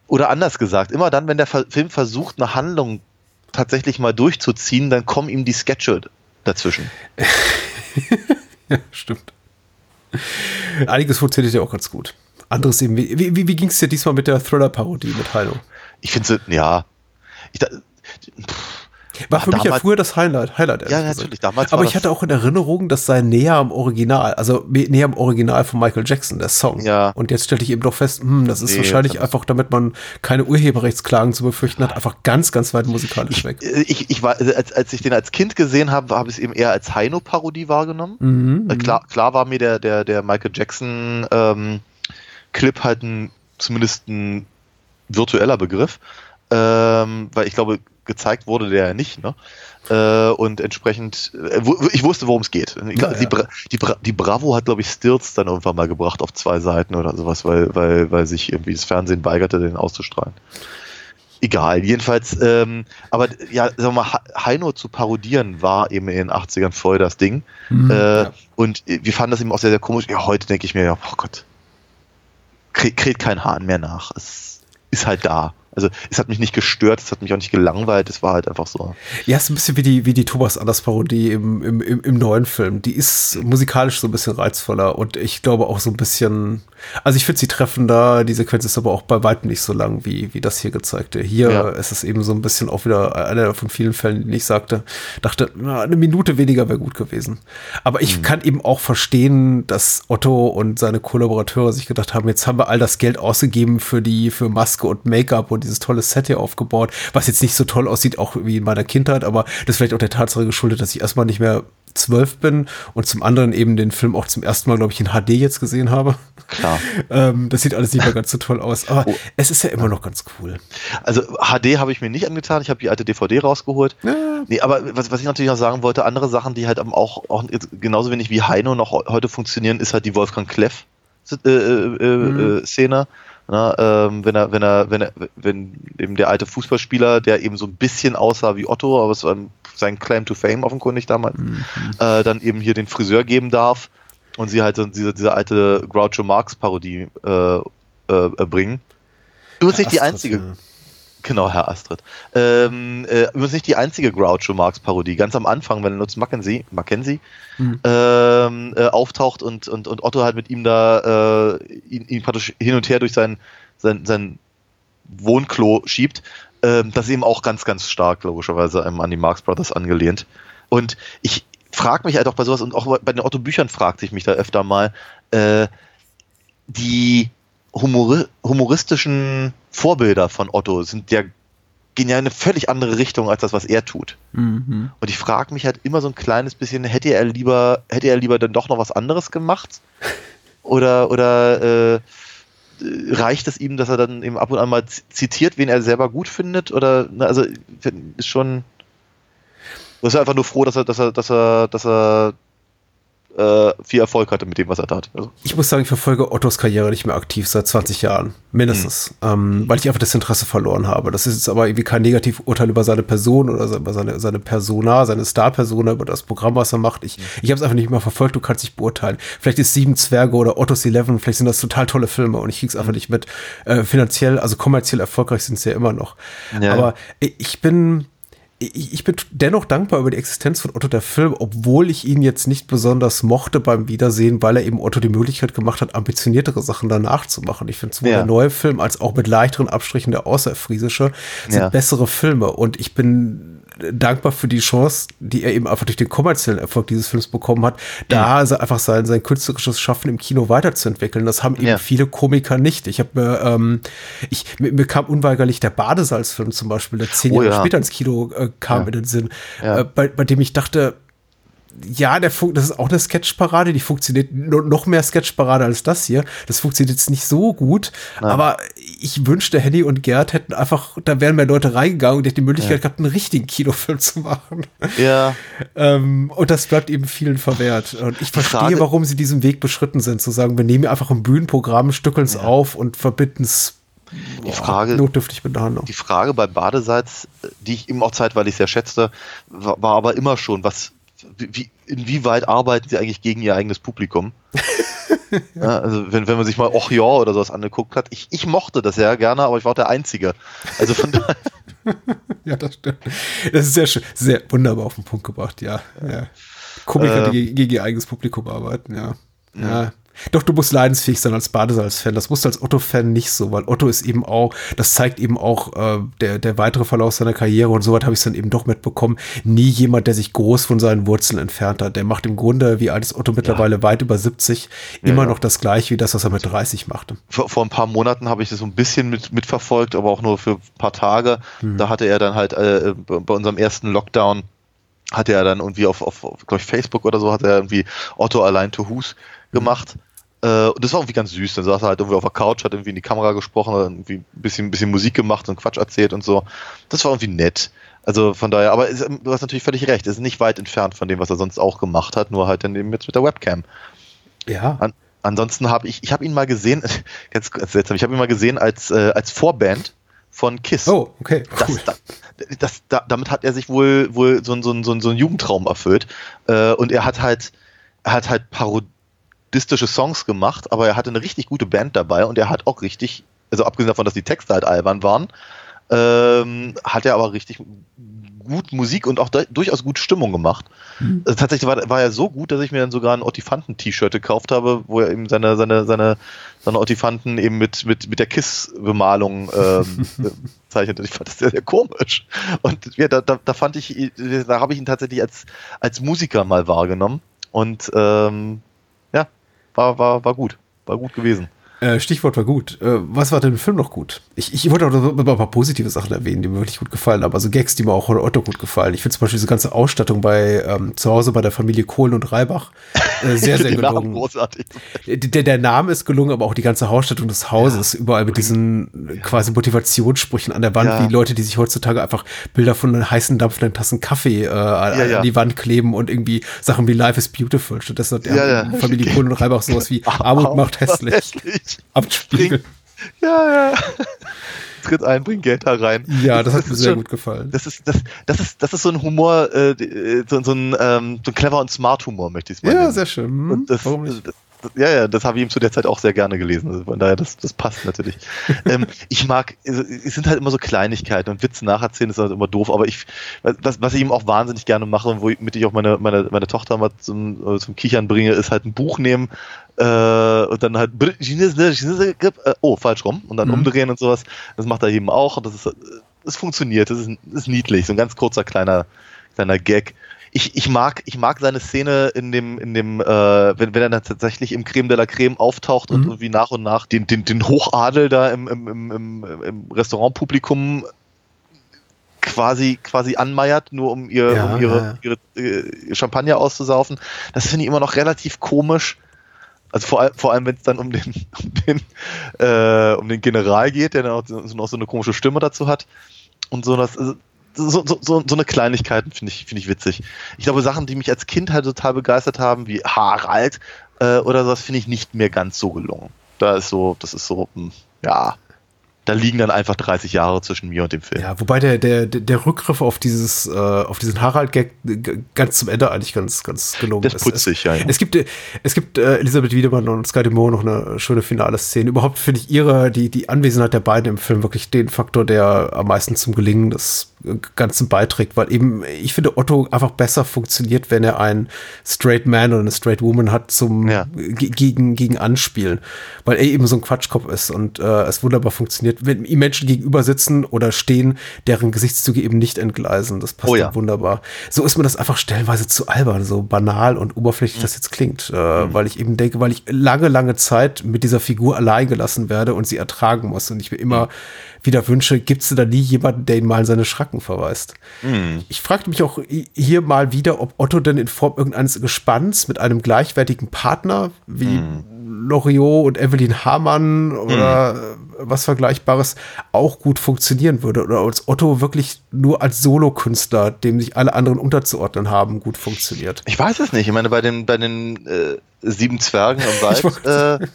Oder anders gesagt, immer dann, wenn der Film versucht, eine Handlung tatsächlich mal durchzuziehen, dann kommen ihm die Sketche dazwischen. (laughs) Ja, stimmt. (laughs) Einiges funktioniert ja auch ganz gut. Anderes eben, wie, wie, wie ging es dir diesmal mit der Thriller-Parodie mit Heino? Ich finde, ja. Ich, da, War Ach, für mich ja früher das Highlight. Highlight ja, gesagt. natürlich. Damals Aber ich hatte auch in Erinnerung, das sei näher am Original, also näher am Original von Michael Jackson, der Song. Ja. Und jetzt stellte ich eben doch fest, hm, das ist Nee, wahrscheinlich das- einfach, damit man keine Urheberrechtsklagen zu befürchten hat, einfach ganz, ganz weit musikalisch weg. ich, ich war, als, als ich den als Kind gesehen habe, habe ich es eben eher als Heino-Parodie wahrgenommen. Mhm, Äh, Klar, klar war mir der, der, der Michael Jackson ähm, Clip halt ein, zumindest ein virtueller Begriff, ähm, weil ich glaube, gezeigt wurde der ja nicht, ne? Äh, und entsprechend, äh, ich wusste, worum es geht. Ja, die, ja. Bra die, Bra die Bravo hat, glaube ich, Stills dann irgendwann mal gebracht auf zwei Seiten oder sowas, weil, weil, weil sich irgendwie das Fernsehen weigerte, den auszustrahlen. Egal, jedenfalls, ähm, aber ja, sagen wir mal, Heino zu parodieren war eben in den 80ern voll das Ding. Mhm, Äh, ja. Und wir fanden das eben auch sehr, sehr komisch. Ja, heute denke ich mir, ja, oh Gott, kräht kein Hahn mehr nach. Es ist halt da. Also es hat mich nicht gestört, es hat mich auch nicht gelangweilt, es war halt einfach so. Ja, es ist ein bisschen wie die, wie die Thomas Anders Parodie im, im, im, im neuen Film. Die ist musikalisch so ein bisschen reizvoller und ich glaube auch so ein bisschen, also ich finde sie treffender, die Sequenz ist aber auch bei weitem nicht so lang wie, wie das hier gezeigte. Hier Ja. ist es eben so ein bisschen auch wieder einer von vielen Fällen, die ich sagte, dachte, na, eine Minute weniger wäre gut gewesen. Aber ich kann eben auch verstehen, dass Otto und seine Kollaborateure sich gedacht haben, jetzt haben wir all das Geld ausgegeben für die, für Maske und Make-up und dieses tolle Set hier aufgebaut, was jetzt nicht so toll aussieht, auch wie in meiner Kindheit, aber das ist vielleicht auch der Tatsache geschuldet, dass ich erstmal nicht mehr zwölf bin und zum anderen eben den Film auch zum ersten Mal, glaube ich, in HD jetzt gesehen habe. Klar. (laughs) Ähm, das sieht alles nicht mehr ganz so toll aus, aber Oh. es ist ja immer noch ganz cool. Also HD habe ich mir nicht angetan, ich habe die alte DVD rausgeholt. Nee, aber was, was ich natürlich noch sagen wollte, andere Sachen, die halt auch, auch genauso wenig wie Heino noch heu- heute funktionieren, ist halt die Wolfgang Kleff äh, äh, äh, Szene. Na, ähm, wenn er, wenn er, wenn er, wenn eben der alte Fußballspieler, der eben so ein bisschen aussah wie Otto, aber es war sein Claim to Fame offenkundig damals, äh, dann eben hier den Friseur geben darf und sie halt so diese, diese alte Groucho Marx Parodie äh, äh, bringen. Übrigens nicht die Astrid, einzige. ja. Genau, Herr Astrid. Ähm, äh, übrigens nicht die einzige Groucho Marx Parodie. Ganz am Anfang, wenn Lutz Mackenzie, Mackenzie Hm. ähm, äh, auftaucht und, und, und Otto halt mit ihm da äh, ihn, ihn praktisch hin und her durch sein, sein, sein Wohnklo schiebt, ähm, das ist eben auch ganz, ganz stark, logischerweise, an die Marx Brothers angelehnt. Und ich frage mich halt auch bei sowas, und auch bei den Otto-Büchern fragt sich mich da öfter mal, äh, die humori humoristischen Vorbilder von Otto sind ja gehen ja in eine völlig andere Richtung als das, was er tut. Mhm. Und ich frage mich halt immer so ein kleines bisschen, hätte er lieber, hätte er lieber dann doch noch was anderes gemacht? (laughs) Oder, oder äh, reicht es ihm, dass er dann eben ab und an mal zitiert, wen er selber gut findet? Oder, ne, also ist schon. Du bist einfach nur froh, dass er, dass er, dass er, dass er äh, viel Erfolg hatte mit dem, was er tat. Also, Ich muss sagen, ich verfolge Ottos Karriere nicht mehr aktiv seit 20 Jahren. Mindestens. Ähm, weil ich einfach das Interesse verloren habe. Das ist jetzt aber irgendwie kein Negativurteil über seine Person oder über seine, seine Persona, seine Star-Persona, über das Programm, was er macht. Ich, ich habe es einfach nicht mehr verfolgt, du kannst dich beurteilen. Vielleicht ist Sieben Zwerge oder Ottos Eleven, vielleicht sind das total tolle Filme und ich krieg's einfach nicht mit. Äh, finanziell, also kommerziell erfolgreich sind sie ja immer noch. Ja. Aber ich bin ich bin dennoch dankbar über die Existenz von Otto der Film, obwohl ich ihn jetzt nicht besonders mochte beim Wiedersehen, weil er eben Otto die Möglichkeit gemacht hat, ambitioniertere Sachen danach zu machen. Ich finde sowohl Ja. der neue Film als auch mit leichteren Abstrichen der Außerfriesische sind Ja. bessere Filme und ich bin dankbar für die Chance, die er eben einfach durch den kommerziellen Erfolg dieses Films bekommen hat, da also einfach sein, sein künstlerisches Schaffen im Kino weiterzuentwickeln. Das haben eben Ja. viele Komiker nicht. Ich habe mir, ähm, ich, mir, mir kam unweigerlich der Badesalzfilm zum Beispiel, der zehn Oh Jahre ja. später ins Kino äh, kam Ja. in den Sinn, Ja. äh, bei, bei dem ich dachte, ja, der das ist auch eine Sketchparade, die funktioniert no- noch mehr Sketchparade als das hier. Das funktioniert jetzt nicht so gut, Nein. aber ich wünschte, Henny und Gerd hätten einfach, da wären mehr Leute reingegangen und die hätten die Möglichkeit gehabt, einen richtigen Kinofilm zu machen. ja, Ähm, und das bleibt eben vielen verwehrt. Und ich verstehe, Frage- warum sie diesen Weg beschritten sind, zu sagen, wir nehmen einfach ein Bühnenprogramm, stückeln es auf und verbinden es die Frage, notdürftig mit Handlung. Die Frage bei Badesalz, die ich eben auch zeitweilig sehr schätzte, war, war aber immer schon, was, wie, inwieweit arbeiten sie eigentlich gegen ihr eigenes Publikum? (laughs) ja, also wenn, wenn man sich mal Och ja oder sowas angeguckt hat, ich, ich mochte das ja gerne, aber ich war auch der Einzige. Also von daher, (laughs) Ja, das stimmt. Das ist sehr schön, sehr wunderbar auf den Punkt gebracht, ja. ja. Komiker, Äh. die gegen, gegen ihr eigenes Publikum arbeiten, ja. ja. Doch, du musst leidensfähig sein als Badesalz-Fan. Das musst du als Otto-Fan nicht so, weil Otto ist eben auch, das zeigt eben auch äh, der, der weitere Verlauf seiner Karriere und soweit habe ich es dann eben doch mitbekommen, nie jemand, der sich groß von seinen Wurzeln entfernt hat. Der macht im Grunde, wie alt ist Otto mittlerweile, weit über 70, immer ja. noch das gleiche wie das, was er mit 30 machte. vor, vor ein paar Monaten habe ich das so ein bisschen mit, mitverfolgt, aber auch nur für ein paar Tage. Da hatte er dann halt äh, bei bei unserem ersten Lockdown hatte er dann irgendwie auf, auf, auf ich, Facebook oder so, hat er irgendwie Otto allein to Hus gemacht. Äh, und das war irgendwie ganz süß. Dann saß er halt irgendwie auf der Couch, hat irgendwie in die Kamera gesprochen, hat irgendwie ein bisschen, ein bisschen Musik gemacht und Quatsch erzählt und so. Das war irgendwie nett. Also von daher, aber es, du hast natürlich völlig recht, es ist nicht weit entfernt von dem, was er sonst auch gemacht hat, nur halt dann eben jetzt mit der Webcam. Ja. An, ansonsten habe ich, ich habe ihn mal gesehen, (laughs) ganz, ganz seltsam, ich habe ihn mal gesehen als, äh, als Vorband von Kiss. Oh, okay. Das, Cool. da, das, da, damit hat er sich wohl, wohl so, ein- so, ein- so, ein- so einen Jugendtraum erfüllt. Äh, und er hat halt, er hat halt parodistische Songs gemacht, aber er hatte eine richtig gute Band dabei und er hat auch richtig, also abgesehen davon, dass die Texte halt albern waren, ähm, hat er aber richtig gut Musik und auch durchaus gut Stimmung gemacht. Mhm. Also tatsächlich war, war er so gut, dass ich mir dann sogar ein Ottifanten-T-Shirt gekauft habe, wo er eben seine, seine, seine, seine Ottifanten eben mit, mit, mit der Kiss-Bemalung ähm, (laughs) zeichnet. Ich fand das sehr, sehr komisch. Und ja, da, da, da fand ich, da habe ich ihn tatsächlich als, als Musiker mal wahrgenommen. Und ähm, war, war, war gut. War gut gewesen. Äh, Stichwort war gut. Äh, was war denn im Film noch gut? Ich, ich wollte auch noch ein paar positive Sachen erwähnen, die mir wirklich gut gefallen haben. Also Gags, die mir auch Otto gut gefallen. Ich finde zum Beispiel diese ganze Ausstattung bei ähm, zu Hause bei der Familie Kohlen und Reibach äh, sehr, (laughs) sehr gelungen. großartig. Der, der Name ist gelungen, aber auch die ganze Ausstattung des Hauses, ja. überall mit diesen quasi Motivationssprüchen an der Wand, ja. wie Leute, die sich heutzutage einfach Bilder von heißen dampfenden Tassen Kaffee äh, ja, an die Wand kleben und irgendwie Sachen wie Life is Beautiful. Stattdessen hat der Familie Kohlen und Reibach sowas wie (laughs) Armut macht hässlich. hässlich abspielen. Ja, ja. (laughs) Tritt ein, bring Geld da rein. Ja, das, das hat mir sehr schon, gut gefallen. Das ist, das, das ist, das ist so ein Humor, äh, so, so, ein, ähm, so ein clever und smart Humor, möchte ich es mal Ja, nennen. sehr schön. Hm, das, Warum nicht? Das, ja, ja, das habe ich ihm zu der Zeit auch sehr gerne gelesen. Also von daher, das, das passt natürlich. (laughs) ähm, ich mag, es sind halt immer so Kleinigkeiten und Witze nacherzählen ist halt immer doof, aber ich, was, was ich ihm auch wahnsinnig gerne mache und womit ich auch meine, meine, meine Tochter mal zum, äh, zum Kichern bringe, ist halt ein Buch nehmen äh, und dann halt, äh, oh, falsch rum und dann mhm. umdrehen und sowas. Das macht er eben auch und das ist, es funktioniert, das ist, das ist niedlich, so ein ganz kurzer kleiner, kleiner Gag ich, ich mag, ich mag seine Szene in dem, in dem, äh, wenn, wenn er dann tatsächlich im Creme de la Creme auftaucht mhm. und irgendwie nach und nach den, den, den Hochadel da im, im, im, im, Restaurantpublikum quasi, quasi anmeiert, nur um ihr, ja, um ihre, ja. ihre äh, Champagner auszusaufen. Das finde ich immer noch relativ komisch. Also vor, allem, vor allem, wenn es dann um den, (laughs) um den, äh, um den General geht, der dann auch noch so eine komische Stimme dazu hat. Und so, das, also so, so, so, so eine Kleinigkeiten finde ich, finde ich witzig. Ich glaube, Sachen, die mich als Kind halt total begeistert haben, wie Harald äh, oder sowas, finde ich nicht mehr ganz so gelungen. Da ist so, das ist so, mh, hm, ja, da liegen dann einfach 30 Jahre zwischen mir und dem Film. Ja, wobei der, der, der Rückgriff auf dieses, äh, auf diesen Harald-Gag ganz zum Ende eigentlich ganz, ganz gelungen das ist. Das putzig, ja, ja. Es gibt, es gibt äh, Elisabeth Wiedemann und Sky Moore noch eine schöne finale Szene. Überhaupt finde ich ihre, die, die Anwesenheit der beiden im Film wirklich den Faktor, der am meisten zum Gelingen des Ganzen beiträgt, weil eben, ich finde, Otto einfach besser funktioniert, wenn er einen Straight Man oder eine Straight Woman hat zum ja. gegen, gegen Anspielen, weil er eben so ein Quatschkopf ist und äh, es wunderbar funktioniert, wenn ihm Menschen gegenüber sitzen oder stehen, deren Gesichtszüge eben nicht entgleisen. Das passt oh ja. wunderbar. So ist mir das einfach stellenweise zu albern, so banal und oberflächlich mhm. das jetzt klingt, äh, mhm. weil ich eben denke, weil ich lange, lange Zeit mit dieser Figur allein gelassen werde und sie ertragen muss und ich mir immer mhm wieder wünsche, gibt es da nie jemanden, der ihn mal in seine Schracken verweist. Mhm. Ich fragte mich auch hier mal wieder, ob Otto denn in Form irgendeines Gespanns mit einem gleichwertigen Partner wie mhm. Loriot und Evelyn Hamann oder mhm. was Vergleichbares auch gut funktionieren würde. Oder als Otto wirklich nur als Solokünstler, dem sich alle anderen unterzuordnen haben, gut funktioniert. Ich weiß es nicht. Ich meine, bei den, bei den äh, sieben Zwergen im (laughs) Wald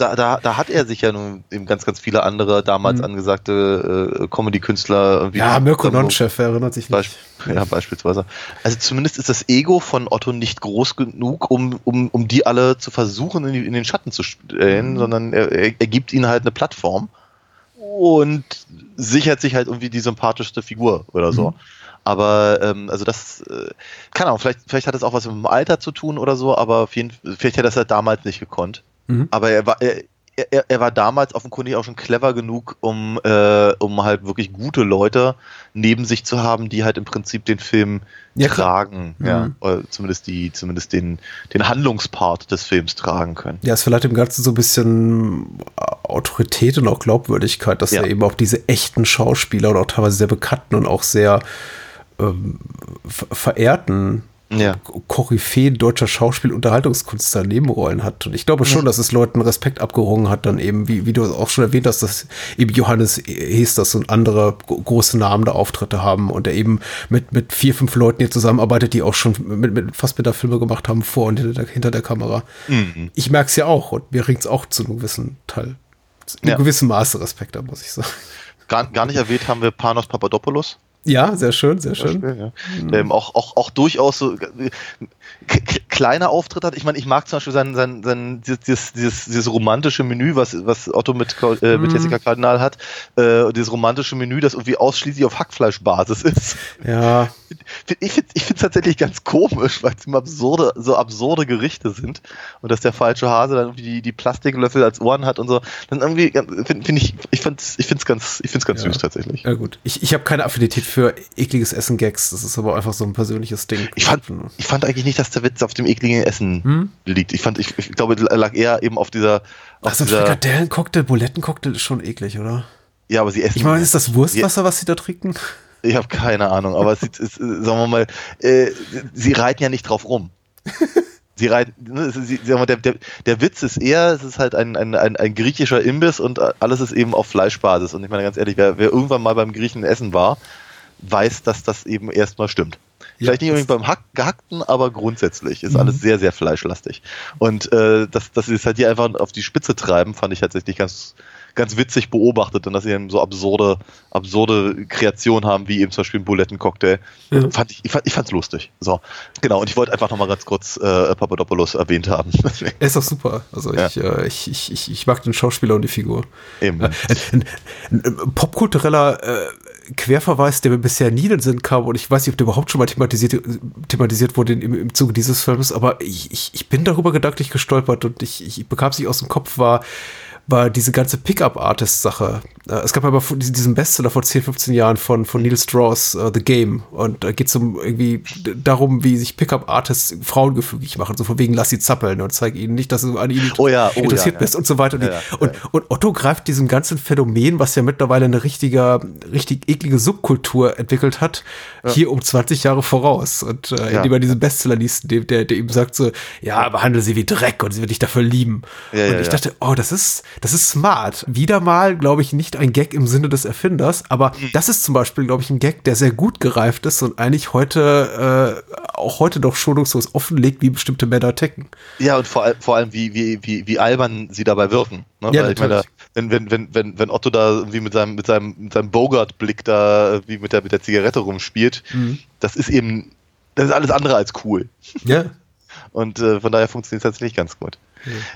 da, da, da hat er sich ja nun eben ganz, ganz viele andere damals mhm. angesagte äh, Comedy-Künstler. Ja, Mirko Nonchef erinnert sich nicht. ja, beispielsweise. Also zumindest ist das Ego von Otto nicht groß genug, um, um, um die alle zu versuchen, in, die, in den Schatten zu stellen, mhm. sondern er, er, er gibt ihnen halt eine Plattform und sichert sich halt irgendwie die sympathischste Figur oder so. Mhm. Aber ähm, also das, äh, keine Ahnung, vielleicht, vielleicht hat es auch was mit dem Alter zu tun oder so, aber auf jeden, vielleicht hätte er das halt damals nicht gekonnt. Mhm. Aber er war, er, er, er, war damals offenkundig auch schon clever genug, um, äh, um halt wirklich gute Leute neben sich zu haben, die halt im Prinzip den Film ja, tragen, mhm. ja, oder zumindest die, zumindest den, den Handlungspart des Films tragen können. Ja, es verleiht dem Ganzen so ein bisschen Autorität und auch Glaubwürdigkeit, dass ja. er eben auch diese echten Schauspieler und auch teilweise sehr bekannten und auch sehr ähm, verehrten ja. Koryphäe deutscher Schauspiel- Unterhaltungskunst da Nebenrollen hat. Und ich glaube schon, ja. dass es Leuten Respekt abgerungen hat, dann eben, wie, wie du auch schon erwähnt hast, dass eben Johannes Hesters und andere große Namen da Auftritte haben und er eben mit, mit vier, fünf Leuten hier zusammenarbeitet, die auch schon mit, mit Fassbinder-Filme gemacht haben, vor und hinter der, hinter der Kamera. Mhm. Ich merke es ja auch und mir ringt es auch zu einem gewissen Teil, in ja. gewissem Maße Respekt ab, muss ich sagen. Gar, gar nicht erwähnt haben wir Panos Papadopoulos. Ja, sehr schön, sehr schön. Beispiel, ja. mhm. ähm, auch, auch, auch durchaus so kleine Auftritte hat. Ich meine, ich mag zum Beispiel sein, sein, sein dieses, dieses, dieses romantische Menü, was, was Otto mit, äh, mit Mhm. Jessica Kardinal hat, äh, dieses romantische Menü, das irgendwie ausschließlich auf Hackfleischbasis ist. Ja, Ich finde ich es tatsächlich ganz komisch, weil es immer absurde, so absurde Gerichte sind und dass der falsche Hase dann irgendwie die, die Plastiklöffel als Ohren hat und so. Dann irgendwie finde find ich, ich finde es ich find's ganz, ich find's ganz Ja. süß tatsächlich. ja gut. Ich, ich habe keine Affinität für ekliges Essen-Gags. Das ist aber einfach so ein persönliches Ding. Ich fand, ich fand eigentlich nicht, dass der Witz auf dem ekligen Essen Hm? liegt. Ich fand, ich, ich glaube, lag eher eben auf dieser, auf Also ein dieser Frikadellen-Cocktail, Bulettencocktail ist schon eklig, oder? ja, aber sie essen. Ich meine, ist das Wurstwasser, was sie da trinken? Ich habe keine Ahnung, aber es, äh, sagen wir mal, äh, sie reiten ja nicht drauf rum. (laughs) Sie reiten, ne, ist- sie, sagen wir, mal, der, der, der Witz ist eher, es ist halt ein, ein, ein, ein griechischer Imbiss und alles ist eben auf Fleischbasis. Und ich meine ganz ehrlich, wer, wer irgendwann mal beim Griechen essen war, weiß, dass das eben erstmal stimmt. Vielleicht nicht unbedingt beim Hack, Gehackten, aber grundsätzlich ist alles sehr, sehr fleischlastig. Und äh, dass, dass sie es halt hier einfach auf die Spitze treiben, fand ich tatsächlich ganz, ganz witzig beobachtet und dass sie eben so absurde, absurde Kreationen haben, wie eben zum Beispiel ein Bulettencocktail. Ja. Fand ich, ich, fand, ich fand's lustig. So, genau. Und ich wollte einfach nochmal ganz kurz äh, Papadopoulos erwähnt haben. (laughs) Er ist doch super. Also Ja. ich, äh, ich, ich, ich, ich mag den Schauspieler und die Figur. eben. Äh, ein, ein, ein popkultureller äh, Querverweis, der mir bisher nie in den Sinn kam und ich weiß nicht, ob der überhaupt schon mal thematisiert, thematisiert wurde im, im Zuge dieses Films, aber ich, ich, ich bin darüber gedanklich gestolpert und ich, ich bekam es nicht aus dem Kopf, war, war diese ganze Pickup-Artist-Sache. Äh, es gab aber diesen Bestseller vor 10, 15 Jahren von, von Neil Strauss, uh, The Game. Und da geht es um irgendwie darum, wie sich Pickup-Artists Frauen gefügig machen. So von wegen, lass sie zappeln und zeig ihnen nicht, dass du an ihnen Oh ja, oh interessiert ja, bist ja. und so weiter. Und, und, und Otto greift diesem ganzen Phänomen, was ja mittlerweile eine richtige, richtig eklige Subkultur entwickelt hat, hier um 20 Jahre voraus. Und äh, indem er diesen Bestseller liest, der, der, der ihm sagt so, ja, behandle sie wie Dreck und sie wird dich dafür lieben. Und ich dachte, oh, das ist, das ist smart. Wieder mal, glaube ich, nicht ein Gag im Sinne des Erfinders, aber Mhm. das ist zum Beispiel, glaube ich, ein Gag, der sehr gut gereift ist und eigentlich heute, äh, auch heute noch schonungslos offenlegt, wie bestimmte Männer ticken. Ja, und vor, allem- vor allem, wie, wie, wie, wie albern sie dabei wirken. Ne? Ja, Weil ich meine, natürlich. wenn, wenn, wenn, wenn, wenn Otto da irgendwie mit seinem, mit seinem, mit seinem Bogart-Blick da wie mit der, mit der Zigarette rumspielt, Mhm. das ist eben, das ist alles andere als cool. Ja. (laughs) Und äh, von daher funktioniert es tatsächlich ganz gut.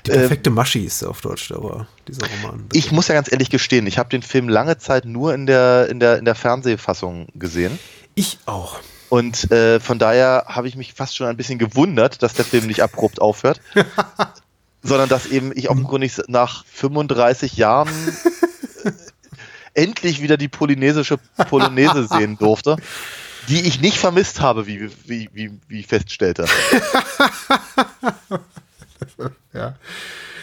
Die perfekte Maschi ist auf Deutsch, aber dieser Roman. Ich muss ja ganz ehrlich gestehen, ich habe den Film lange Zeit nur in der, in der, in der Fernsehfassung gesehen. Ich auch. Und äh, von daher habe ich mich fast schon ein bisschen gewundert, dass der Film nicht abrupt aufhört. (laughs) sondern dass eben ich offenkundig nach 35 Jahren äh, endlich wieder die polynesische Polonaise (laughs) sehen durfte, die ich nicht vermisst habe, wie, wie, wie, wie ich feststellte. (laughs) (laughs) Ja.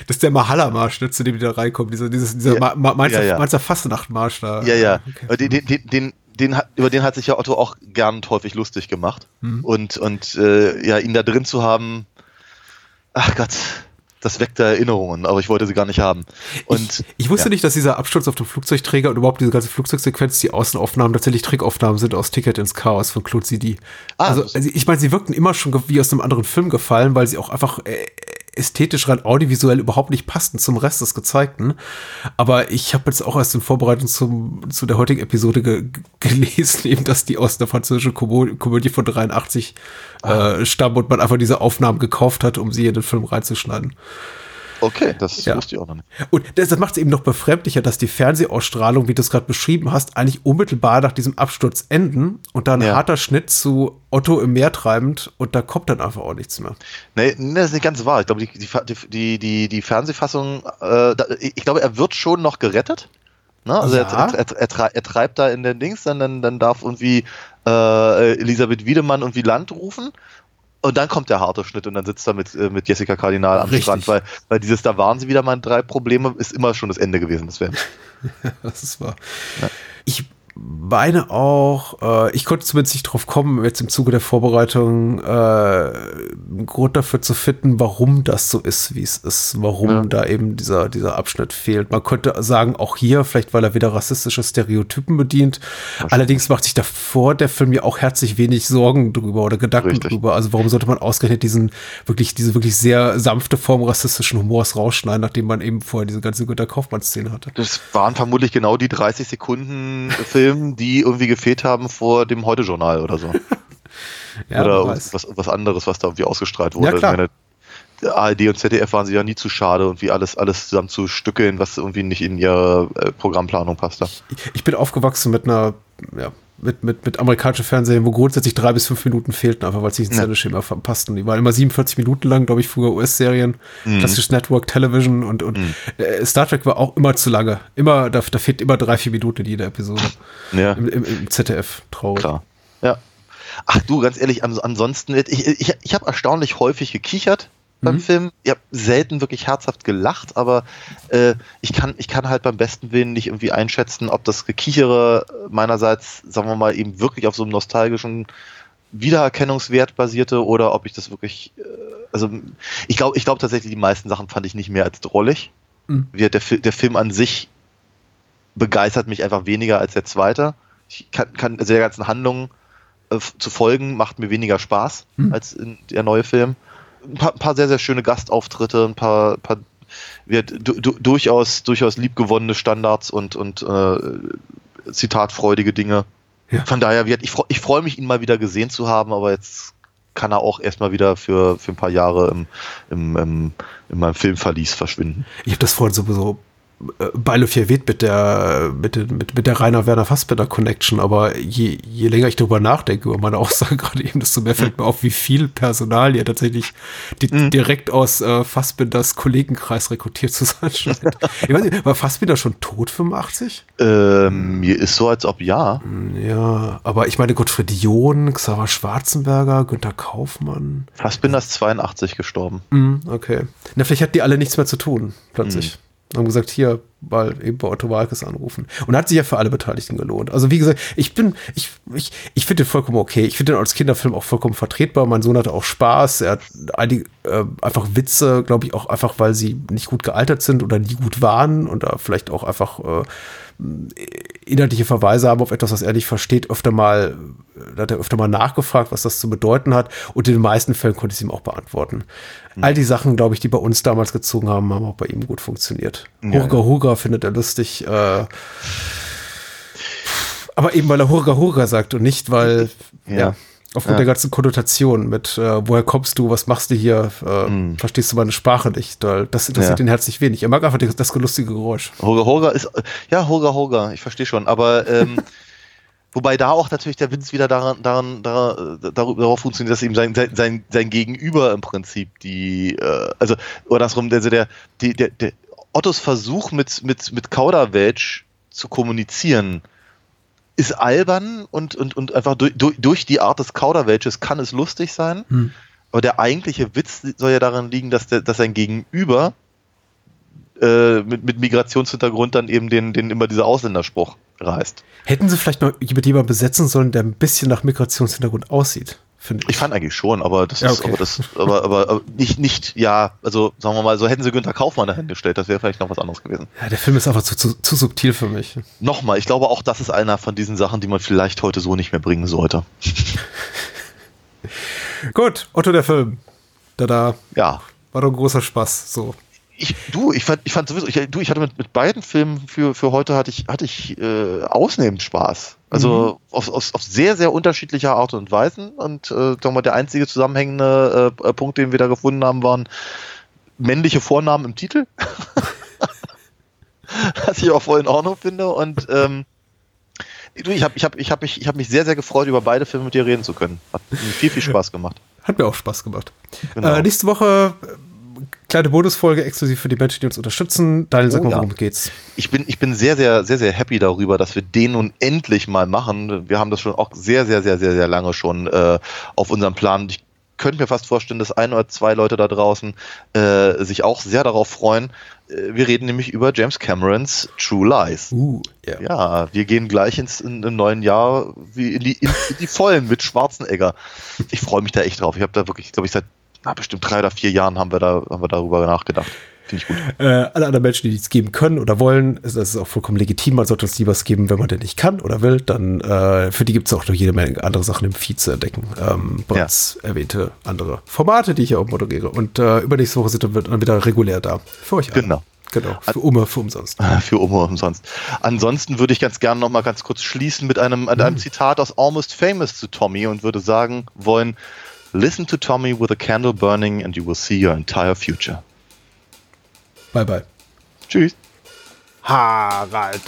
Das ist der Mahalla-Marsch, ne, zu dem die da reinkommen. Dieser, dieses, dieser Ja. Ma Ma Mainzer, Ja, ja. Fastnacht-Marsch da. Ja, ja. Okay. Den, den, den, den, über den hat sich ja Otto auch gern häufig lustig gemacht. Und, und äh, ja, ihn da drin zu haben, ach Gott, das weckte Erinnerungen, aber ich wollte sie gar nicht haben. Und ich, ich wusste ja. nicht, dass dieser Absturz auf dem Flugzeugträger und überhaupt diese ganze Flugzeugsequenz, die Außenaufnahmen tatsächlich Trickaufnahmen sind aus Ticket ins Chaos von Claude Zidi. Ah, also, also ich meine, sie wirkten immer schon wie aus einem anderen Film gefallen, weil sie auch einfach äh, ästhetisch rein audiovisuell überhaupt nicht passten zum Rest des Gezeigten. Aber ich habe jetzt auch erst in Vorbereitung zum, zu der heutigen Episode ge ge- gelesen, (laughs) eben, dass die aus der französischen Komö Komödie von 83 Ah. äh, stammen und man einfach diese Aufnahmen gekauft hat, um sie in den Film reinzuschneiden. Okay, das Ja. wusste ich auch noch nicht. Und das, das macht es eben noch befremdlicher, dass die Fernsehausstrahlung, wie du es gerade beschrieben hast, eigentlich unmittelbar nach diesem Absturz enden und dann ein Ja. harter Schnitt zu Otto im Meer treibend und da kommt dann einfach auch nichts mehr. Nee, das ist nicht ganz wahr. Ich glaube, die, die, die, die, die Fernsehfassung, äh, ich glaube, er wird schon noch gerettet. Ne? Also Ja. er, er, er, er treibt da in den Dings, dann, dann, dann darf irgendwie äh, Elisabeth Wiedemann irgendwie Land rufen. Und dann kommt der harte Schnitt und dann sitzt er mit, äh, mit Jessica Kardinal am Richtig. Strand, weil, weil dieses, da waren sie wieder mal drei Probleme, ist immer schon das Ende gewesen des Films. (laughs) Das ist wahr. Ich meine auch, äh, ich konnte zumindest nicht drauf kommen, jetzt im Zuge der Vorbereitung äh, einen Grund dafür zu finden, warum das so ist, wie es ist, warum Ja. da eben dieser, dieser Abschnitt fehlt. Man könnte sagen, auch hier, vielleicht weil er wieder rassistische Stereotypen bedient. Allerdings macht sich davor der Film ja auch herzlich wenig Sorgen drüber oder Gedanken Richtig. drüber. Also warum sollte man ausgerechnet diesen wirklich, diese wirklich sehr sanfte Form rassistischen Humors rausschneiden, nachdem man eben vorher diese ganze Günter Kaufmann-Szene hatte? Das waren vermutlich genau die 30 Sekunden Film, die irgendwie gefehlt haben vor dem Heute-Journal oder so. (laughs) Ja, Oder was, was anderes, was da irgendwie ausgestrahlt wurde. Ja, klar. Ich meine, ARD und ZDF waren sie ja nie zu schade, irgendwie alles, alles zusammen zu stückeln, was irgendwie nicht in ihre äh, Programmplanung passte. Ich bin aufgewachsen mit einer, ja, mit, mit, mit amerikanischen Fernsehen, wo grundsätzlich drei bis fünf Minuten fehlten, einfach weil es nicht ins Ja. Sendeschema passten. Die waren immer 47 Minuten lang, glaube ich, früher US-Serien, Mhm. klassisches Network Television und, und äh, Star Trek war auch immer zu lange. Immer, da, da fehlt immer drei, vier Minuten in jeder Episode. Ja. Im, im, Im ZDF, traurig. Klar. Ja. Ach du, ganz ehrlich, ans ansonsten, ich, ich, ich habe erstaunlich häufig gekichert beim Film. Ich habe selten wirklich herzhaft gelacht, aber äh, ich, kann, ich kann halt beim besten Willen nicht irgendwie einschätzen, ob das Gekichere meinerseits, sagen wir mal, eben wirklich auf so einem nostalgischen Wiedererkennungswert basierte oder ob ich das wirklich, äh, also ich glaube ich glaube tatsächlich, die meisten Sachen fand ich nicht mehr als drollig. Mhm. Wie der, der Film an sich begeistert mich einfach weniger als der zweite. Ich kann, kann also der ganzen Handlung äh, zu folgen, macht mir weniger Spaß Hm. als in der neue Film. Ein paar, ein paar sehr, sehr schöne Gastauftritte, ein paar, paar wird du, du, durchaus, durchaus liebgewonnene Standards und, und äh, zitatfreudige Dinge. Ja. Von daher, wird, ich, freu- ich freue mich, ihn mal wieder gesehen zu haben, aber jetzt kann er auch erstmal wieder für, für ein paar Jahre im, im, im, in meinem Filmverlies verschwinden. Ich habe das vorhin sowieso äh, beiläufig erwähnt mit der, mit, mit, mit der Rainer Werner Fassbinder Connection, aber je, je länger ich darüber nachdenke, über meine Aussage (laughs) gerade eben, desto mehr fällt mir auf, wie viel Personal hier tatsächlich die, direkt aus äh, Fassbinders Kollegenkreis rekrutiert zu sein (laughs) scheint. ich weiß nicht, war Fassbinder schon tot, 85? Ähm, mir ist so, als ob ja. Ja, aber ich meine Gottfried John, Xaver Schwarzenberger, Günter Kaufmann. Fassbinder ist 82 gestorben. Hm, okay. Na, vielleicht hatten die alle nichts mehr zu tun, plötzlich. Haben gesagt, hier mal eben bei Otto Walkes anrufen. Und hat sich ja für alle Beteiligten gelohnt. Also wie gesagt, ich bin, ich, ich, ich finde den vollkommen okay. Ich finde den als Kinderfilm auch vollkommen vertretbar. Mein Sohn hatte auch Spaß. Er hat einige, äh, einfach Witze, glaube ich, auch einfach, weil sie nicht gut gealtert sind oder nie gut waren und da vielleicht auch einfach äh, inhaltliche Verweise haben auf etwas, was er nicht versteht, öfter mal, hat er öfter mal nachgefragt, was das zu bedeuten hat. Und in den meisten Fällen konnte ich es ihm auch beantworten. All die Sachen, glaube ich, die bei uns damals gezogen haben, haben auch bei ihm gut funktioniert. Hurga Hurga findet er lustig. Äh, aber eben, weil er Hurga Hurga sagt und nicht, weil, ja, Ja. Aufgrund der ganzen Konnotation mit, äh, woher kommst du, was machst du hier, äh, verstehst du meine Sprache nicht, weil das interessiert Ja. ihn herzlich wenig. Er mag einfach das, das lustige Geräusch. Hoga Hoga ist, ja, Hoga Hoga, ich verstehe schon, aber ähm, (laughs) wobei da auch natürlich der Witz wieder daran, daran, daran darauf funktioniert, dass eben sein, sein, sein, Gegenüber im Prinzip die, äh, also, oder andersrum, also der, die, der, der Ottos Versuch mit, mit, mit Kauderwelsch zu kommunizieren, ist albern und, und, und einfach durch, durch, die Art des Kauderwelches kann es lustig sein. Hm. Aber der eigentliche Witz soll ja daran liegen, dass, der, dass sein Gegenüber äh, mit, mit Migrationshintergrund dann eben den, den immer dieser Ausländerspruch reißt. Hätten sie vielleicht noch mit jemandem besetzen sollen, der ein bisschen nach Migrationshintergrund aussieht, finde ich. Ich fand eigentlich schon, aber das Ja, ist, okay. aber das, aber, aber, aber nicht, nicht, ja, also sagen wir mal, so hätten sie Günther Kaufmann dahin gestellt, das wäre vielleicht noch was anderes gewesen. Ja, der Film ist einfach zu, zu, zu subtil für mich. Nochmal, ich glaube auch, das ist einer von diesen Sachen, die man vielleicht heute so nicht mehr bringen sollte. (laughs) Gut, Otto der Film. Da, da. Ja. War doch ein großer Spaß. So. Ich, du, ich fand, ich fand sowieso, ich, du, ich hatte mit, mit beiden Filmen für, für heute hatte ich, hatte ich äh, ausnehmend Spaß. Also auf, auf, auf sehr, sehr unterschiedliche Art und Weisen. Und äh, wir mal, der einzige zusammenhängende äh, Punkt, den wir da gefunden haben, waren männliche Vornamen im Titel. (laughs) Was ich auch voll in Ordnung finde. Und ähm, du, ich habe ich hab, ich hab mich, ich hab mich sehr, sehr gefreut, über beide Filme mit dir reden zu können. Hat mir viel, viel Spaß gemacht. Hat mir auch Spaß gemacht. Genau. Äh, nächste Woche äh, kleine Bonusfolge exklusiv für die Menschen, die uns unterstützen. Daniel, sag Oh, mal, ja. worum geht's? ich bin, ich bin sehr, sehr, sehr, sehr happy darüber, dass wir den nun endlich mal machen. Wir haben das schon auch sehr, sehr, sehr, sehr, sehr lange schon äh, auf unserem Plan. Ich könnte mir fast vorstellen, dass ein oder zwei Leute da draußen äh, sich auch sehr darauf freuen. Äh, wir reden nämlich über James Camerons True Lies. Uh, ja. Ja, wir gehen gleich ins in, im neuen Jahr wie in die, in, in die Vollen mit Schwarzenegger. Ich freue mich da echt drauf. Ich habe da wirklich, glaube ich, seit na, bestimmt drei oder vier Jahren haben wir da haben wir darüber nachgedacht. Finde ich gut. Äh, alle anderen Menschen, die es geben können oder wollen, ist- das ist auch vollkommen legitim. Man sollte uns lieber geben, wenn man denn nicht kann oder will. Dann äh, für die gibt es auch noch jede Menge andere Sachen im Feed zu entdecken. Ähm, bereits erwähnte andere Formate, die ich ja auch moderiere. Und äh, übernächste Woche sind wir dann wieder regulär da. Für euch alle. Genau. Genau, für Umme, für umsonst. (laughs) Für Umme umsonst. Ansonsten würde ich ganz gerne noch mal ganz kurz schließen mit einem, mit einem Zitat aus Almost Famous zu Tommy und würde sagen wollen, Listen to Tommy with a candle burning and you will see your entire future. Bye bye. Tschüss. Harald.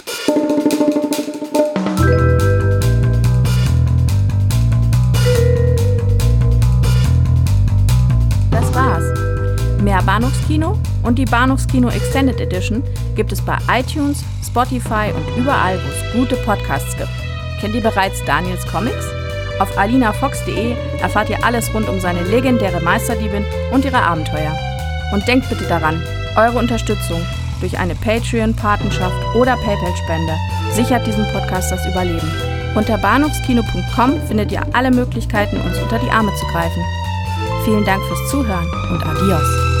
Das war's. Mehr Bahnhofskino und die Bahnhofskino Extended Edition gibt es bei iTunes, Spotify und überall, wo es gute Podcasts gibt. Kennt ihr bereits Daniels Comics? Auf alinafox.de erfahrt ihr alles rund um seine legendäre Meisterdiebin und ihre Abenteuer. Und denkt bitte daran, eure Unterstützung durch eine Patreon-Patenschaft oder PayPal-Spende sichert diesem Podcast das Überleben. Unter bahnhofskino.com findet ihr alle Möglichkeiten, uns unter die Arme zu greifen. Vielen Dank fürs Zuhören und adios.